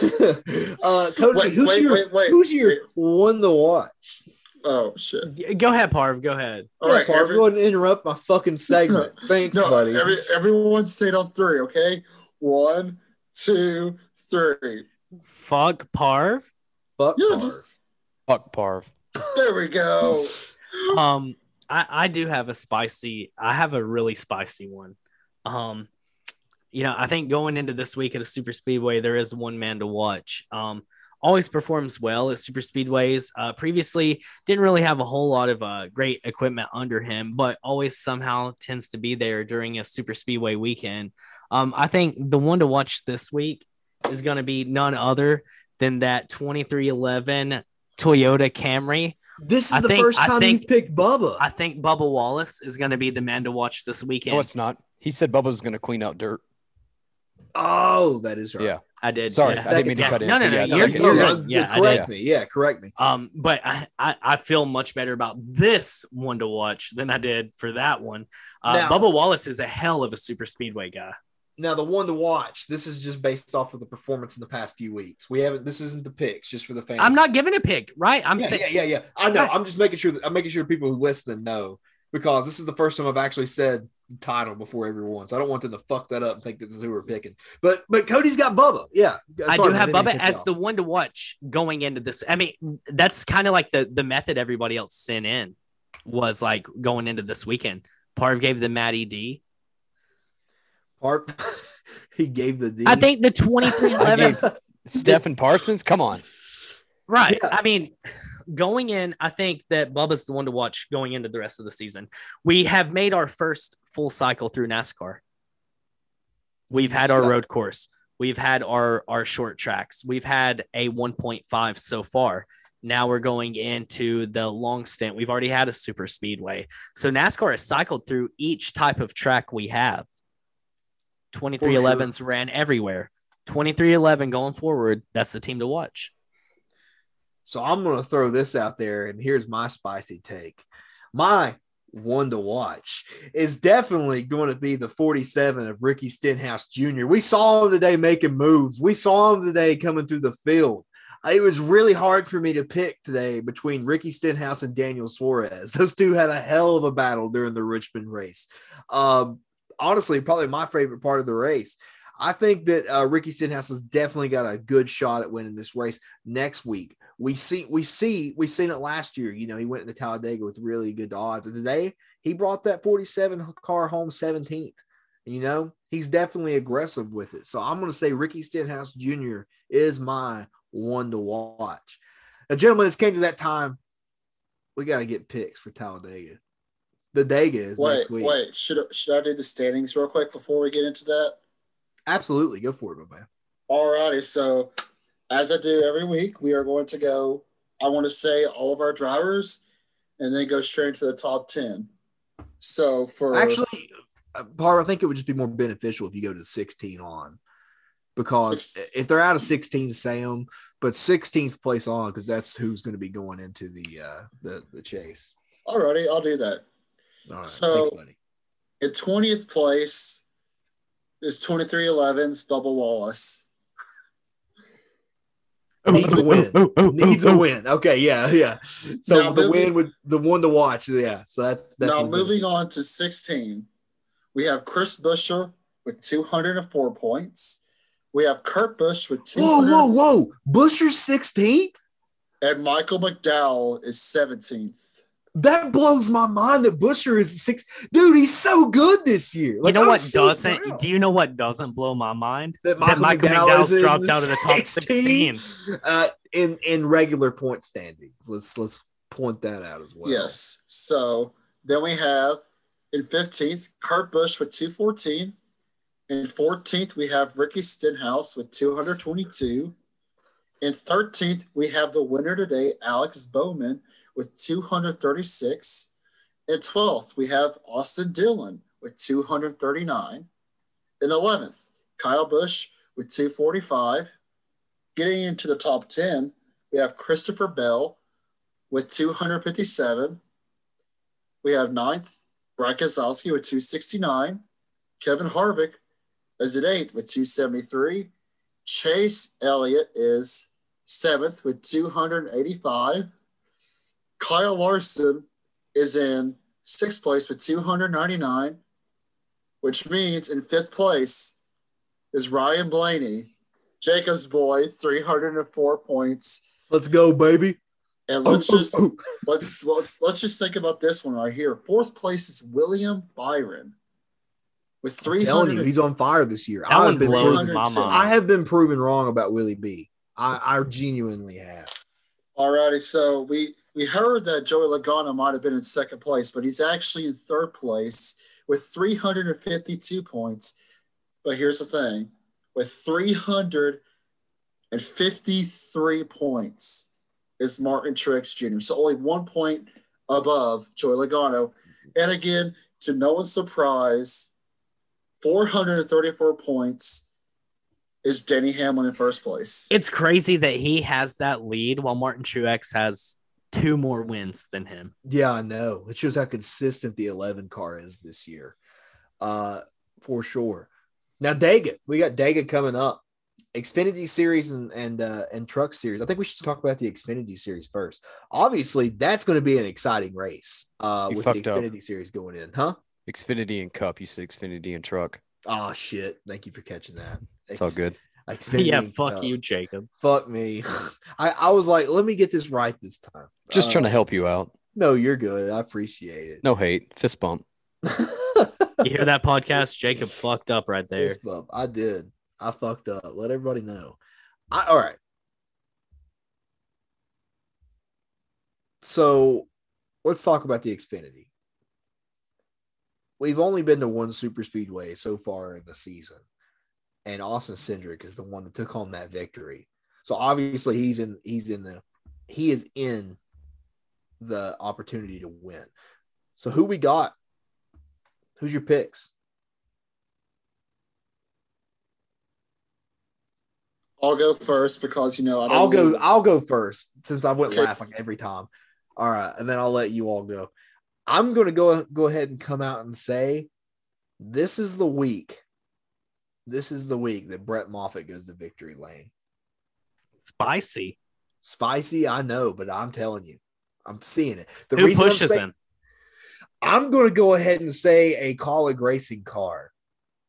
[SPEAKER 3] uh, Cody,
[SPEAKER 1] Wait,
[SPEAKER 3] who's
[SPEAKER 1] wait,
[SPEAKER 3] your
[SPEAKER 1] wait, wait.
[SPEAKER 3] who's your one to watch?
[SPEAKER 1] Oh shit!
[SPEAKER 2] Go ahead, Parv. Go ahead.
[SPEAKER 1] All
[SPEAKER 3] yeah,
[SPEAKER 1] right,
[SPEAKER 3] Parv,
[SPEAKER 1] every-
[SPEAKER 3] go ahead and interrupt my fucking segment. Thanks,
[SPEAKER 1] no,
[SPEAKER 3] buddy.
[SPEAKER 1] Every, everyone say it on three, okay? One, two, three.
[SPEAKER 2] Fuck Parv.
[SPEAKER 3] fuck
[SPEAKER 1] Yes.
[SPEAKER 3] Parv.
[SPEAKER 4] Fuck Parv.
[SPEAKER 1] There we go.
[SPEAKER 2] Um, I, I do have a spicy. I have a really spicy one. Um, you know, I think going into this week at a super speedway, there is one man to watch. Um, always performs well at super speedways. Uh, previously didn't really have a whole lot of uh, great equipment under him, but always somehow tends to be there during a super speedway weekend. Um, I think the one to watch this week is going to be none other than that 2311 Toyota Camry.
[SPEAKER 3] This is
[SPEAKER 2] I
[SPEAKER 3] the
[SPEAKER 2] think-
[SPEAKER 3] first time
[SPEAKER 2] think-
[SPEAKER 3] you've picked Bubba.
[SPEAKER 2] I think Bubba Wallace is going to be the man to watch this weekend.
[SPEAKER 4] No, it's not. He said Bubba's going to clean out dirt.
[SPEAKER 3] oh, that is right.
[SPEAKER 4] Yeah.
[SPEAKER 2] I did.
[SPEAKER 4] Sorry,
[SPEAKER 2] yeah.
[SPEAKER 4] I didn't mean to
[SPEAKER 2] Yeah.
[SPEAKER 4] cut in.
[SPEAKER 2] No, no, no.
[SPEAKER 4] yeah,
[SPEAKER 2] you're, you're
[SPEAKER 3] No,
[SPEAKER 2] good. Yeah, I
[SPEAKER 3] correct me. Yeah, correct me.
[SPEAKER 2] Um, but I, I, I feel much better about this one to watch than I did for that one. Uh,
[SPEAKER 3] Now-
[SPEAKER 2] Bubba Wallace is a hell of a super speedway guy.
[SPEAKER 3] Now the one to watch. This is just based off of the performance in the past few weeks. We haven't. This isn't the picks, just for the fans.
[SPEAKER 2] I'm not giving a pick, right? I'm
[SPEAKER 3] yeah,
[SPEAKER 2] saying
[SPEAKER 3] yeah, yeah, yeah. I know. I'm just making sure that I'm making sure people who listen know because this is the first time I've actually said title before everyone. So I don't want them to fuck that up and think this is who we're picking. But but Cody's got Bubba. Yeah,
[SPEAKER 2] I do have
[SPEAKER 3] man,
[SPEAKER 2] Bubba as
[SPEAKER 3] off.
[SPEAKER 2] the one to watch going into this. I mean, that's kind of like the the method everybody else sent in was like going into this weekend. Parv gave the Matty D.
[SPEAKER 3] part. he gave the D.
[SPEAKER 2] I think the 2311
[SPEAKER 4] Stephen Parsons, come on.
[SPEAKER 2] Right.
[SPEAKER 3] Yeah.
[SPEAKER 2] I mean, going in, I think that Bubba's the one to watch going into the rest of the season. We have made our first full cycle through NASCAR. We've had our road course. We've had our our short tracks. We've had a 1.5 so far. Now we're going into the long stint. We've already had a super speedway. So NASCAR has cycled through each type of track we have. 2311s ran everywhere. 2311 going forward, that's the team to watch.
[SPEAKER 3] So I'm going to throw this out there, and here's my spicy take. My one to watch is definitely going to be the 47 of Ricky Stenhouse Jr. We saw him today making moves. We saw him today coming through the field. It was really hard for me to pick today between Ricky Stenhouse and Daniel Suarez. Those two had a hell of a battle during the Richmond race. Um, honestly, probably my favorite part of the race. I think that uh, Ricky Stenhouse has definitely got a good shot at winning this race next week. We see, we see, we've seen it last year. You know, he went into Talladega with really good odds, and today he brought that 47 car home 17th. You know, he's definitely aggressive with it. So I'm going to say Ricky Stenhouse Jr. is my one to watch. Now, gentlemen, it's came to that time. We got to get picks for Talladega. The Dega is
[SPEAKER 1] Wait,
[SPEAKER 3] next week.
[SPEAKER 1] wait. Should should I do the standings real quick before we get into that?
[SPEAKER 3] Absolutely, go for it, my man.
[SPEAKER 1] Alrighty, so as I do every week, we are going to go. I want to say all of our drivers, and then go straight to the top ten. So for
[SPEAKER 3] Actually, uh, Par, I think it would just be more beneficial if you go to 16 on because
[SPEAKER 1] Six-
[SPEAKER 3] if they're out of 16, say them, but 16th place on because that's who's going to be going into the uh, the the chase.
[SPEAKER 1] alrighty, I'll do that.
[SPEAKER 3] All right,
[SPEAKER 1] So-
[SPEAKER 3] thanks, buddy.
[SPEAKER 1] In twentieth place is twenty three elevens Bubba Wallace.
[SPEAKER 3] Oh, oh, Needs a oh, win. Needs a win. Okay, yeah, yeah. So
[SPEAKER 1] Now,
[SPEAKER 3] the
[SPEAKER 1] moving-
[SPEAKER 3] win would the one to watch. Yeah. So that's
[SPEAKER 1] Now
[SPEAKER 3] definitely
[SPEAKER 1] moving on to 16, we have Chris Buescher with 204 points. We have Kurt Busch with
[SPEAKER 3] two.
[SPEAKER 1] Whoa,
[SPEAKER 3] whoa, whoa! Buescher's 16th.
[SPEAKER 1] and Michael McDowell is 17th.
[SPEAKER 3] That blows my mind that Buescher is six. Dude, he's so good this year.
[SPEAKER 2] you know
[SPEAKER 3] I'm
[SPEAKER 2] what
[SPEAKER 3] so
[SPEAKER 2] doesn't?
[SPEAKER 3] proud
[SPEAKER 2] Do you know what doesn't blow my mind?
[SPEAKER 3] that
[SPEAKER 2] that Michael
[SPEAKER 3] McDowell
[SPEAKER 2] McDowell's dropped out of the top 16.
[SPEAKER 3] uh, in in regular point standings. Let's let's point that out as well.
[SPEAKER 1] Yes. So then we have in 15th, Kurt Busch with 214. In 14th, we have Ricky Stenhouse with 222. In 13th, we have the winner today, Alex Bowman, with 236. In 12th, we have Austin Dillon with 239. In 11th, Kyle Busch with 245. Getting into the top 10, we have Christopher Bell with 257. We have ninth, Brad Keselowski with 269. Kevin Harvick is at eight with 273. Chase Elliott is seventh with 285. Kyle Larson is in sixth place with 299, which means in fifth place is Ryan Blaney, Jacob's boy, 304 points.
[SPEAKER 3] Let's go, baby.
[SPEAKER 1] And let's just let's let's let's just think about this one right here. Fourth place is William Byron with
[SPEAKER 3] I'm
[SPEAKER 1] three
[SPEAKER 3] telling you, he's on fire this year. I have been proven,
[SPEAKER 2] my mind.
[SPEAKER 3] I have been proven wrong about Willie B. I, I genuinely have.
[SPEAKER 1] Alrighty, so we we heard that Joey Logano might have been in second place, but he's actually in third place with 352 points. But here's the thing: with 353 points is Martin Truex Jr. So only one point above Joey Logano. And again, to no one's surprise, 434 points is Denny Hamlin in first place.
[SPEAKER 2] It's crazy that he has that lead while Martin Truex has two more wins than him.
[SPEAKER 3] Yeah, I know. It shows how consistent the 11 car is this year. Uh, for sure. Now, Dega, we got Dega coming up. Xfinity series and and uh, and truck series. I think we should talk about the Xfinity series first. Obviously, that's going to be an exciting race uh,
[SPEAKER 4] You
[SPEAKER 3] with the
[SPEAKER 4] fucked up.
[SPEAKER 3] Xfinity series going in, huh?
[SPEAKER 4] Xfinity and Cup. You said Xfinity and Truck.
[SPEAKER 3] Oh shit! Thank you for catching that.
[SPEAKER 4] It's all good.
[SPEAKER 3] Xfinity
[SPEAKER 2] yeah,
[SPEAKER 3] and
[SPEAKER 2] fuck
[SPEAKER 3] Cup.
[SPEAKER 2] you, Jacob.
[SPEAKER 3] Fuck me. I, I was like, let me get this right this time.
[SPEAKER 4] Just
[SPEAKER 3] Uh,
[SPEAKER 4] trying to help you out.
[SPEAKER 3] No, you're good. I appreciate it.
[SPEAKER 4] No hate. Fist bump.
[SPEAKER 2] You hear that podcast? Jacob fucked up right there.
[SPEAKER 3] Fist bump. I did. I fucked up. Let everybody know. I, all right. So let's talk about the Xfinity. We've only been to one super speedway so far in the season, and Austin Cindric is the one that took home that victory. So obviously he's in he's in the he is in the opportunity to win. So who we got? Who's your picks?
[SPEAKER 1] I'll go first because you know I don't
[SPEAKER 3] I'll go. I'll go first since I went
[SPEAKER 1] Okay.
[SPEAKER 3] last like every time. All right, and then I'll let you all go. I'm going to go go ahead and come out and say this is the week. This is the week that Brett Moffitt goes to victory lane.
[SPEAKER 2] Spicy.
[SPEAKER 3] Spicy, I know, but I'm telling you, I'm seeing it. The
[SPEAKER 2] Who
[SPEAKER 3] reason I'm
[SPEAKER 2] pushes
[SPEAKER 3] saying-
[SPEAKER 2] him?
[SPEAKER 3] I'm going to go ahead and say a Kaulig racing car.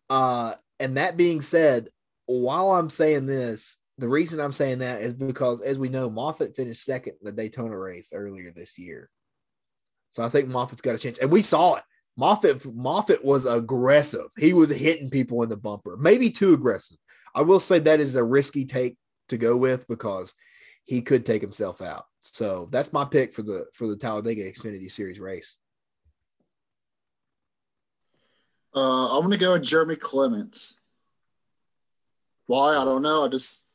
[SPEAKER 3] Uh, and that being said, while I'm saying this, the reason I'm saying that is because, as we know, Moffitt finished second in the Daytona race earlier this year. So I think Moffitt's got a chance, and we saw it. Moffitt Moffitt was aggressive. He was hitting people in the bumper, maybe too aggressive. I will say that is a risky take to go with because he could take himself out. So that's my pick for the for the Talladega Xfinity Series race.
[SPEAKER 1] Uh, I'm gonna go with Jeremy Clements. Why? I don't know. I just,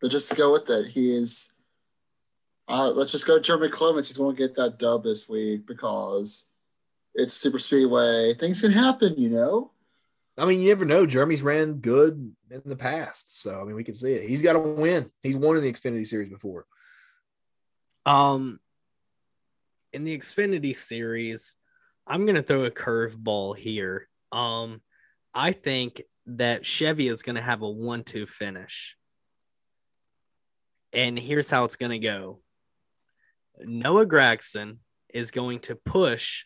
[SPEAKER 1] but just go with it. He is. Uh, let's just go Jeremy Clements. He's going to get that dub this week because it's super speedway. Things can happen, you know.
[SPEAKER 3] I mean, you never know. Jeremy's ran good in the past, so I mean, we can see it. He's got to win. He's won in the Xfinity Series before.
[SPEAKER 2] Um, in the Xfinity series, I'm gonna throw a curveball here. Um, I think that Chevy is gonna have a one-two finish. And here's how it's going to go Noah Gragson is going to push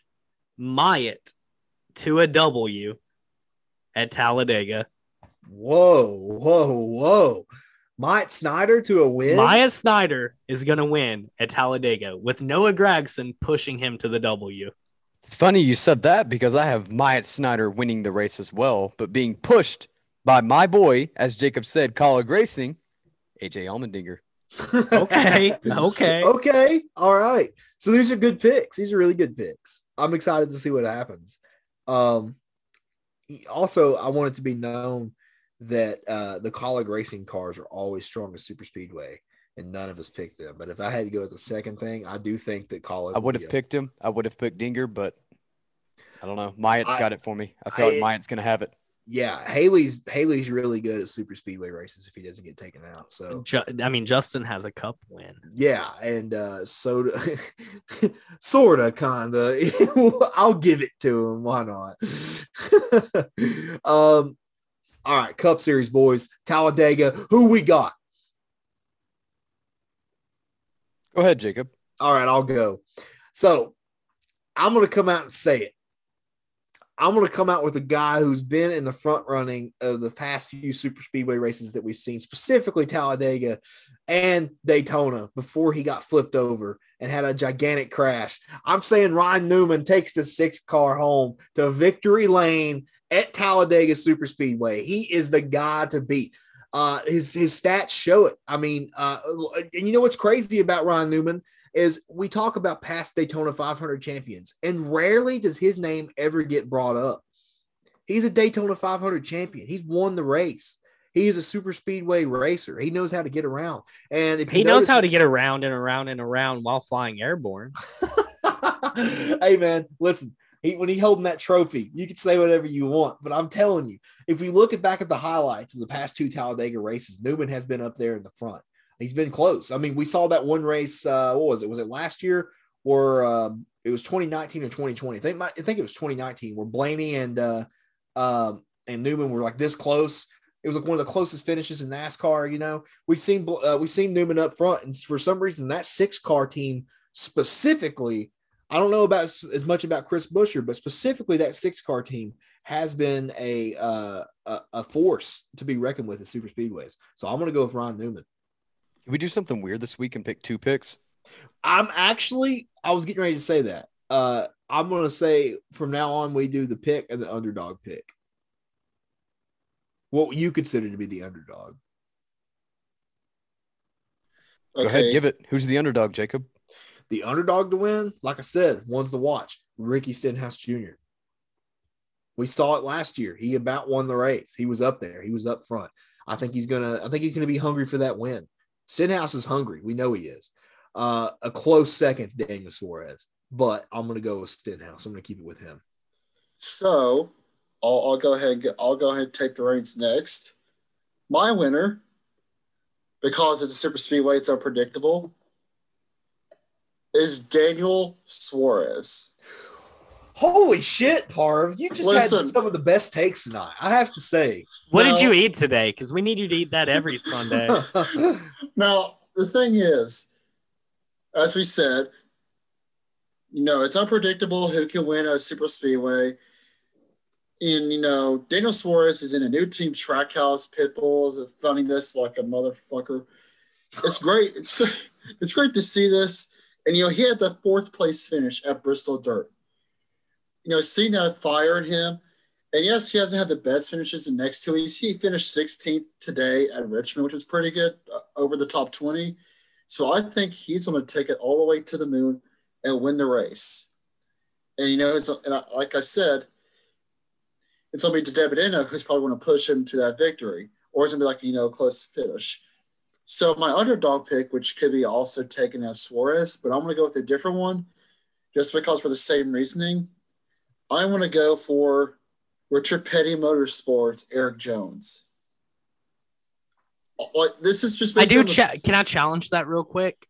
[SPEAKER 2] Myatt to a W at Talladega.
[SPEAKER 3] Whoa, whoa, whoa. Myatt Snider to a win.
[SPEAKER 2] Myatt Snider is going to win at Talladega with Noah Gragson pushing him to the W.
[SPEAKER 4] It's funny you said that because I have Myatt Snider winning the race as well, but being pushed by my boy, as Jacob said, Kaulig Racing, AJ Allmendinger.
[SPEAKER 2] Okay, okay.
[SPEAKER 3] okay. All right. So these are good picks. These are really good picks. I'm excited to see what happens. Um, also, I want it to be known that uh, the Kaulig Racing cars are always strong at Super Speedway, and none of us picked them. But if I had to go with the second thing, I do think that Kaulig.
[SPEAKER 4] I would have picked him. I would have picked Dinger, but I don't know. Myatt's
[SPEAKER 3] I-
[SPEAKER 4] got it for me. I feel
[SPEAKER 3] I-
[SPEAKER 4] like Myatt's going to have it.
[SPEAKER 3] Yeah, Haley's Haley's really good at Super Speedway races if he doesn't get taken out. So
[SPEAKER 2] Ju- I mean, Justin has a cup win.
[SPEAKER 3] Yeah, and uh so sorta kinda. I'll give it to him. Why not? um all right, Cup Series boys, Talladega. Who we got?
[SPEAKER 4] Go ahead, Jacob.
[SPEAKER 3] All right, I'll go. So I'm gonna come out and say it. I'm going to come out with a guy who's been in the front running of the past few super speedway races that we've seen, specifically Talladega and Daytona, before he got flipped over and had a gigantic crash. I'm saying Ryan Newman takes the sixth car home to victory lane at Talladega Super Speedway. He is the guy to beat. Uh, his his stats show it. I mean, uh, and you know what's crazy about Ryan Newman is we talk about past Daytona 500 champions, and rarely does his name ever get brought up. He's a Daytona 500 champion. He's won the race. He is a super speedway racer. He knows how to get around. And if
[SPEAKER 2] He
[SPEAKER 3] you
[SPEAKER 2] knows
[SPEAKER 3] notice-
[SPEAKER 2] how to get around and around and around while flying airborne.
[SPEAKER 3] hey man, listen. He, when he holding that trophy, you can say whatever you want, but I'm telling you, if we look at back at the highlights of the past two Talladega races, Newman has been up there in the front. He's been close. I mean, we saw that one race. Uh, what was it? Was it last year or um, it was 2019 or 2020? I think, I think it was 2019 where Blaney and uh, um, and Newman were like this close. It was like one of the closest finishes in NASCAR. You know, we've seen uh, we've seen Newman up front, and for some reason that six car team specifically, I don't know about as, as much about Chris Buescher, but specifically that six car team has been a, uh, a a force to be reckoned with at super speedways. So I'm going to go with Ryan Newman.
[SPEAKER 4] Can we do something weird this week and pick two picks?
[SPEAKER 3] I'm actually I was getting ready to say that. Uh, I'm going to say from now on we do the pick and the underdog pick. What you consider to be the underdog?
[SPEAKER 4] Go ahead, give it. Who's the underdog, Jacob?
[SPEAKER 3] The underdog to win, like I said, one's the watch. Ricky Stenhouse Jr. We saw it last year. He about won the race. He was up there. He was up front. I think he's gonna. I think he's gonna be hungry for that win. Stenhouse is hungry. We know he is. Uh, a close second to Daniel Suarez, but I'm gonna go with Stenhouse. I'm gonna keep it with him.
[SPEAKER 1] So I'll, I'll go ahead get, I'll go ahead and take the reins next. My winner, because it's a super speedway, it's unpredictable, is Daniel Suarez.
[SPEAKER 3] Holy shit, Parv! You just
[SPEAKER 1] Listen.
[SPEAKER 3] had some of the best takes tonight. I have to say.
[SPEAKER 2] What
[SPEAKER 1] No.
[SPEAKER 2] did you eat today? Because we need you to eat that every Sunday.
[SPEAKER 1] Now, the thing is, as we said, you know, it's unpredictable who can win a super speedway. And, you know, Daniel Suarez is in a new team, Trackhouse. Pitbull is funding this like a motherfucker. It's great. It's great. It's great to see this. And, you know, he had the fourth place finish at Bristol Dirt. You know, seeing that fire in him, and yes, he hasn't had the best finishes in the next two weeks. He finished 16th today at Richmond, which is pretty good uh, over the top 20. So I think he's going to take it all the way to the moon and win the race. And, you know, and I, like I said, it's going to be to David Davidina who's probably going to push him to that victory, or it's going to be like, you know, close finish. So my underdog pick, which could be also taken as Suarez, but I'm going to go with a different one just because for the same reasoning. I want to go for Richard Petty Motorsports, Erik Jones. Uh, like this is just
[SPEAKER 2] I do.
[SPEAKER 1] on the
[SPEAKER 2] can I challenge that real quick?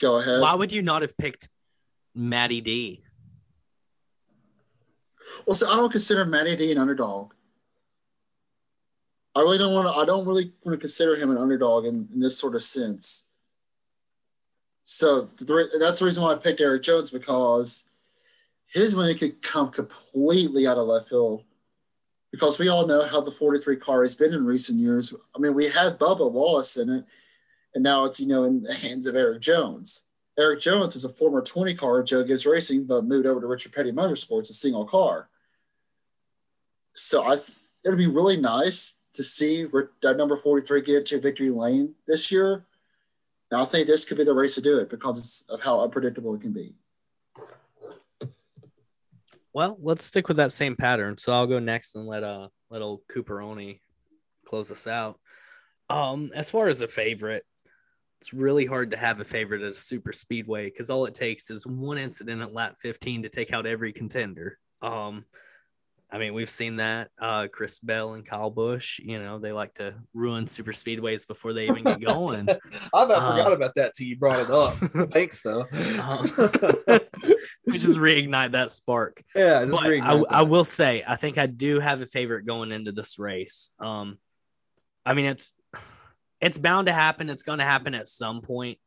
[SPEAKER 1] go ahead.
[SPEAKER 2] Why would you not have picked Matty D?
[SPEAKER 1] Well, so I don't consider Matty D an underdog. I really don't want to. I don't really want to consider him an underdog in, in this sort of sense. So the, that's the reason why I picked Erik Jones because his win could come completely out of left field. Because we all know how the 43 car has been in recent years. I mean, we had Bubba Wallace in it, and now it's you know in the hands of Erik Jones. Erik Jones is a former 20 car Joe Gibbs Racing, but moved over to Richard Petty Motorsports, a single car. So I, it'd be really nice to see that number 43 get into victory lane this year. And I think this could be the race to do it because of how unpredictable it can be.
[SPEAKER 2] Well, let's stick with that same pattern. So I'll go next and let uh let old Cooperoni close us out. Um, as far as a favorite, it's really hard to have a favorite at a super speedway because all it takes is one incident at lap 15 to take out every contender. Um, I mean, we've seen that. Uh, Chris Bell and Kyle Busch, you know, they like to ruin super speedways before they even get going.
[SPEAKER 3] I about uh, forgot about that till you brought it up. Thanks, though. Um,
[SPEAKER 2] we just reignite that spark.
[SPEAKER 3] Yeah,
[SPEAKER 2] but I, I, will say, I think I do have a favorite going into this race. Um, I mean, it's it's bound to happen. It's going to happen at some point.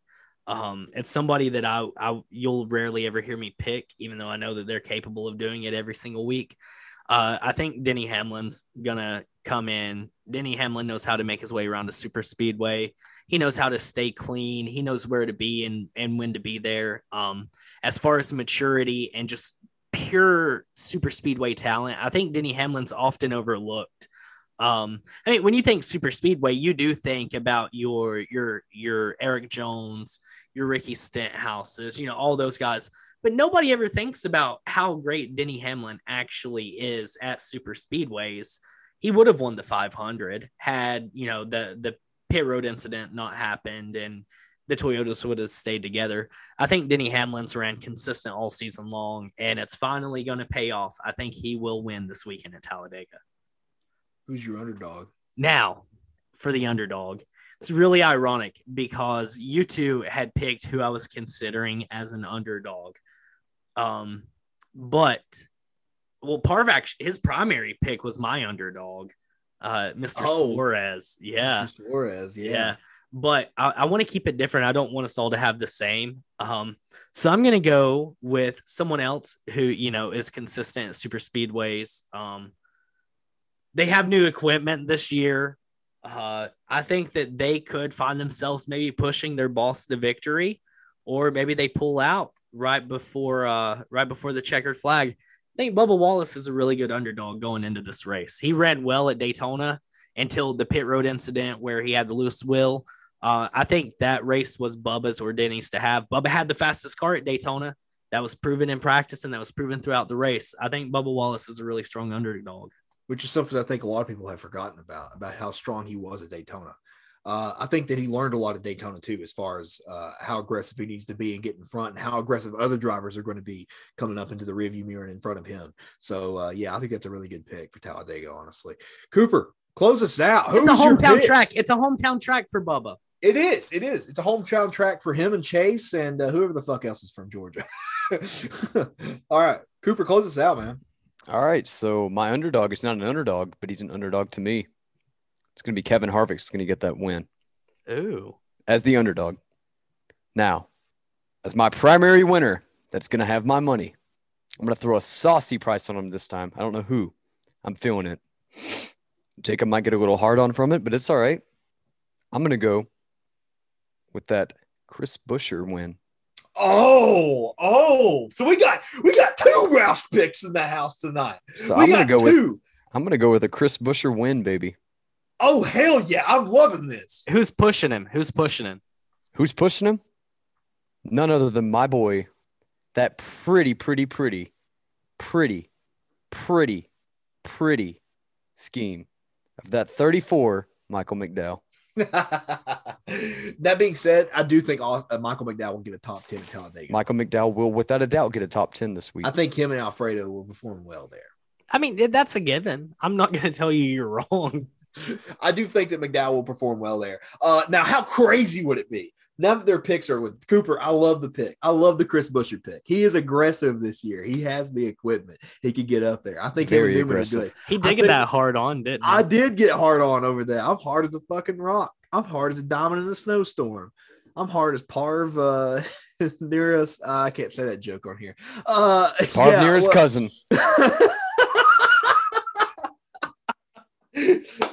[SPEAKER 2] Um, it's somebody that I, I you'll rarely ever hear me pick, even though I know that they're capable of doing it every single week. Uh, I think Denny Hamlin's gonna come in. Denny Hamlin knows how to make his way around a super speedway. He knows how to stay clean. He knows where to be and and when to be there. Um, as far as maturity and just pure super speedway talent, I think Denny Hamlin's often overlooked. Um, I mean, when you think super speedway, you do think about your your your Erik Jones, your Ricky Stenhouses, you know, all those guys but nobody ever thinks about how great Denny Hamlin actually is at super speedways. He would have won the 500 had you know the the pit road incident not happened and the Toyotas would have stayed together. I think Denny Hamlin's ran consistent all season long, and it's finally going to pay off. I think he will win this weekend at Talladega.
[SPEAKER 3] Who's your underdog?
[SPEAKER 2] Now, for the underdog, it's really ironic because you two had picked who I was considering as an underdog. Um, but well, Parvac, his primary pick was my underdog, uh, Mr. Oh, Suarez. Yeah.
[SPEAKER 3] Mr. Suarez, yeah.
[SPEAKER 2] yeah. But I, I want to keep it different. I don't want us all to have the same. Um, so I'm gonna go with someone else who, you know, is consistent at super speedways. Um, they have new equipment this year. Uh, I think that they could find themselves maybe pushing their boss to victory, or maybe they pull out right before uh right before the checkered flag. I think Bubba Wallace is a really good underdog going into this race. He ran well at Daytona until the pit road incident where he had the loose wheel. Uh, I think that race was Bubba's or Denny's to have. Bubba had the fastest car at Daytona. That was proven in practice and that was proven throughout the race. I think Bubba Wallace is a really strong underdog.
[SPEAKER 3] Which is something I think a lot of people have forgotten about, about how strong he was at Daytona. Uh, I think that he learned a lot of Daytona too, as far as uh, how aggressive he needs to be and get in front, and how aggressive other drivers are going to be coming up into the rearview mirror and in front of him. So uh, yeah, I think that's a really good pick for Talladega. Honestly, Cooper, close us out.
[SPEAKER 2] Who's it's a hometown track. It's a hometown track for Bubba.
[SPEAKER 3] It is. It is. It's a hometown track for him and Chase and uh, whoever the fuck else is from Georgia. All right, Cooper, close us out, man.
[SPEAKER 4] All right. So my underdog is not an underdog, but he's an underdog to me. It's going to be Kevin Harvick's going to get that win.
[SPEAKER 2] Ooh.
[SPEAKER 4] As the underdog. Now, as my primary winner, that's going to have my money. I'm going to throw a saucy price on him this time. I don't know who. I'm feeling it. Jacob might get a little hard on from it, but it's all right. I'm going to go with that Chris Buescher win.
[SPEAKER 3] Oh, oh! So we got we got two Roush picks in the house tonight.
[SPEAKER 4] So we I'm gonna go two. with I'm gonna go with a Chris Buescher win, baby.
[SPEAKER 3] Oh hell yeah, I'm loving this.
[SPEAKER 2] Who's pushing him? Who's pushing him?
[SPEAKER 4] Who's pushing him? None other than my boy, that pretty, pretty, pretty, pretty, pretty, pretty scheme of that 34, Michael McDowell.
[SPEAKER 3] that being said, I do think uh, Michael McDowell will get a top 10 at Talladega.
[SPEAKER 4] Michael McDowell will, without a doubt, get a top 10 this week.
[SPEAKER 3] I think him and Alfredo will perform well there.
[SPEAKER 2] I mean, that's a given. I'm not going to tell you you're wrong.
[SPEAKER 3] I do think that McDowell will perform well there. Uh, now, how crazy would it be now that their picks are with Cooper, I love the pick. I love the Chris Buescher pick. He is aggressive this year. He has the equipment. He could get up there. I think
[SPEAKER 4] Very
[SPEAKER 3] Ryan Newman is
[SPEAKER 4] aggressive.
[SPEAKER 3] good.
[SPEAKER 2] He
[SPEAKER 3] I
[SPEAKER 2] did get
[SPEAKER 3] think-
[SPEAKER 2] that hard on, didn't he?
[SPEAKER 3] I did get hard on over that. I'm hard as a fucking rock. I'm hard as a diamond in a snowstorm. I'm hard as Parv uh, near. Uh, I can't say that joke on here. Uh,
[SPEAKER 4] Parv
[SPEAKER 3] yeah,
[SPEAKER 4] near his
[SPEAKER 3] well-
[SPEAKER 4] cousin.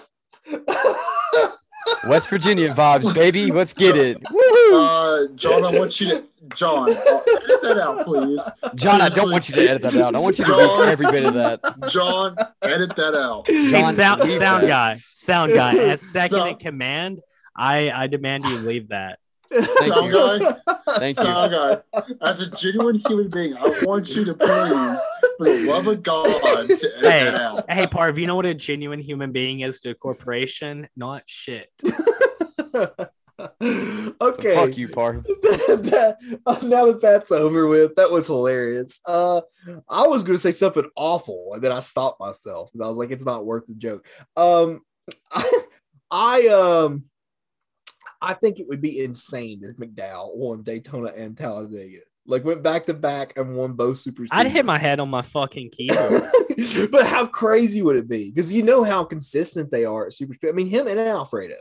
[SPEAKER 4] West Virginia vibes, baby. Let's get it. Woo-hoo.
[SPEAKER 1] Uh, John, I want you to John, uh, edit that out, please.
[SPEAKER 4] John, I don't want you to edit that out. I want you to
[SPEAKER 1] John.
[SPEAKER 4] leave every bit of that.
[SPEAKER 1] John, edit that out.
[SPEAKER 2] Hey, sound, sound guy, sound guy. As second
[SPEAKER 1] So-
[SPEAKER 2] in command, I I demand you leave that.
[SPEAKER 1] Sound guy,
[SPEAKER 4] Thank you.
[SPEAKER 1] sound guy. As a genuine human being, I want you to please, for the love of God, to edit
[SPEAKER 2] Hey,
[SPEAKER 1] that out.
[SPEAKER 2] Hey, Parv, you know what a genuine human being is to a corporation? Not shit.
[SPEAKER 3] okay.
[SPEAKER 4] So fuck you, Parv.
[SPEAKER 3] that, uh, now that that's over with, that was hilarious. Uh, I was going to say something awful, and then I stopped myself because I was like, "It's not worth the joke." Um, I, I um, I think it would be insane if McDowell won Daytona and Talladega, like went back to back and won both super.
[SPEAKER 2] I'd hit my head on my fucking keyboard.
[SPEAKER 3] but how crazy would it be? Because you know how consistent they are at super speed. I mean, him and Alfredo.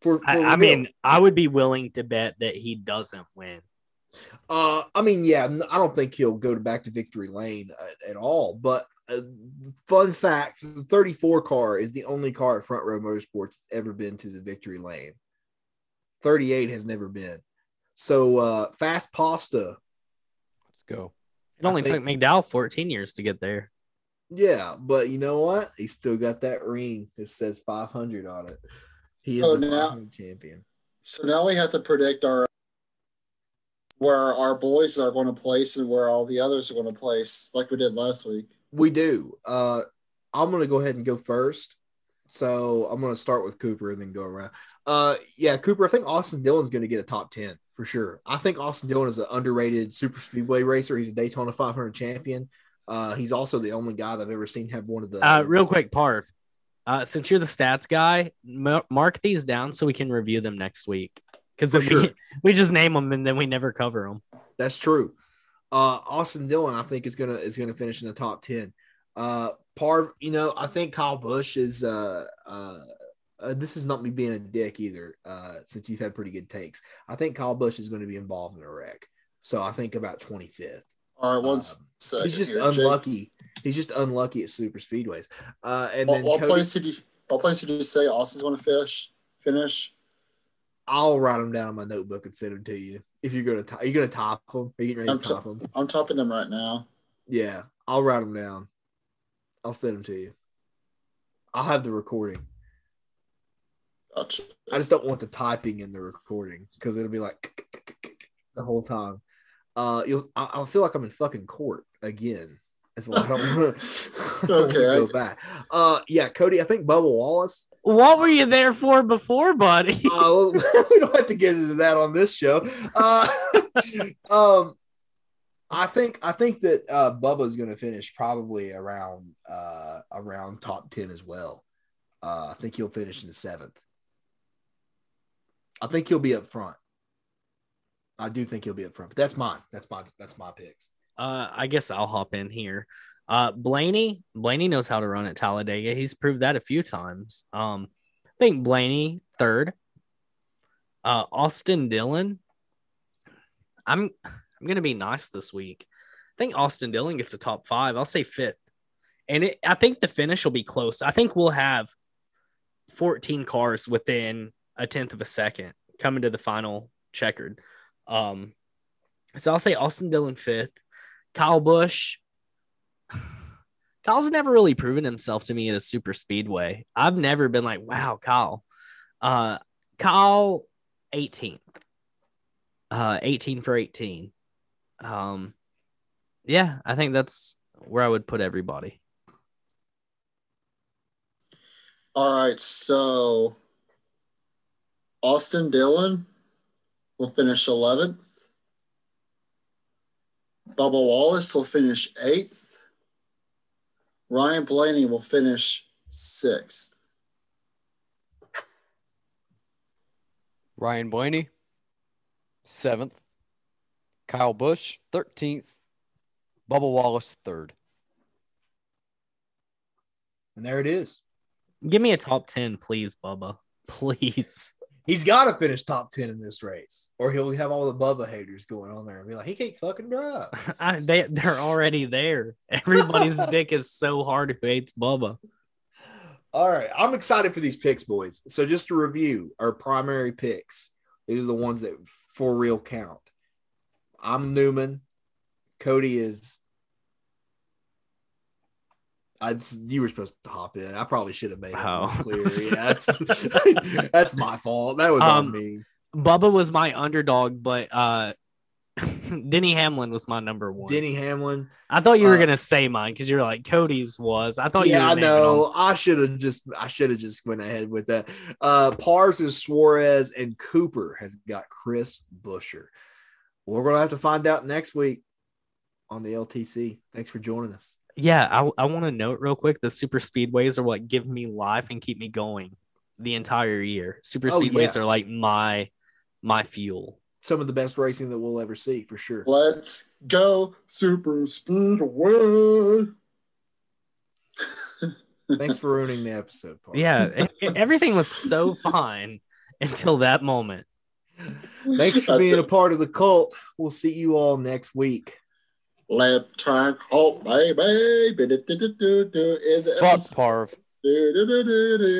[SPEAKER 3] For, for
[SPEAKER 2] I, I mean, I would be willing to bet that he doesn't win.
[SPEAKER 3] Uh, I mean, yeah, I don't think he'll go to back to victory lane at, at all. But uh, fun fact: the 34 car is the only car at Front Row Motorsports that's ever been to the victory lane. 38 has never been. So uh, Fast Pasta,
[SPEAKER 4] Let's go.
[SPEAKER 2] It only
[SPEAKER 3] think-
[SPEAKER 2] took McDowell 14 years to get there.
[SPEAKER 3] yeah, but you know what? He still got that ring that says 500 on it. He
[SPEAKER 1] So
[SPEAKER 3] is the
[SPEAKER 1] now-
[SPEAKER 3] champion.
[SPEAKER 1] So now we have to predict our where our boys are going to place and where all the others are going to place, like we did last week.
[SPEAKER 3] We do. Uh, I'm going to go ahead and go first. So I'm going to start with Cooper and then go around. Uh, yeah, Cooper. I think Austin Dillon's going to get a top ten for sure. I think Austin Dillon is an underrated super speedway racer. He's a Daytona 500 champion. Uh, he's also the only guy that I've ever seen have one of the.
[SPEAKER 2] Uh, real quick, Parv, uh, since you're the stats guy, ma- mark these down so we can review them next week. Because
[SPEAKER 3] For
[SPEAKER 2] we, we just name them and then we never cover them.
[SPEAKER 3] That's true. Uh, Austin Dillon, I think, is gonna is gonna finish in the top ten. Uh, Parv, you know, I think Kyle Busch is. Uh, uh, uh, this is not me being a dick either. Uh, since you've had pretty good takes, I think Kyle Busch is going to be involved in a wreck. So I think about twenty fifth.
[SPEAKER 1] All right, one
[SPEAKER 3] Um,
[SPEAKER 1] second.
[SPEAKER 3] He's just
[SPEAKER 1] here, Jake.
[SPEAKER 3] unlucky. He's just unlucky at super speedways. Uh, and
[SPEAKER 1] What,
[SPEAKER 3] then
[SPEAKER 1] what
[SPEAKER 3] Cody,
[SPEAKER 1] place did you? What place did you say Austin's going to fish? Finish?
[SPEAKER 3] I'll write them down on my notebook and send them to you. If you're gonna, are you gonna top them? Are you getting ready
[SPEAKER 1] I'm
[SPEAKER 3] to
[SPEAKER 1] t-
[SPEAKER 3] top them?
[SPEAKER 1] I'm topping them right now.
[SPEAKER 3] Yeah, I'll write them down. I'll send them to you. I'll have the recording.
[SPEAKER 1] Gotcha.
[SPEAKER 3] I just don't want the typing in the recording because it'll be like the whole time. Uh, you'll. I, I feel like I'm in fucking court again. That's why I don't want to
[SPEAKER 1] Okay,
[SPEAKER 3] go
[SPEAKER 1] I-
[SPEAKER 3] back. Uh, yeah, Cody. I think Bubba Wallace.
[SPEAKER 2] What were you there for before, buddy?
[SPEAKER 3] Uh, we don't have to get into that on this show. Uh, um, I think I think that uh, Bubba's going to finish probably around uh, around top ten as well. Uh, I think he'll finish in the seventh. I think he'll be up front. I do think he'll be up front, but that's mine. That's my that's my picks.
[SPEAKER 2] Uh, I guess I'll hop in here. Uh, Blaney, Blaney knows how to run at Talladega. He's proved that a few times. Um, I think Blaney third. Uh, Austin Dillon. I'm I'm gonna be nice this week. I think Austin Dillon gets a top five. I'll say fifth, and it, I think the finish will be close. I think we'll have 14 cars within a tenth of a second coming to the final checkered. Um, so I'll say Austin Dillon fifth. Kyle Busch. Kyle's never really proven himself to me at a super speedway. I've never been like, wow, Kyle. Uh, Kyle, 18th. Uh, 18 for 18. Um, yeah, I think that's where I would put everybody.
[SPEAKER 1] All right, so Austin Dillon will finish 11th. Bubba Wallace will finish 8th. Ryan Blaney will finish 6th.
[SPEAKER 4] Ryan Blaney, seventh. Kyle Busch, 13th. Bubba Wallace, third.
[SPEAKER 3] And there it is.
[SPEAKER 2] Give me a top 10, please, Bubba. Please.
[SPEAKER 3] He's got to finish top 10 in this race, or he'll have all the Bubba haters going on there and be like, he can't fucking drive.
[SPEAKER 2] I, they, they're already there. Everybody's dick is so hard who hates Bubba.
[SPEAKER 3] All right. I'm excited for these picks, boys. So, just to review our primary picks, these are the ones that for real count. I'm Newman. Cody is. I, you were supposed to hop in. I probably should have made it
[SPEAKER 2] Oh.
[SPEAKER 3] clear. Yeah, that's, that's my fault. That was on
[SPEAKER 2] Um,
[SPEAKER 3] me.
[SPEAKER 2] Bubba was my underdog, but uh Denny Hamlin was my number one.
[SPEAKER 3] Denny Hamlin.
[SPEAKER 2] I thought you were
[SPEAKER 3] uh,
[SPEAKER 2] gonna say mine because you're like Cody's was. I thought you
[SPEAKER 3] yeah,
[SPEAKER 2] were
[SPEAKER 3] I know.
[SPEAKER 2] them.
[SPEAKER 3] I should have just I should have just went ahead with that. Uh Pars is Suarez and Cooper has got Chris Buescher. We're gonna have to find out next week on the LTC. Thanks for joining us.
[SPEAKER 2] Yeah, I, I want to note real quick the super speedways are what give me life and keep me going the entire year. Super
[SPEAKER 3] Oh,
[SPEAKER 2] speedways
[SPEAKER 3] yeah.
[SPEAKER 2] are like my my fuel.
[SPEAKER 3] Some of the best racing that we'll ever see for sure.
[SPEAKER 1] Let's go super speedway.
[SPEAKER 3] Thanks for ruining the episode. Pars.
[SPEAKER 2] Yeah, it- it- everything was so fine until that moment.
[SPEAKER 3] Thanks for being a part of the cult. We'll see you all next week.
[SPEAKER 1] Left turn cult, baby. In the
[SPEAKER 4] Fuck. Parv.